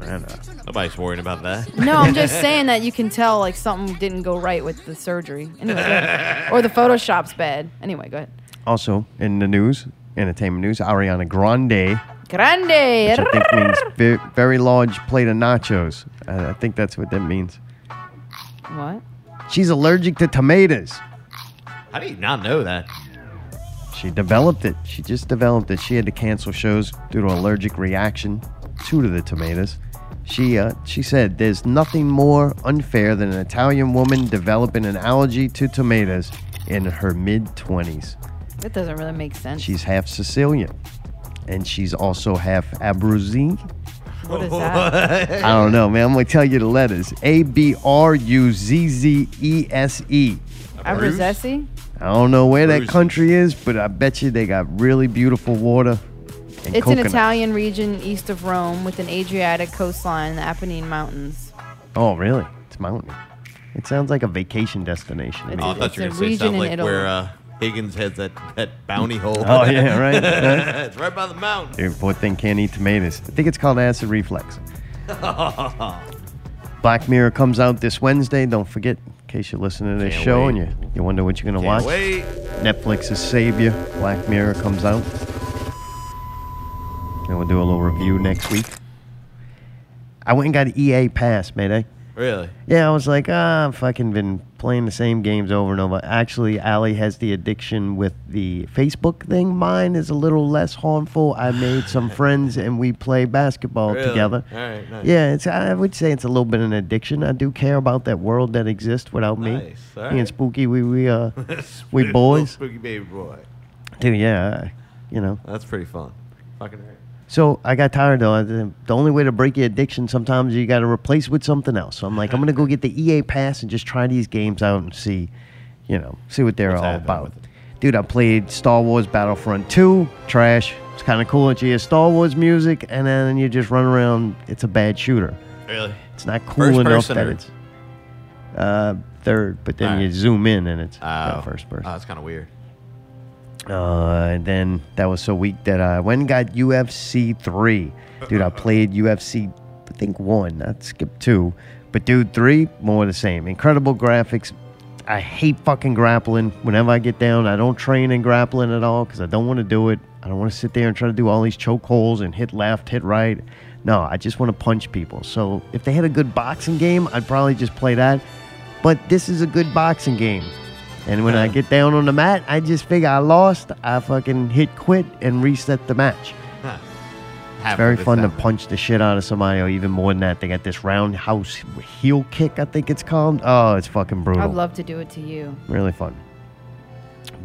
I know. Nobody's worrying about that. No, I'm just saying that you can tell like something didn't go right with the surgery. Anyway, go ahead. or the Photoshop's bad. Anyway, go ahead. Also in the news, entertainment news, Ariana Grande. Grande. which I think means very, very large plate of nachos. I, I think that's what that means. What? She's allergic to tomatoes. How do you not know that? She developed it. She just developed it. She had to cancel shows due to allergic reaction to the tomatoes. She uh, she said there's nothing more unfair than an Italian woman developing an allergy to tomatoes in her mid 20s. That doesn't really make sense. She's half Sicilian, and she's also half Abruzzi. What is that? I don't know, man. I'm gonna tell you the letters: A B R U Z Z E S E. Abruzzese? I don't know where that country is, but I bet you they got really beautiful water. And It's coconut. an Italian region east of Rome with an Adriatic coastline in the Apennine Mountains. Oh, really? It's mountain. It sounds like a vacation destination. It's. Oh, I thought you were going to say something like where uh, Higgins has that, that bounty hole. Oh, yeah, right. Huh? it's right by the mountain. Dude, poor thing can't eat tomatoes. I think it's called acid reflux. Black Mirror comes out this Wednesday. Don't forget, in case you're listening to this Can't show wait. and you, you wonder what you're going to watch. wait. Netflix's Savior, Black Mirror comes out. And we'll do a little review next week. I went and got an EA Pass, Mayday. Really? Yeah, I was like, ah, I've fucking been playing the same games over and over. Actually, Allie has the addiction with the Facebook thing. Mine is a little less harmful. I made some friends and we play basketball Really? together. All right, nice. Yeah, it's. I would say it's a little bit of an addiction. I do care about that world that exists without me. Nice, all Me and right. Spooky, we we uh, we boys. Spooky baby boy. Dude, yeah, you know. That's pretty fun. Fucking right. So I got tired though. The only way to break your addiction sometimes you got to replace with something else. So I'm like, I'm gonna go get the EA Pass and just try these games out and see, you know, see what they're What's all about. Dude, I played Star Wars Battlefront 2, trash. It's kind of cool that you hear Star Wars music and then you just run around. It's a bad shooter. Really? It's not cool First enough that or- it's uh, third, but then Alright. you zoom in and it's Oh. first person. Oh, that's kind of weird. Uh, and then that was so weak that I went and got UFC 3. Dude, I played UFC, I think one. I skipped two. But dude, three, more of the same. Incredible graphics. I hate fucking grappling. Whenever I get down, I don't train in grappling at all because I don't want to do it. I don't want to sit there and try to do all these choke holes and hit left, hit right. No, I just want to punch people. So if they had a good boxing game, I'd probably just play that. But this is a good boxing game. And when I get down on the mat, I just figure I lost. I fucking hit quit and reset the match. It's very of it's fun to that. punch the shit out of somebody, or even more than that. They got this roundhouse heel kick, I think it's called. Oh, it's fucking brutal. I'd love to do it to you. really fun.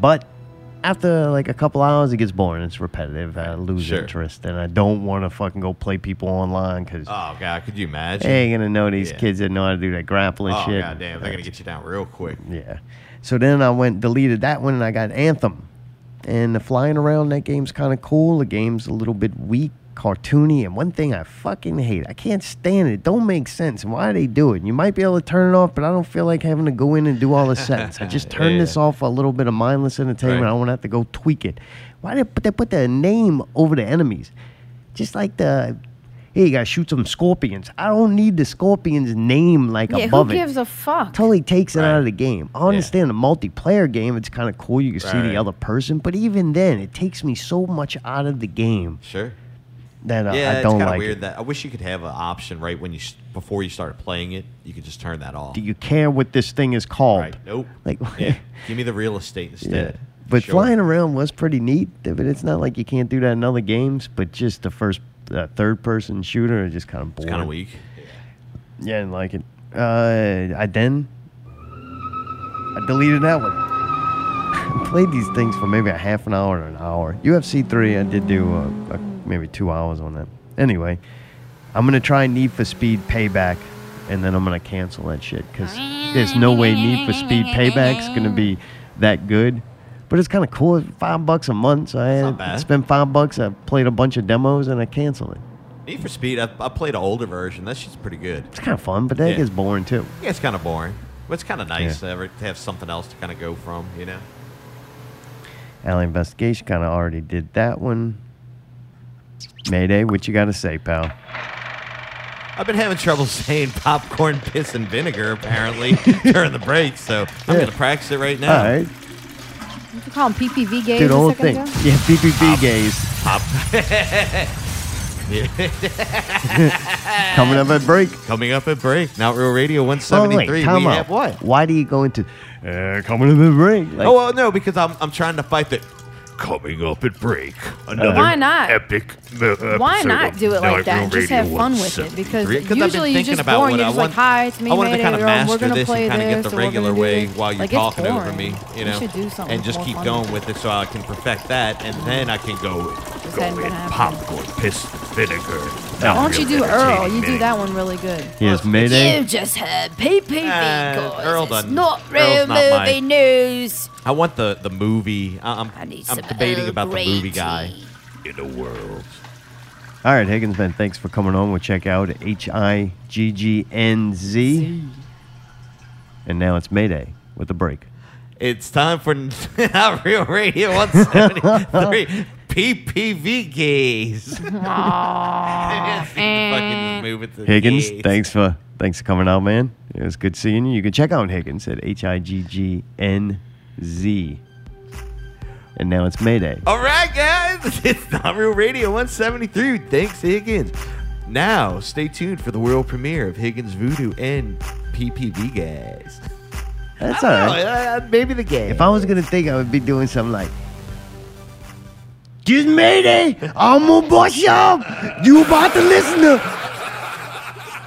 But after like a couple hours, it gets boring. It's repetitive. I lose Sure. interest, and I don't want to fucking go play people online because Oh god, could you imagine? they ain't gonna know these Yeah. kids that know how to do that grappling Oh shit. god damn, they're gonna get you down real quick. Yeah. So then I went deleted that one and I got Anthem. And the flying around that game's kind of cool. The game's a little bit weak, cartoony, and one thing I fucking hate, I can't stand it. It don't make sense. And why they do it? You might be able to turn it off, but I don't feel like having to go in and do all the settings. I just turn Yeah. this off for a little bit of mindless entertainment. Right. I don't have to go tweak it. Why put they put their name over the enemies? Just like the hey, you gotta shoot some scorpions. I don't need the scorpion's name like Yeah, above it Who gives a fuck? totally takes it out of the game. I understand the multiplayer game; it's kind of cool. You can see the other person, but even then, it takes me so much out of the game Sure. that uh, yeah, I it's don't kind of like weird it. that I wish you could have an option right when you before you start playing it, you could just turn that off. Do you care what this thing is called? Right. Nope. Like, yeah. Give me the real estate yeah. instead. But Sure. flying around was pretty neat. But it's not like you can't do that in other games. But just the first, uh, third person shooter is just kind of boring. It's kind of weak. Yeah, I didn't like it. Uh, I then I deleted that one. I played these things for maybe a half an hour or an hour. UFC three, I did do uh, uh, maybe two hours on that. Anyway, I'm gonna try Need for Speed Payback, and then I'm gonna cancel that shit because there's no way Need for Speed Payback's gonna be that good. But it's kind of cool. Five bucks a month, so I, not bad. Spent five bucks. I played a bunch of demos and I canceled it. Need for Speed, I, I played an older version. That shit's pretty good. It's kind of fun, but that Yeah. gets boring too. Yeah, it's kind of boring, but it's kind of nice to, ever, to have something else to kind of go from. You know. Allie Investigation kind of already did that one. Mayday, what you got to say, pal? I've been having trouble saying popcorn, piss, and vinegar apparently during the break, so I'm Yeah. gonna practice it right now. All right. Did you call them PPV gays Do the a whole thing. ago? Yeah, PPP gays. Pop. Coming up at break. Coming up at break. Not Real Radio Oh, 173. wait, time we out. have what? Why do you go into uh, coming up at break? Like, oh well, no, because I'm I'm trying to fight the coming up at break. Another Why not? epic. uh, Why episode not of do it like that and just Radio have fun with it? 173. Because 'Cause I've been usually you're thinking just about boring. what You're I just want- like, hi, it's me, I wanted to Mayday, kind of master we're gonna this play and kind of get this, the or we're regular do way this. while you're Like, it's talking over boring. me, We you know, should do something and just more keep fun. going with it so I can perfect that, and then I can go Just go hadn't with been happening. popcorn, piss, vinegar. Why don't you do Earl? You do that one really good. Here's Mayday. You just heard PPV Uh, guys. Earl It's doesn't- not Earl's real not my- movie news. I want the the movie. I- I'm I'm some debating Earl about the movie Grey guy in the world. All right, Higgins, man, thanks for coming on. We'll check out H I G G N Z. And now it's Mayday with a break. It's time for Not Real Radio 173 PPV gays. Fucking move it to Higgins, gays. thanks for thanks for coming out, man. It was good seeing you. You can check out Higgins at H I G G N Z. And now it's Mayday. All right, guys, it's Not Real Radio 173. Thanks, Higgins. Now, stay tuned for the world premiere of Higgins Voodoo and PPV guys. That's I all don't right. know, uh, maybe the game. If I was gonna think, I would be doing something like, "Just Mayday, I'm gonna bust you up. You about to listen to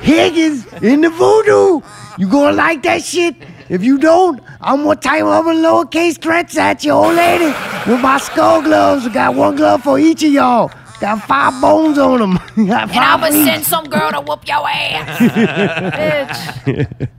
Higgins in the Voodoo? You gonna like that shit? If you don't, I'm gonna type up a lowercase threats at you, old lady, with my skull gloves. I got one glove for each of y'all. Got five bones on them. got And I'ma five send some girl to whoop your ass. Bitch.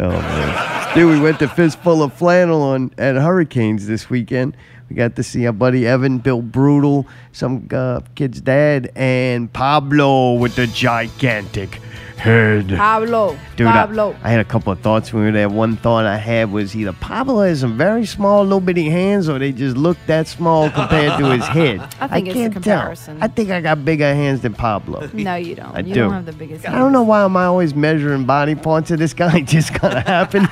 Oh man, dude, we went to Fistful of Flannel on at Hurricanes this weekend. We got to see our buddy Evan, Bill Brutal, some uh, kid's dad, and Pablo with the gigantic head. Pablo. Dude, I- Pablo. I, had a couple of thoughts when we were there. One thought I had was either Pablo has some very small, little bitty hands, or they just look that small compared to his head. I think it's the can't comparison. Tell. I think I got bigger hands than Pablo. No, you don't. I you do. not have the biggest. I don't know why am I always measuring body parts of this guy. It just kind of happened.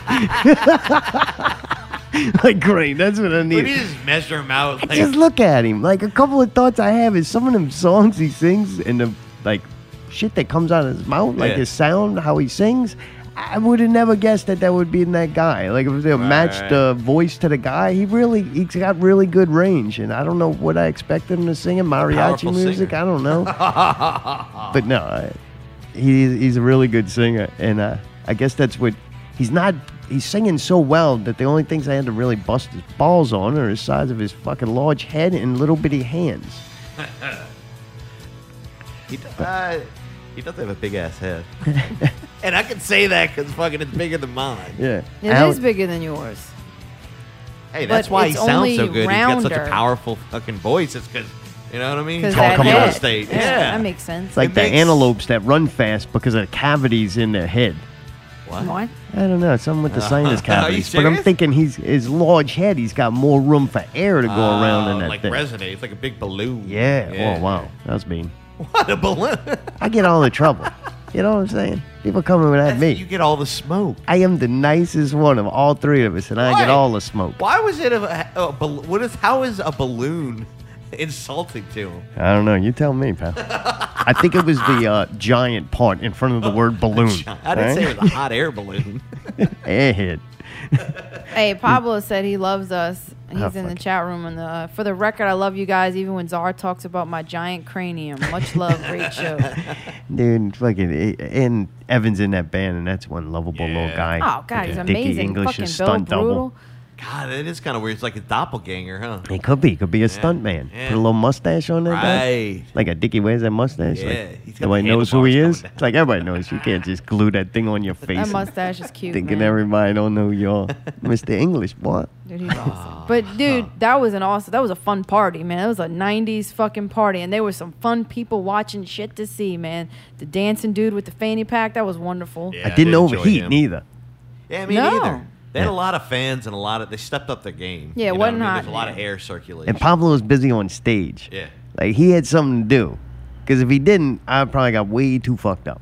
like great, that's what I need. do you just measure him out? Like, Just look at him. Like a couple of thoughts I have is some of them songs he sings and the like shit that comes out of his mouth, like Yeah. his sound, how he sings. I would have never guessed that that would be in that guy. Like if they matched Right. the voice to the guy, he really he's got really good range. And I don't know what I expected him to sing in mariachi music. singer. I don't know. but no, I, he, he's a really good singer, and uh, I guess that's what he's not he's singing so well that the only things I had to really bust his balls on are the size of his fucking large head and little bitty hands. he, does, uh, he does have a big ass head. and I can say that because fucking it's bigger than mine. Yeah. It Al- is bigger than yours. Hey, that's But why he it's sounds so only good. He's got such a rounder. powerful fucking voice. It's because, you know what I mean? 'Cause He's all that coming head. on stage. Yeah, Yeah. that makes sense. It's like It the makes- antelopes that run fast because of the cavities in their head. What? What? I don't know, something with the sinus cavities. But I'm serious? thinking he's his large head. He's got more room for air to go oh, around in Oh, that like thing. resonate. It's like a big balloon. Yeah. Oh wow, that was mean. What a balloon! I get all the trouble. You know what I'm saying? People coming at me. you get all the smoke. I am the nicest one of all three of us, and I get all the smoke. Why was it a, a, bal- what is how is a balloon insulting to him? I don't know. You tell me, pal. I think it was the uh, giant part in front of the word balloon. I didn't say it was a hot air balloon. Airhead. Hey, Pablo said he loves us. He's Oh, in the chat room. And uh, for the record, I love you guys. Even when Czar talks about my giant cranium, much love, great show. Dude, fucking, and Evan's in that band, and that's one lovable little guy. Oh, God, he's Dickie amazing. English Fucking is Bill stunt double. Brutal. God, it is kind of weird. It's like a doppelganger, huh? He could be. It could be a stunt man. yeah. Put a little mustache on that Right. guy. Like a Dickie wears that mustache. Yeah, Like, he's got nobody knows who he is. It's like everybody knows. You can't just glue that thing on your face. That mustache is cute, Thinking man. everybody don't know who you are. Mr. English, boy. Dude, he's awesome. But dude, that was an awesome. That was a fun party, man. That was a '90s fucking party, and there were some fun people watching shit to see, man. The dancing dude with the fanny pack, that was wonderful. Yeah, I didn't did enjoy overheat him. neither. Yeah, me No. neither. They had Yeah. a lot of fans and a lot of they stepped up their game. Yeah, it You know what wasn't I mean? hot, There's a lot of air circulation. And Pablo was busy on stage. Yeah. Like he had something to do. Because if he didn't, I probably got way too fucked up.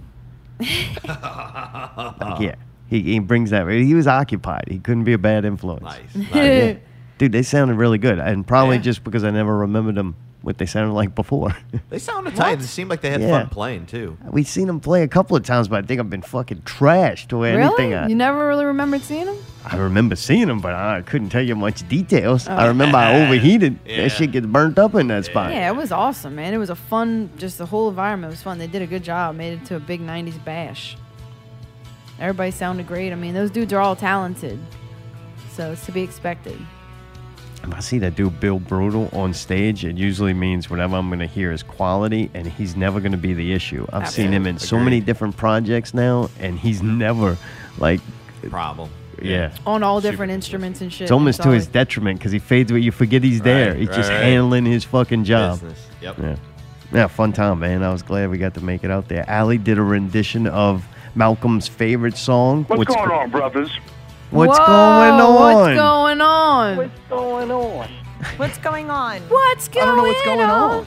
like, yeah. He, he brings that. He was occupied. He couldn't be a bad influence. Nice. Yeah. Dude, they sounded really good. And probably Yeah. just because I never remembered them what they sounded like before. They sounded tight. It seemed like they had Yeah. fun playing too. We've seen them play a couple of times, but I think I've been fucking trashed or anything. Really? I, You never really remembered seeing him? I remember seeing them, but I couldn't tell you much details. I Oh. remember I overheated. Yeah. That shit gets burnt up in that spot. Yeah, it was awesome, man. It was a fun, just the whole environment was fun. They did a good job, made it to a big '90s bash. Everybody sounded great. I mean, those dudes are all talented, so it's to be expected. If I see that dude Bill Brutal on stage, it usually means whatever I'm going to hear is quality, and he's never going to be the issue. I've seen him in so many different projects now, and he's never like Problem. yeah. On all different instruments and shit. It's almost to his detriment because he fades away. You forget he's there. Right, he's just right, right. handling his fucking job. Business. Yep. Yeah. Yeah, fun time, man. I was glad we got to make it out there. Allie did a rendition of Malcolm's favorite song. What's, going go- on, brothers? What's Whoa, going on? What's going on? What's going on? What's going on? What's going on? I don't know what's going on.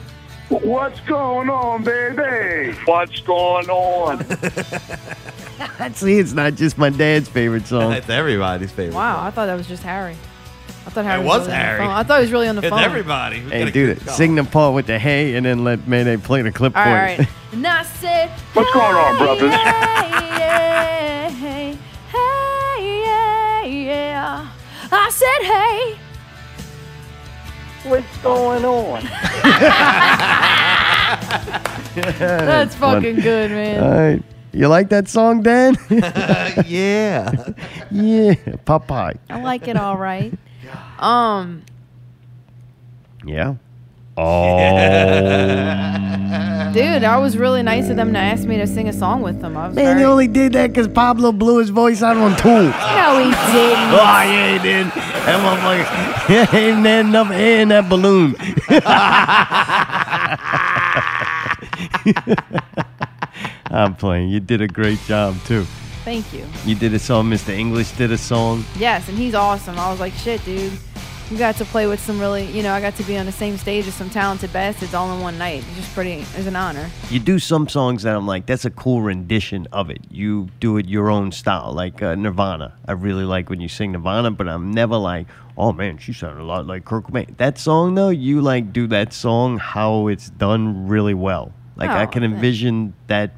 What's going on, baby? What's going on? See, it's not just my dad's favorite song. It's everybody's favorite. Wow, I thought that was just Harry. I thought Harry It was really on the Harry. I thought he was really on the It's phone. everybody. We Hey, gotta dude, sing the part with the hey, and then let Mayday play the clip All for right. you. And I said, What's going on, brothers? hey, hey, hey, hey, yeah. I said, hey. What's going on? That's fucking good, man. All right. You like that song, Dan? yeah. yeah. Popeye. I like it all right. Um, Yeah. Oh. Dude, that was really nice of them to ask me to sing a song with them. I was Man, very, he only did that because Pablo blew his voice out on Tool. No, he didn't. Oh, yeah, he did. That motherfucker. Ain't there enough air in that balloon. I'm playing. You did a great job, too. Thank you. You did a song. Mr. English did a song. Yes, and he's awesome. I was like, shit, dude. You got to play with some really, you know, I got to be on the same stage as some talented bastards all in one night. It's just pretty, it's an honor. You do some songs that I'm like, that's a cool rendition of it. You do it your own style, like uh, Nirvana. I really like when you sing Nirvana, but I'm never like, oh man, she sounded a lot like Kurt Cobain. That song though, you like do that song how it's done really well. Like I Oh, can thanks. envision that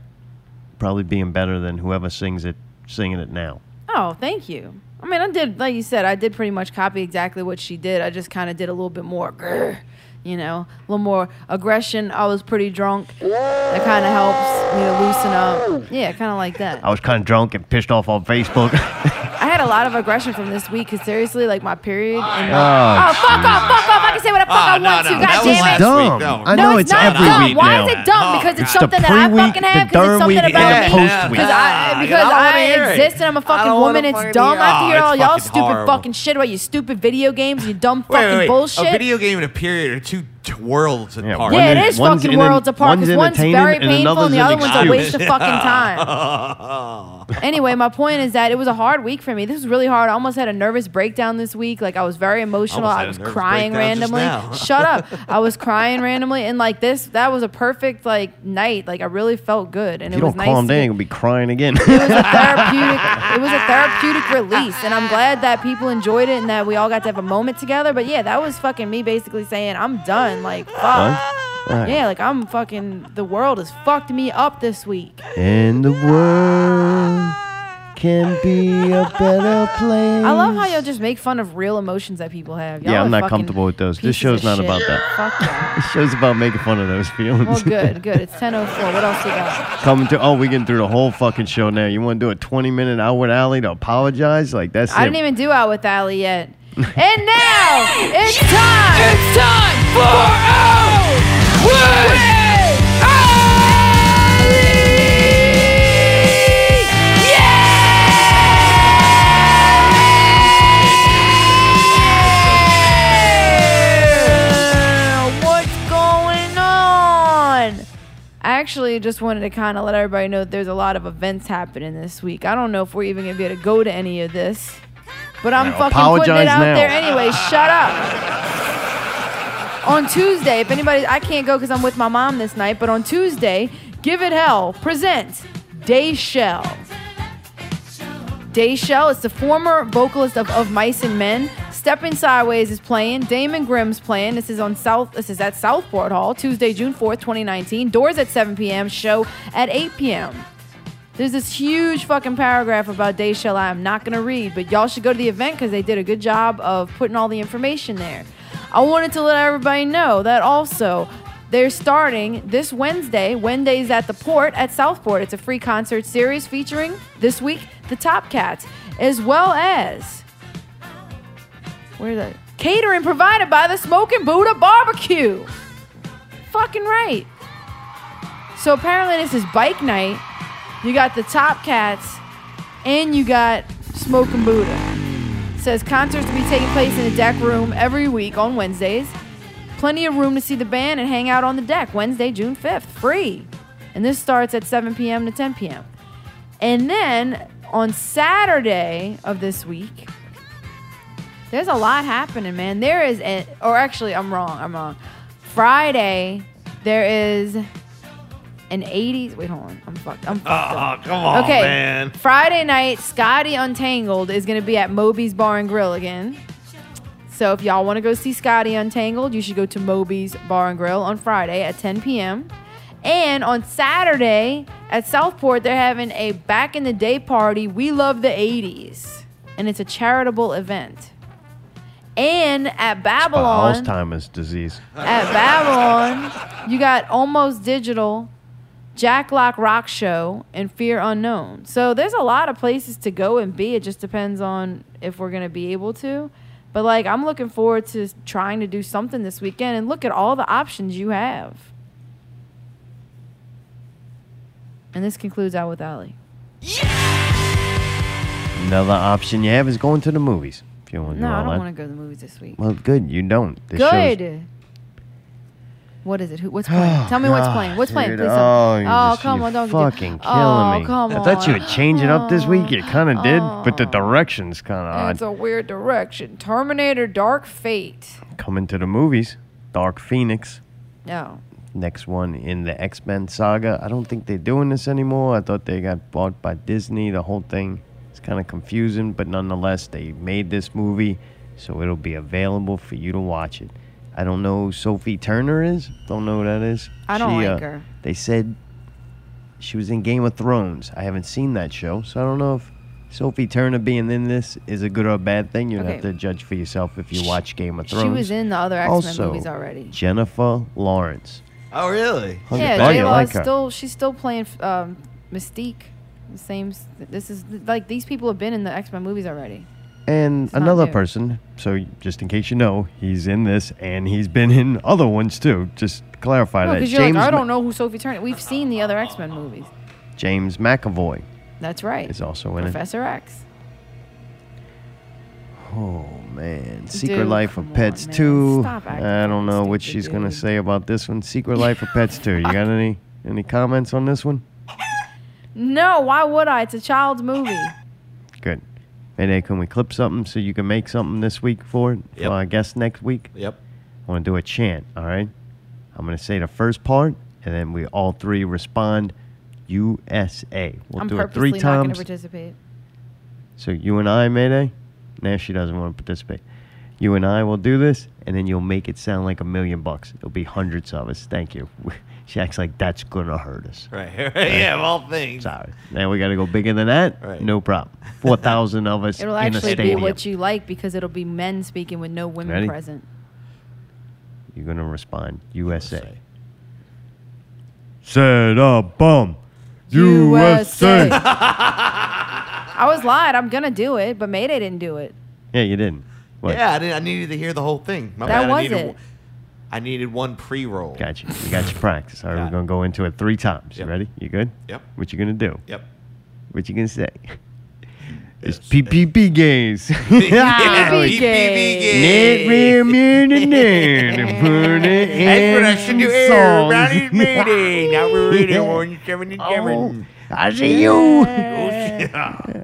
probably being better than whoever sings it, singing it now. Oh, thank you. I mean, I did, like you said, I did pretty much copy exactly what she did. I just kind of did a little bit more, grr, you know, a little more aggression. I was pretty drunk. That kind of helps me to loosen up. Yeah, kind of like that. I was kind of drunk and pissed off on Facebook. I had a lot of aggression from this week because seriously, like my period. And, Oh, oh, fuck off, fuck off! I can say what the fuck Ah, I no, want no, to. that God was damn it! dumb. week, no. I no, know it's, it's not every dumb. week Why now. is it dumb? Oh, because it's It's something that I pre-week, fucking have. Because it's something about and me. the post-week. Because I, Ah, because I I exist and I'm a fucking woman. It's dumb. hear- I have to Oh, hear all it's y'all stupid fucking shit about your stupid video games, your dumb fucking wait, wait. bullshit. A video game and a period are two t- worlds apart. yeah, it is one's fucking enen- worlds apart because one's entertaining very and painful and another's the an other one's a waste of fucking time. anyway, my point is that it was a hard week for me. This was really hard. I almost had a nervous breakdown this week. Like I was very emotional. Almost I was crying randomly. Shut up. I was crying randomly, and like this, that was a perfect like night. Like I really felt good, and If it you was don't nice. calm down, get- you'll be crying again. it was a therapeutic it was a therapeutic release and i'm glad that people enjoyed it and that we all got to have a moment together but yeah that was fucking me basically saying i'm done like fuck? Alright. yeah like i'm fucking the world has fucked me up this week And the world can be a better place. i love how y'all just make fun of real emotions that people have Y'all Yeah, I'm not comfortable with those. This show's not shit. about that. fuck that This show's about making fun of those feelings. well good good it's 10.04 what else you got Coming to oh, we getting through the whole fucking show now. You want to do a 20 minute out with Allie to apologize? Like that's i it. didn't even do out with Allie yet and now it's time it's time for out with Yeah! What's going on? I actually just wanted to kind of let everybody know that there's a lot of events happening this week. I don't know if we're even going to be able to go to any of this, but I'm fucking putting it out now. there anyway. Shut up. On Tuesday, if anybody, I can't go because I'm with my mom this night, but on Tuesday, Give It Hell presents Dayshell. Day Shell is the former vocalist of, of Mice and Men. Stepping Sideways is playing. Damon Grimm's playing. This is on South. This is at Southport Hall, Tuesday, June fourth, 2019. Doors at 7 p.m. Show at 8 p.m. There's this huge fucking paragraph about Dayshell I'm not gonna read, but y'all should go to the event because they did a good job of putting all the information there. I wanted to let everybody know that also they're starting this Wednesday, Wednesdays at the Port at Southport. It's a free concert series featuring this week the Top Cats, as well as where's that? Catering provided by the Smoking Buddha Barbecue. Fucking right. So apparently this is bike night. You got the Top Cats, and you got Smoking Buddha. It says concerts to be taking place in the deck room every week on Wednesdays. Plenty of room to see the band and hang out on the deck Wednesday, June 5th, free. And this starts at 7 p.m. to 10 p.m. And then on Saturday of this week, there's a lot happening, man. There is, a, or actually, I'm wrong. I'm wrong. Friday, there is an 80s. Wait, hold on. I'm fucked. I'm fucked up. Oh, come on, okay. man. Friday night, Scotty Untangled is going to be at Moby's Bar and Grill again. So if y'all want to go see Scotty Untangled, you should go to Moby's Bar and Grill on Friday at 10 p.m. And on Saturday at Southport, they're having a back in the day party. We love the 80s. And it's a charitable event. And at Babylon, Alzheimer's disease. at Babylon, you got Almost Digital, Jack Lock Rock Show, and Fear Unknown. So there's a lot of places to go and be. It just depends on if we're going to be able to. But like, I'm looking forward to trying to do something this weekend and look at all the options you have. And this concludes Out with Allie. Another option you have is going to the movies. If you want to No, do I don't want to go to the movies this week. Well, good. You don't. This Good. What is it? Who, what's playing? Tell me what's God, playing. What's playing? dude. Please Oh, tell me. you're Oh, just- come you're on, don't fucking get, killing oh, me. Come I on. thought you would change it up this week. You kind of oh. did, but the Oh. direction's kind of It's odd. a weird direction. Terminator Dark Fate. Coming to the movies, Dark Phoenix. No. Next one in the X Men saga. I don't think they're doing this anymore. I thought they got bought by Disney. The whole thing is kind of confusing, but nonetheless, they made this movie, so it'll be available for you to watch it. I don't know who Sophie Turner is. Don't know who that is. I don't She, like uh, her. They said she was in Game of Thrones. I haven't seen that show, so I don't know if Sophie Turner being in this is a good or a bad thing. You'd have to judge for yourself if you watch Game of Thrones. She was in the other X-Men Also, movies already. Jennifer Lawrence. Oh, really? Oh, Yeah, you J Law like is her. still she's still playing um, Mystique. The same. s- This is like these people have been in the X Men movies already. And It's another person, so just in case you know, he's in this and he's been in other ones too. Just clarify No, that. James, like, I don't know who Sophie Turner. We've seen the other X Men movies. James McAvoy That's right. is also in it. Professor X. Oh man, Secret Dude, Life of Pets on, 2. Stop I don't know what she's going to say about this one. Secret Life of Pets 2. You got any any comments on this one? No, why would I? It's a child's movie. Good. Mayday, can we clip something so you can make something this week for it? Yep. For our guest next week? Yep. I want to do a chant, all right? I'm going to say the first part, and then we all three respond USA. We'll I'm do it purposely three not going to times. participate. So you and I, Mayday. Now she doesn't want to participate. You and I will do this, and then you'll make it sound like a million bucks. It'll be hundreds of us. Thank you. She acts like that's gonna hurt us. Right. yeah, of all things. Sorry. Now we got to go bigger than that. Right. No problem. Four thousand of us It'll in a actually be stadium. what you like because it'll be men speaking with no women Ready? present. You're gonna respond. USA. Set up bum. USA. I was lying. I'm gonna do it, but Mayday didn't do it. Yeah, you didn't. What? Yeah, I, didn't, I needed to hear the whole thing. My That bad. was I needed, it. One- I needed one pre-roll. Got you. You got your practice. All right, Got we're gonna go into it three times. You ready? You good? Yep. What you gonna do? Yep. What you gonna say? It's PPP games. PPP Net real millionaire to put it That's what I should do. in Hey, songs. Ronnie's meeting. Now we're reading one seventy-seven. Oh, I see you. Oh,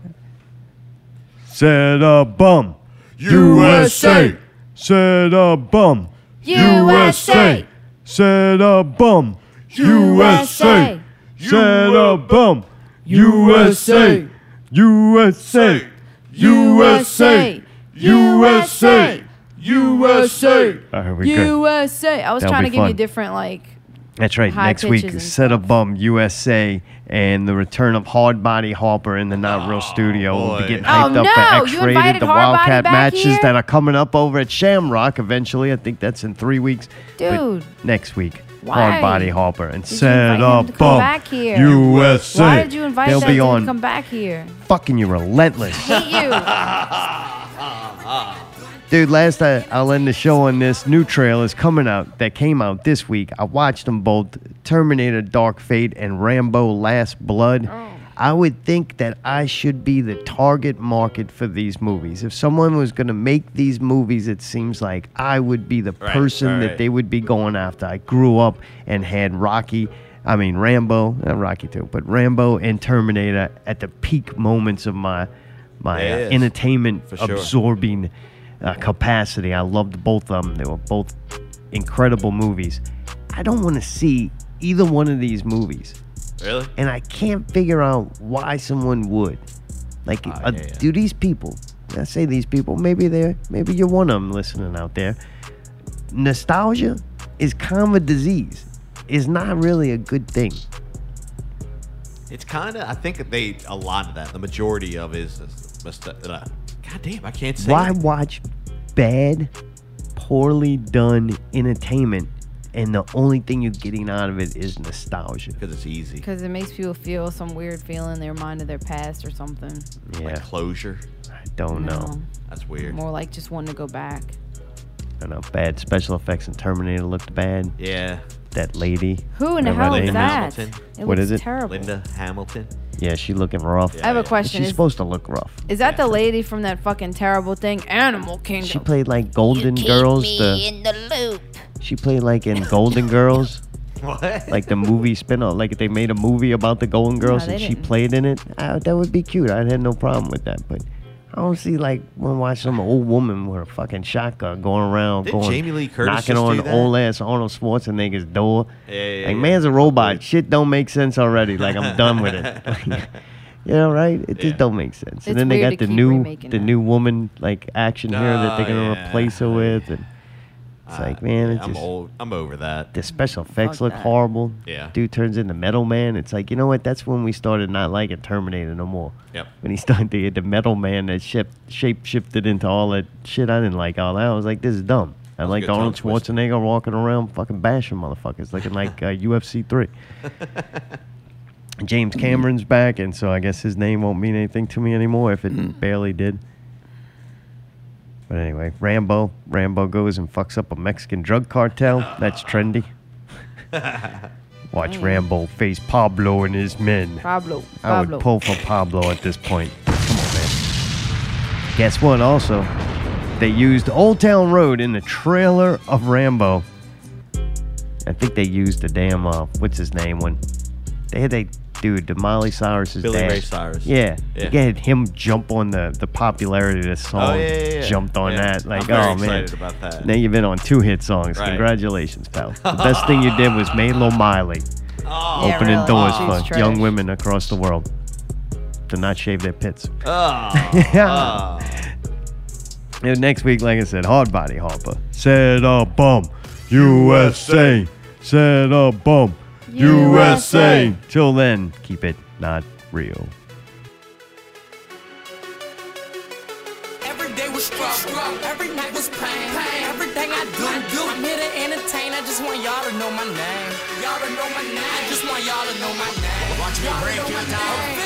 Set a bum. USA. Set a bum. USA. Set a bum. USA. Set a bum. USA. USA. USA. USA. USA. All right, we're good. USA. I was That'll trying be to give you fun. different like. That's right. high Next week, set a bum USA and the return of Hard Body Harper in the Not Real oh, Studio. We'll be boy. getting Oh, hyped up no, for X-rated, the Hard Wildcat matches here? that are coming up over at Shamrock eventually. I think that's in three weeks. But Dude. next week, Why? Hard Body Harper and Did set invite him up to come bum back here? USA. Why did you invite They'll them be to on. come back here? Fucking you, relentless. Hate you. Dude, last I, I'll end the show on this. New trailers coming out that came out this week. I watched them both Terminator Dark Fate and Rambo Last Blood. Oh. I would think that I should be the target market for these movies. If someone was going to make these movies, it seems like I would be the Right, person that they would be going after. I grew up and had Rocky, I mean Rambo, not Rocky too, but Rambo and Terminator at the peak moments of my my uh, entertainment for sure. Uh, capacity. I loved both of them. They were both incredible movies. I don't want to see either one of these movies, Really? and I can't figure out why someone would. Like, Ah, uh, yeah, yeah. do these people? I say these people. Maybe they're maybe you're one of them listening out there. Nostalgia is kind of a disease. Is not really a good thing. It's kind of. I think they a lot of that. The majority of is. is must- uh, God damn! I can't say. Why it. watch bad, poorly done entertainment, and the only thing you're getting out of it is nostalgia? Because it's easy. Because it makes people feel some weird feeling. They remind of their past or something. Yeah, Like closure. I don't know. That's weird. More like just wanting to go back. I don't know bad special effects in Terminator looked bad. Yeah. That lady. Who in the hell is that? Hamilton. It What looks is it? terrible. Linda Hamilton. Yeah, she looking rough. I have a yeah. question. She's Is, supposed to look rough. is that the lady from that fucking terrible thing, Animal Kingdom? She played like Golden Girls. The in the loop. she played like in Golden Girls, What? like the movie spin-off. Like they made a movie about the Golden Girls they and she didn't. played in it. Uh, that would be cute. I had no problem with that. But I don't see like when watch some old woman with a fucking shotgun going around, Didn't going Jamie Lee Curtis knocking on do that? old ass Arnold Schwarzenegger's door. Yeah, yeah, like yeah. man's a robot. Shit don't make sense already. Like I'm done with it. you know, right? It just Yeah. don't make sense. It's and then they got the new the that. new woman like action here that they're gonna yeah. replace her with, and it's like man, Yeah, it's I'm just old. I'm over that. the special effects Fuck look that. horrible. Yeah. Dude turns into Metal Man. It's like, you know what? That's when we started not liking Terminator no more. Yep. When he started to get the Metal Man that ship, shape shifted into all that shit I didn't like all that. I was like, this is dumb. I was like good tongue Arnold twister. Schwarzenegger walking around fucking bashing motherfuckers looking like uh, UFC 3. James Cameron's back, and so I guess his name won't mean anything to me anymore if it barely did. But anyway, Rambo. Rambo goes and fucks up a Mexican drug cartel. That's trendy. Watch Rambo face Pablo and his men. Pablo. I would pull for Pablo at this point. Come on, man. Guess what? Also, they used Old Town Road in the trailer of Rambo. I think they used the damn uh, what's his name when they had they dude the Miley Cyrus's Billy dad. Ray Cyrus. Yeah, Yeah. they had him jump on the the popularity of this oh, song. Oh, yeah, yeah, yeah. Jumped on Yeah. that like I'm very oh man. excited about that. Now you've been on two hit songs. Right. Congratulations, pal. The best thing you did was made Lil Miley. Oh. Opening really. doors She's for young women across the world to not shave their pits. Oh, oh. Yeah. Next week, like I said, hard body Harper. Said a bum, USA. Said a bum, USA. Till then, keep it not real. Every day was struggle. Every night was pain. Everything I do, I'm here to entertain. I just want y'all to know my name. Y'all to know my name. I just want y'all to know my name. Watch me break your down.